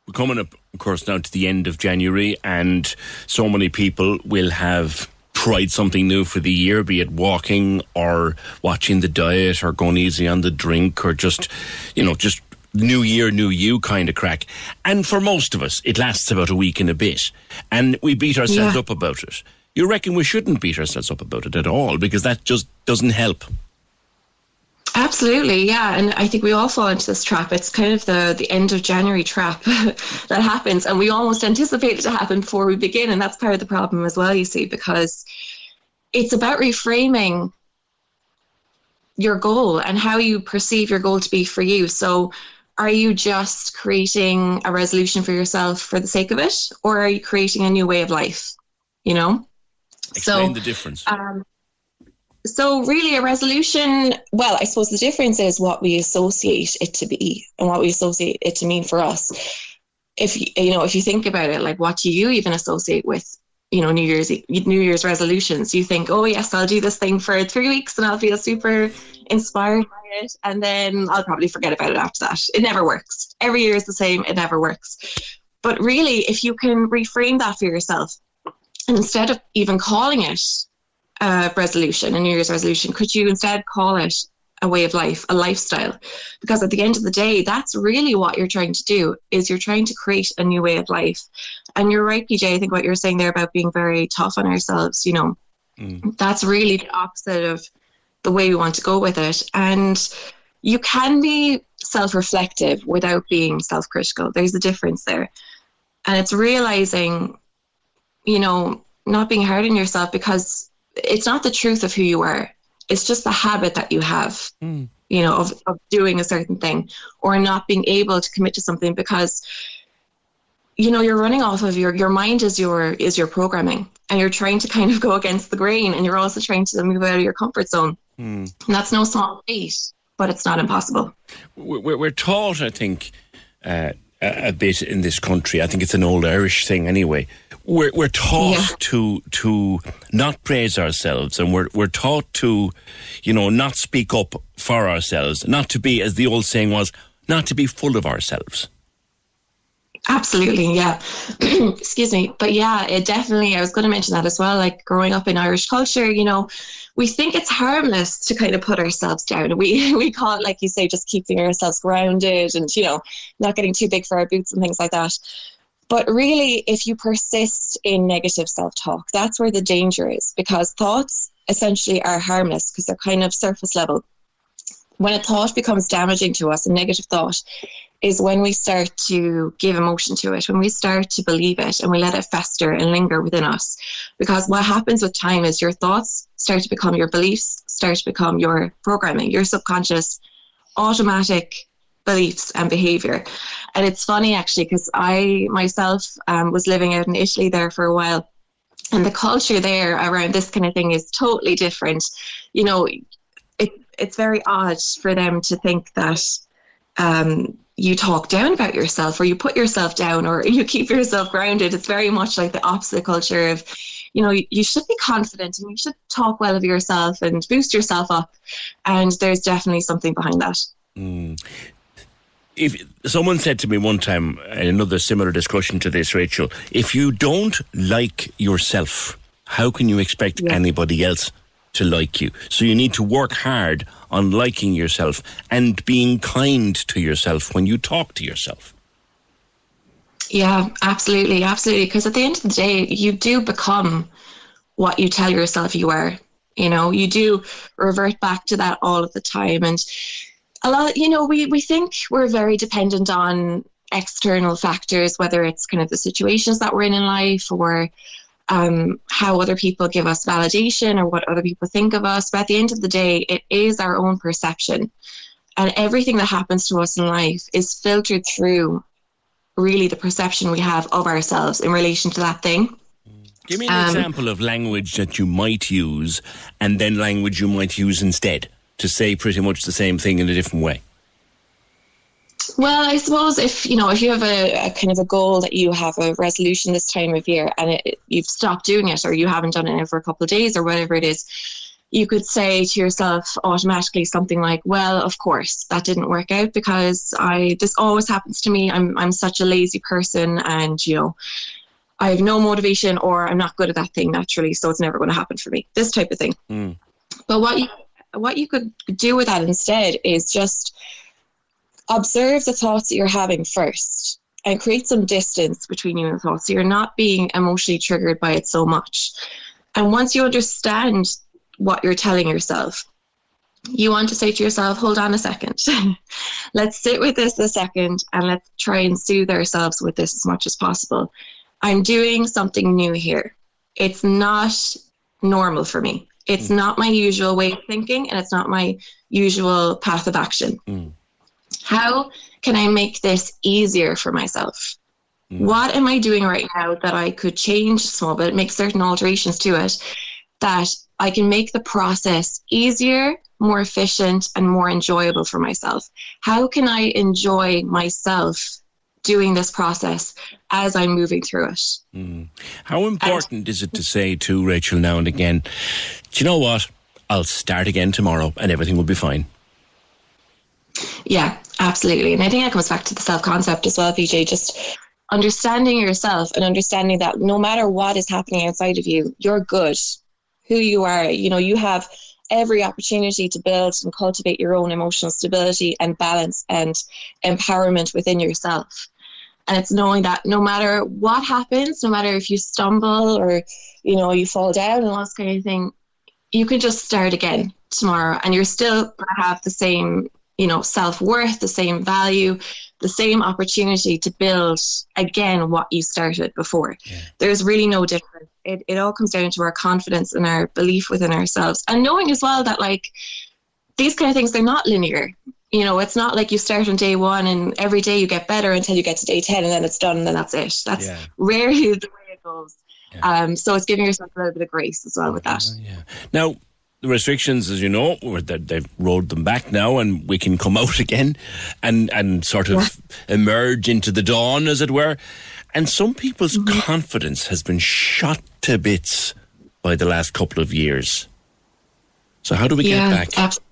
We're coming up, of course, now to the end of January, and so many people will have tried something new for the year, be it walking or watching the diet or going easy on the drink or just, you know, just new year, new you kind of crack. And for most of us, it lasts about a week and a bit. And we beat ourselves Yeah. up about it. You reckon we shouldn't beat ourselves up about it at all because that just doesn't help. Absolutely, yeah, and I think we all fall into this trap. It's kind of the the end of January trap that happens, and we almost anticipate it to happen before we begin, and that's part of the problem as well. You see, because it's about reframing your goal and how you perceive your goal to be for you. So, are you just creating a resolution for yourself for the sake of it, or are you creating a new way of life? You know, Explain the difference. um, so really a resolution well i suppose the difference is what we associate it to be and what we associate it to mean for us. If you know if you think about it like what do you even associate with you know new year's new year's resolutions? You think oh yes i'll do this thing for three weeks and i'll feel super inspired by it and then i'll probably forget about it after that. It never works. Every year is the same. It never works. But really if you can reframe that for yourself instead of even calling it a resolution, a New Year's resolution, could you instead call it a way of life, a lifestyle? Because at the end of the day, that's really what you're trying to do is you're trying to create a new way of life. And you're right, PJ, I think what you're saying there about being very tough on ourselves, you know, mm. that's really the opposite of the way we want to go with it. And you can be self reflective without being self critical. There's a difference there. And it's realizing, you know, not being hard on yourself because it's not the truth of who you are. It's just the habit that you have, you know, of, of doing a certain thing or not being able to commit to something because you know you're running off of your your mind is your is your programming and you're trying to kind of go against the grain and you're also trying to move out of your comfort zone Hmm. and that's no small feat but it's not impossible we're, we're taught, I think, uh, a, a bit in this country. I think it's an old Irish thing anyway. We're, we're taught Yeah. to to not praise ourselves, and we're we're taught to, you know, not speak up for ourselves, not to be, as the old saying was, not to be full of ourselves. Absolutely, yeah. Excuse me. But yeah, it definitely, I was going to mention that as well. Like growing up in Irish culture, you know, we think it's harmless to kind of put ourselves down. We, we call it, like you say, just keeping ourselves grounded and, you know, not getting too big for our boots and things like that. But really, if you persist in negative self talk, that's where the danger is because thoughts essentially are harmless because they're kind of surface level. When a thought becomes damaging to us, a negative thought, is when we start to give emotion to it, when we start to believe it and we let it fester and linger within us. Because what happens with time is your thoughts start to become your beliefs, start to become your programming, your subconscious, automatic beliefs and behavior. And it's funny actually, because I myself um, was living out in Italy there for a while. And the culture there around this kind of thing is totally different. You know, it, it's very odd for them to think that um, you talk down about yourself or you put yourself down or you keep yourself grounded. It's very much like the opposite culture of, you know, you, should be confident and you should talk well of yourself and boost yourself up. And there's definitely something behind that. Mm. If someone said to me one time, in another similar discussion to this, Rachel, if you don't like yourself, how can you expect anybody else to like you? So you need to work hard on liking yourself and being kind to yourself when you talk to yourself. Yeah, absolutely, absolutely. Because at the end of the day, you do become what you tell yourself you are. You know, you do revert back to that all of the time. And a lot, you know, we, we think we're very dependent on external factors, whether it's kind of the situations that we're in in life or um, how other people give us validation or what other people think of us. But at the end of the day, it is our own perception. And everything that happens to us in life is filtered through really the perception we have of ourselves in relation to that thing. Give me an Um, example of language that you might use and then language you might use instead to say pretty much the same thing in a different way. Well, I suppose if you know if you have a, a kind of a goal that you have a resolution this time of year and it, you've stopped doing it or you haven't done it for a couple of days or whatever it is, you could say to yourself automatically something like, "Well, of course that didn't work out because I this always happens to me. I'm I'm such a lazy person and you know." I have no motivation or I'm not good at that thing naturally, so it's never going to happen for me. This type of thing. Mm. But what you what you could do with that instead is just observe the thoughts that you're having first and create some distance between you and the thoughts so you're not being emotionally triggered by it so much. And once you understand what you're telling yourself, you want to say to yourself, hold on a second. let's sit with this a second and let's try and soothe ourselves with this as much as possible. I'm doing something new here. It's not normal for me. It's not my usual way of thinking and it's not my usual path of action. Mm. How can I make this easier for myself? Mm. What am I doing right now that I could change small bit, make certain alterations to it that I can make the process easier, more efficient, and more enjoyable for myself? How can I enjoy myself doing this process as I'm moving through it? Mm. How important is it to say to Rachel now and again, do you know what? I'll start again tomorrow and everything will be fine. Yeah, absolutely. And I think that comes back to the self concept as well, PJ. Just understanding yourself and understanding that no matter what is happening outside of you, you're good. Who you are, you know, you have every opportunity to build and cultivate your own emotional stability and balance and empowerment within yourself. And it's knowing that no matter what happens, no matter if you stumble or, you know, you fall down and all this kind of thing, you can just start again tomorrow and you're still to have the same you know self-worth the same value the same opportunity to build again what you started before. There's really no difference. It, it all comes down to our confidence and our belief within ourselves. And knowing as well that like these kind of things they're not linear. You know it's not like you start on day one and every day you get better until you get to day 10 and then it's done and then that's it. That's Yeah. rarely the way it goes. Um, so it's giving yourself a little bit of grace as well with that. Yeah. Now, the restrictions, as you know, they've rolled them back now, and we can come out again, and and sort of emerge into the dawn, as it were. And some people's confidence has been shot to bits by the last couple of years. So how do we Yeah, get back? ab-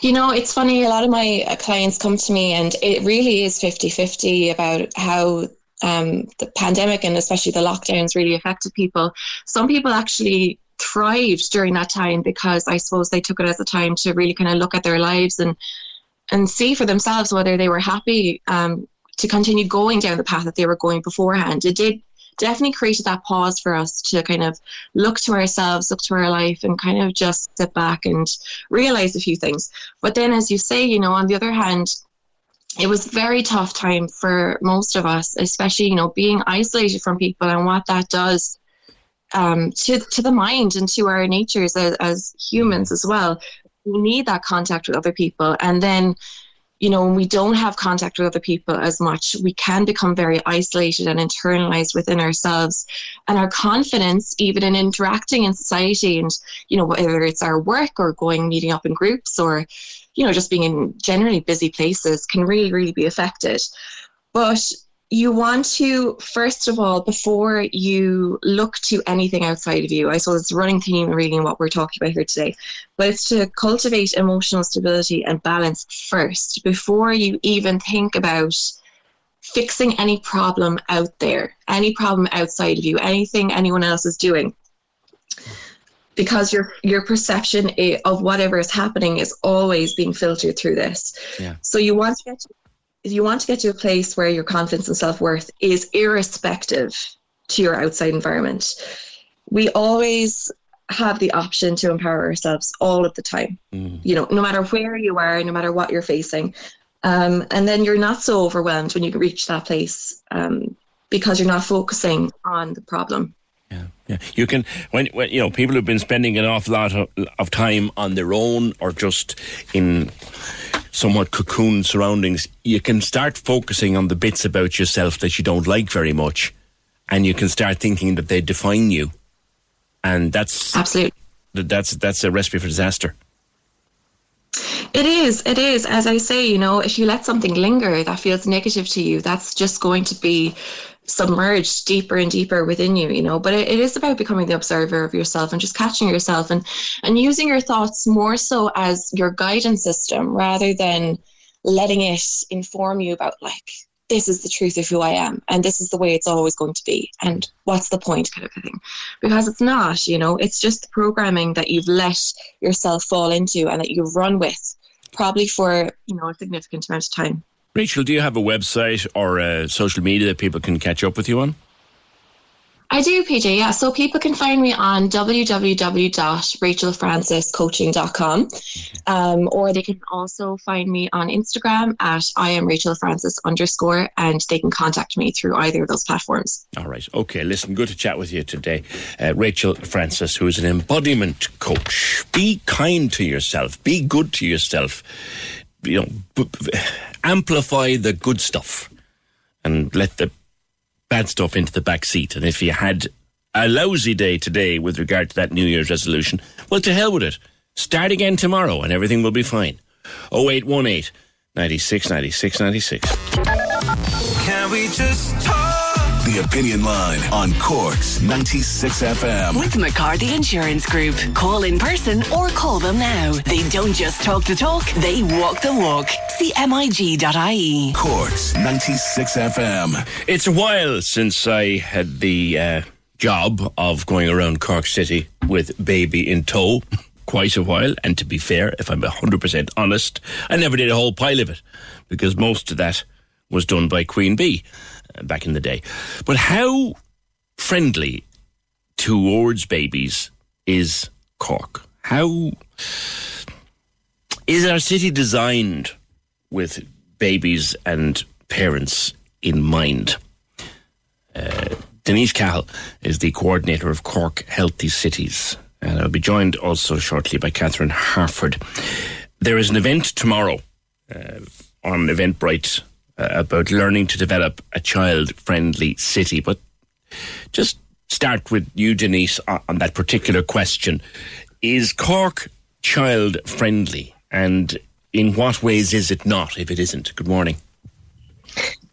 You know, it's funny, a lot of my uh, clients come to me and it really is 50 50 about how um, the pandemic and especially the lockdowns really affected people. Some people actually thrived during that time because I suppose they took it as a time to really kind of look at their lives and and see for themselves whether they were happy um, to continue going down the path that they were going beforehand. It did definitely created that pause for us to kind of look to ourselves, look to our life, and kind of just sit back and realize a few things. But then, as you say, you know, on the other hand, it was very tough time for most of us, especially you know being isolated from people and what that does um, to to the mind and to our natures as, as humans as well. We need that contact with other people, and then you know when we don't have contact with other people as much, we can become very isolated and internalized within ourselves, and our confidence, even in interacting in society, and you know whether it's our work or going meeting up in groups or you know just being in generally busy places, can really really be affected. But you want to first of all before you look to anything outside of you i suppose it's a running theme really in what we're talking about here today but it's to cultivate emotional stability and balance first before you even think about fixing any problem out there any problem outside of you anything anyone else is doing because your your perception of whatever is happening is always being filtered through this Yeah. so you want to get to if you want to get to a place where your confidence and self-worth is irrespective to your outside environment we always have the option to empower ourselves all of the time. You know no matter where you are no matter what you're facing. Um, and then you're not so overwhelmed when you reach that place um, because you're not focusing on the problem. Yeah, Yeah, you can when, when you know people have been spending an awful lot of, of time on their own or just in somewhat cocoon surroundings. You can start focusing on the bits about yourself that you don't like very much, and you can start thinking that they define you, and that's absolutely that's that's a recipe for disaster. It is. It is. As I say, you know, if you let something linger that feels negative to you, that's just going to be submerged deeper and deeper within you, you know. But it, it is about becoming the observer of yourself and just catching yourself and, and using your thoughts more so as your guidance system rather than letting it inform you about, like, this is the truth of who I am and this is the way it's always going to be. And what's the point, kind of a thing. Because it's not, you know, it's just the programming that you've let yourself fall into and that you run with probably for you know a significant amount of time. Rachel, do you have a website or uh, social media that people can catch up with you on? I do, PJ. Yeah, so people can find me on www.rachelfranciscoaching.com, um, or they can also find me on Instagram at I am Rachel Francis underscore, and they can contact me through either of those platforms. All right. Okay. Listen, good to chat with you today. Uh, Rachel Francis, who is an embodiment coach. Be kind to yourself. Be good to yourself. You know, b- b- amplify the good stuff and let the bad stuff into the back seat. And if you had a lousy day today with regard to that New Year's resolution, well, to hell with it. Start again tomorrow and everything will be fine. 0818 96 96 96. Can we just talk? The Opinion Line on Cork's 96 FM. With McCarthy Insurance Group. Call in person or call them now. They don't just talk the talk, they walk the walk. See MIG.ie. Cork's 96 FM. It's a while since I had the uh, job of going around Cork City with baby in tow. Quite a while, and to be fair, if I'm 100% honest, I never did a whole pile of it because most of that was done by Queen Bee back in the day. But how friendly towards babies is Cork? How is our city designed with babies and parents in mind? Uh, Denise Cahill is the coordinator of Cork Healthy Cities, and I'll be joined also shortly by Catherine Harford. There is an event tomorrow uh, on Eventbrite uh, about learning to develop a child-friendly city, but just start with you, Denise, on, that particular question. is Cork child friendly? And in what ways is it not, if it isn't? Good morning.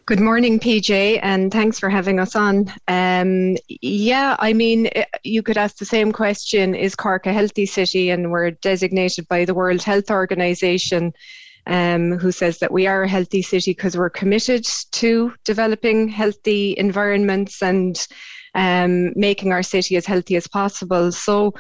Good morning, PJ, and thanks for having us on. Um, yeah, I mean, eh, you could ask the same question Is Cork a healthy city? And we're designated by the World Health Organization, um, who says that we are a healthy city because we're committed to developing healthy environments and um, making our city as healthy as possible. So,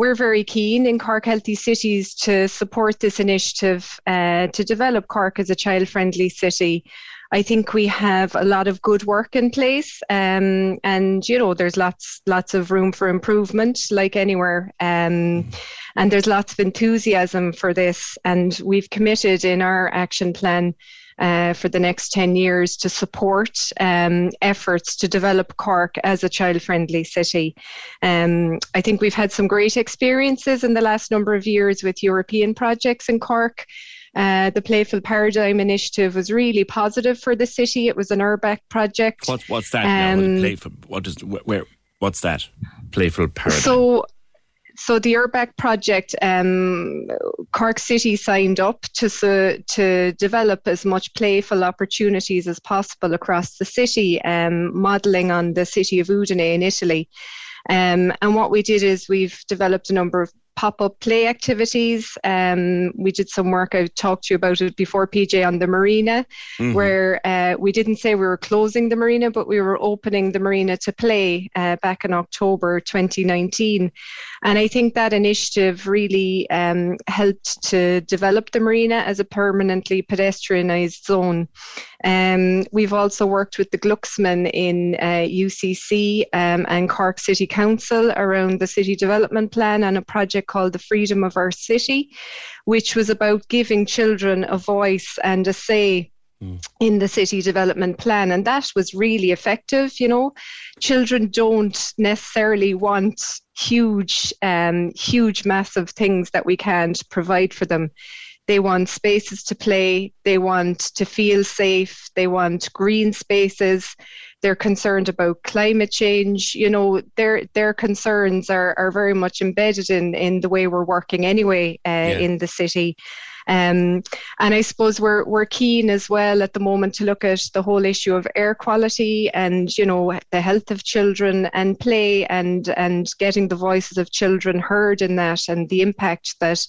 we're very keen in Cork Healthy Cities to support this initiative uh, to develop Cork as a child friendly city. I think we have a lot of good work in place, um, and you know, there's lots lots of room for improvement, like anywhere. Um, and there's lots of enthusiasm for this, and we've committed in our action plan. Uh, for the next 10 years to support um, efforts to develop Cork as a child friendly city. Um, I think we've had some great experiences in the last number of years with European projects in Cork. Uh, the Playful Paradigm initiative was really positive for the city. It was an URBACT project. What's what's that? now? Um, Playful. What is where? What's that? Playful paradigm. So, so the URBACT project, um, Cork City signed up to so, to develop as much playful opportunities as possible across the city, um, modelling on the city of Udine in Italy. Um, and what we did is we've developed a number of pop-up play activities. Um, we did some work. I talked to you about it before, PJ, on the marina, Mhm. where uh, we didn't say we were closing the marina, but we were opening the marina to play uh, back in October 2019. And I think that initiative really um, helped to develop the marina as a permanently pedestrianised zone. Um, we've also worked with the Glucksman in uh, UCC um, and Cork City Council around the city development plan and a project called the Freedom of Our City, which was about giving children a voice and a say in the city development plan. And that was really effective you know. Children don't necessarily want huge um, huge massive things that we can't provide for them they want spaces to play. They want to feel safe. They want green spaces. They're concerned about climate change. You know their their concerns are, are very much embedded in in the way we're working anyway uh, in the city. Um, and I suppose we're we're keen as well at the moment to look at the whole issue of air quality and you know the health of children and play and and getting the voices of children heard in that and the impact that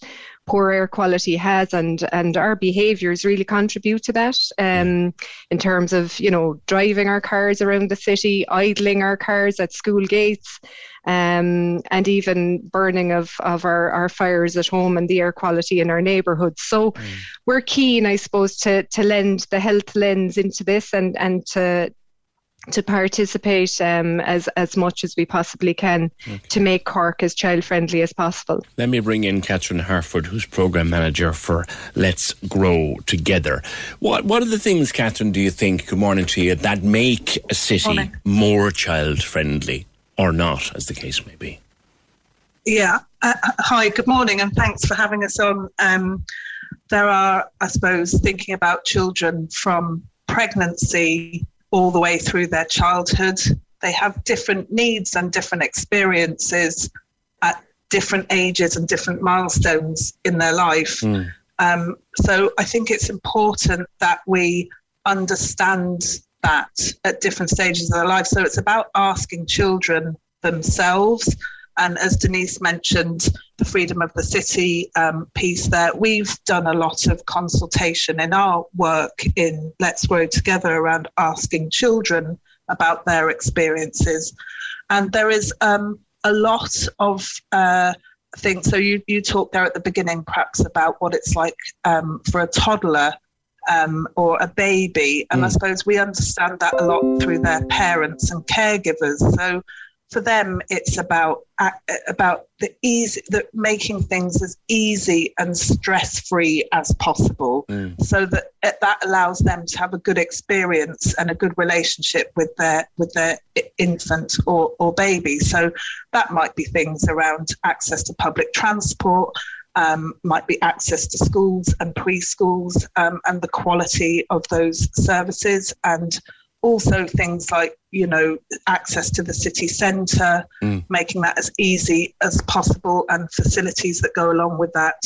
poor air quality has and and our behaviours really contribute to that um, in terms of you know driving our cars around the city, idling our cars at school gates. Um, and even burning of, of our, our fires at home and the air quality in our neighbourhoods. So we're keen, I suppose, to, to lend the health lens into this and, and to to participate um, as as much as we possibly can to make Cork as child friendly as possible. Let me bring in Catherine Harford, who's program manager for Let's Grow Together. What what are the things, Catherine, do you think, good morning to you, that make a city Morning. more child friendly or not, as the case may be? Yeah. Uh, hi, good morning, and thanks for having us on. Um, there are, I suppose, thinking about children from pregnancy all the way through their childhood. They have different needs and different experiences at different ages and different milestones in their life. Um, so I think it's important that we understand that at different stages of their life. So it's about asking children themselves. And as Denise mentioned, the freedom of the city um, piece there, we've done a lot of consultation in our work in Let's Grow Together around asking children about their experiences. And there is um, a lot of uh, things. So you, you talked there at the beginning, perhaps, about what it's like um, for a toddler um, or a baby. And I suppose we understand that a lot through their parents and caregivers. So for them, it's about uh, about the easy, the making things as easy and stress free as possible, so that uh, that allows them to have a good experience and a good relationship with their with their infant or or baby. So that might be things around access to public transport, um, might be access to schools and preschools um, and the quality of those services and also things like you know access to the city centre, Mm. making that as easy as possible, and facilities that go along with that.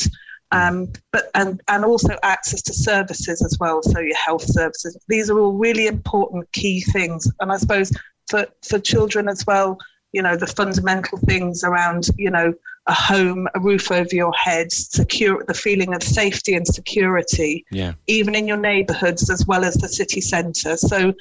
Um, but and and also access to services as well. So your health services. These are all really important key things. And I suppose for for children as well, you know, the fundamental things around you know a home, a roof over your head, secure the feeling of safety and security Yeah. even in your neighbourhoods as well as the city centre. So,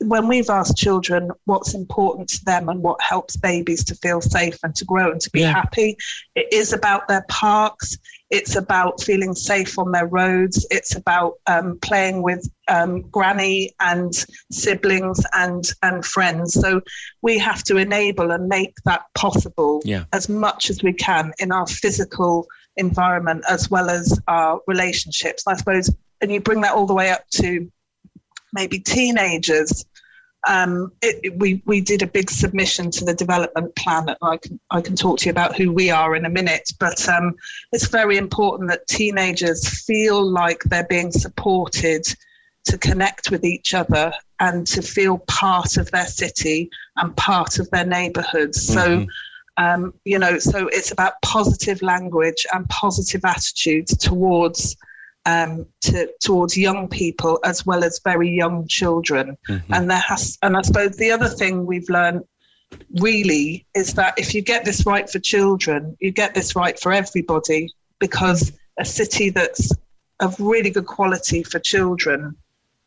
when we've asked children what's important to them and what helps babies to feel safe and to grow and to be happy, it is about their parks. It's about feeling safe on their roads. It's about um, playing with um, granny and siblings and and friends. So we have to enable and make that possible Yeah. as much as we can in our physical environment as well as our relationships. I suppose, and you bring that all the way up to maybe teenagers. Um, it, it- we we did a big submission to the development plan, and I can I can talk to you about who we are in a minute. But um, it's very important that teenagers feel like they're being supported to connect with each other and to feel part of their city and part of their neighbourhoods. So um, you know, so it's about positive language and positive attitudes towards um, to towards young people as well as very young children. And there has, and I suppose the other thing we've learned really is that if you get this right for children, you get this right for everybody because a city that's of really good quality for children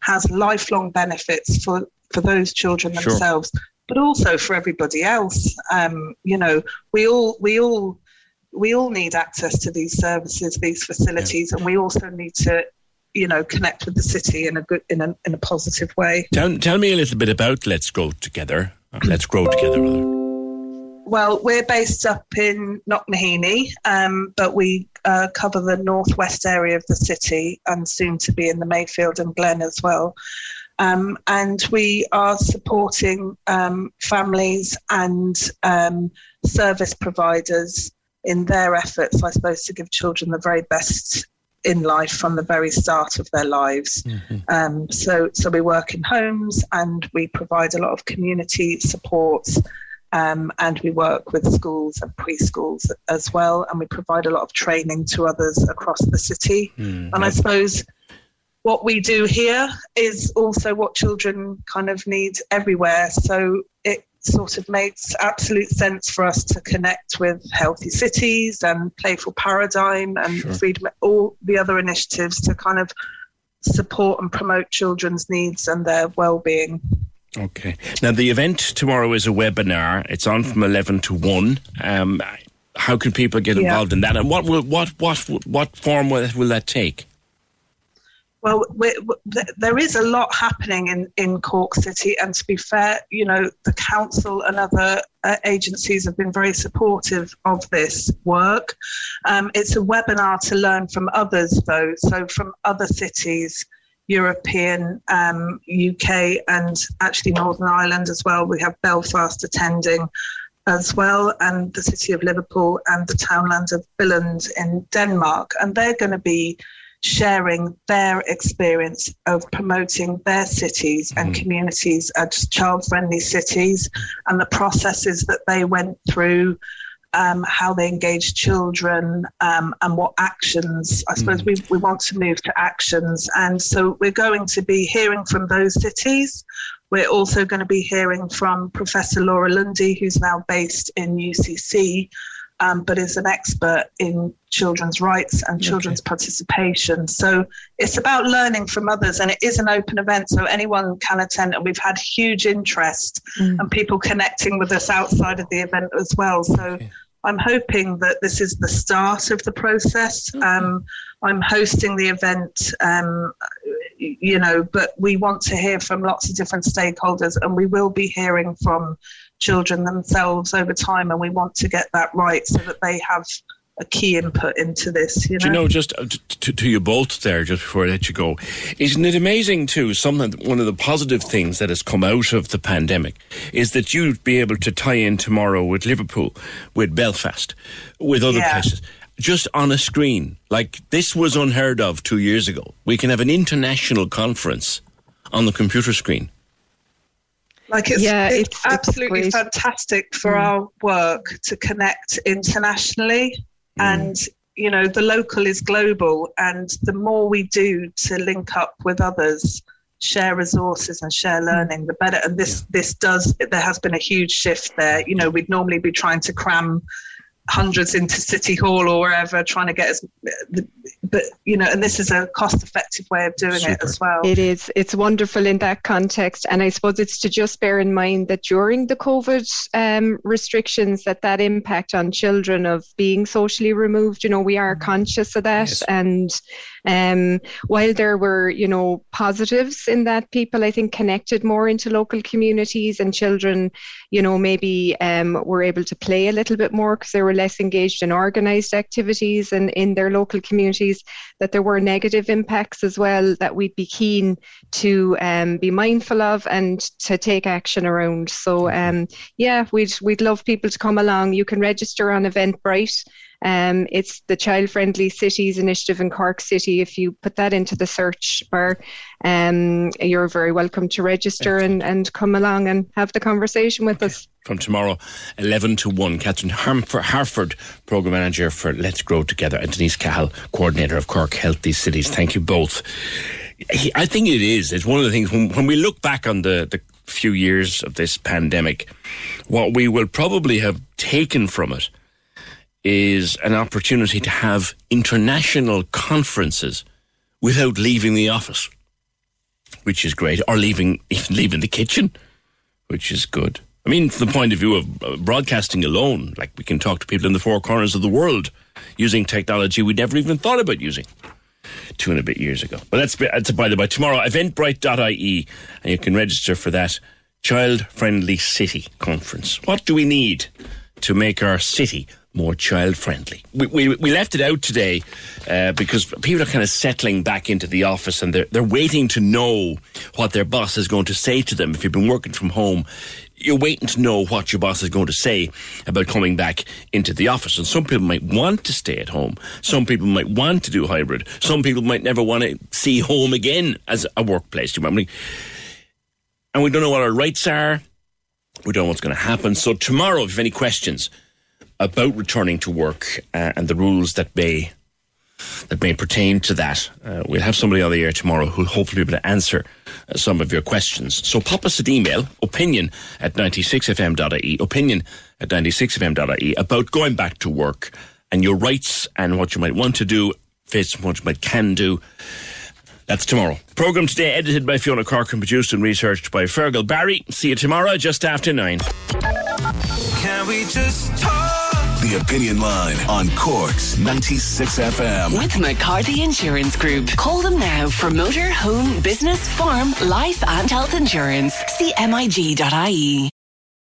has lifelong benefits for for those children Sure. themselves but also for everybody else um, you know we all we all we all need access to these services these facilities and we also need to you know connect with the city in a good in a, in a positive way Tell, tell me a little bit about Let's Grow Together. Let's Grow Together, rather. Well, we're based up in Knocknaheeny, um, but we uh, cover the northwest area of the city and soon to be in the Mayfield and Glen as well. Um, and we are supporting um, families and um, service providers in their efforts, I suppose, to give children the very best in life from the very start of their lives. Um, so, so we work in homes and we provide a lot of community supports. Um, and we work with schools and preschools as well, and we provide a lot of training to others across the city. Hmm. And I suppose what we do here is also what children kind of need everywhere. So sort of makes absolute sense for us to connect with healthy cities and playful paradigm and freedom, all the other initiatives to kind of support and promote children's needs and their well-being. Okay. Now, the event tomorrow is a webinar. It's on from 11 to 1. Um, how can people get Yeah. involved in that? And what will what what what form will, will that take? Well, we, we, th- there is a lot happening in, in Cork City, and to be fair, you know, the council and other uh, agencies have been very supportive of this work. Um, it's a webinar to learn from others, though, so from other cities, European, um, UK, and actually Northern Ireland as well. We have Belfast attending as well, and the city of Liverpool and the townland of Billund in Denmark, and they're going to be sharing their experience of promoting their cities and communities as child-friendly cities and the processes that they went through. Um, how they engage children um, and what actions. I suppose we, we want to move to actions. And so we're going to be hearing from those cities. We're also going to be hearing from Professor Laura Lundy, who's now based in UCC, um, but is an expert in children's rights and children's participation. So it's about learning from others, and it is an open event, so anyone can attend. And we've had huge interest and people connecting with us outside of the event as well. So I'm hoping that this is the start of the process. Um, I'm hosting the event, um, you know, but we want to hear from lots of different stakeholders, and we will be hearing from children themselves over time, and we want to get that right so that they have a key input into this. You know, Do you know, just uh, to, to you both there, just before I let you go, isn't it amazing too? Something, one of the positive things that has come out of the pandemic is that you'd be able to tie in tomorrow with Liverpool, with Belfast, with other Yeah. places, just on a screen. Like this was unheard of two years ago. We can have an international conference on the computer screen. Like it's, Yeah, it's, it's- it's absolutely great. fantastic for Mm. our work to connect internationally, and you know the local is global, and the more we do to link up with others, share resources and share learning, the better. And this this does there has been a huge shift there. You know, we'd normally be trying to cram hundreds into city hall or wherever trying to get as but you know and this is a cost effective way of doing it as well. It is. It's wonderful in that context, and I suppose it's to just bear in mind that during the COVID um, restrictions, that that impact on children of being socially removed. You know, we are conscious of that, and um, while there were, you know, positives in that, people I think connected more into local communities, and children, you know, maybe um, were able to play a little bit more because they were less engaged in organised activities and in their local communities. That there were negative impacts as well that we'd be keen to um, be mindful of and to take action around. So um, yeah, we'd we'd love people to come along. You can register on Eventbrite. Um, it's the Child Friendly Cities Initiative in Cork City. If you put that into the search bar, um, you're very welcome to register and, and come along and have the conversation with us. from tomorrow, 11 to 1. Catherine Harmford, Harford, Programme Manager for Let's Grow Together, and Denise Cahill, Coordinator of Cork Healthy Cities. Thank you both. I think it is. It's one of the things, when, when we look back on the, the few years of this pandemic, what we will probably have taken from it is an opportunity to have international conferences without leaving the office, which is great, or leaving even leaving the kitchen, which is good. I mean, from the point of view of uh, broadcasting alone, like we can talk to people in the four corners of the world using technology we never even thought about using two and a bit years ago. But that's, that's by the by. Tomorrow, eventbrite.ie, and you can register for that child friendly city conference. What do we need to make our city more child friendly? We, we, we left it out today uh, because people are kind of settling back into the office and they're, they're waiting to know what their boss is going to say to them. If you've been working from home, you're waiting to know what your boss is going to say about coming back into the office. And some people might want to stay at home. Some people might want to do hybrid. Some people might never want to see home again as a workplace. And we don't know what our rights are. We don't know what's going to happen. So tomorrow, if you have any questions about returning to work uh, and the rules that may that may pertain to that. Uh, we'll have somebody on the air tomorrow who'll hopefully be able to answer uh, some of your questions. So pop us an email, opinion at 96fm.ie, opinion at 96fm.ie about going back to work and your rights and what you might want to do, face what you might can do. That's tomorrow. Program today edited by Fiona Cork and produced and researched by Fergal Barry. See you tomorrow just after nine. Can we just talk? The Opinion Line on Cork's 96 FM. With McCarthy Insurance Group. Call them now for motor, home, business, farm, life and health insurance. See mig.ie.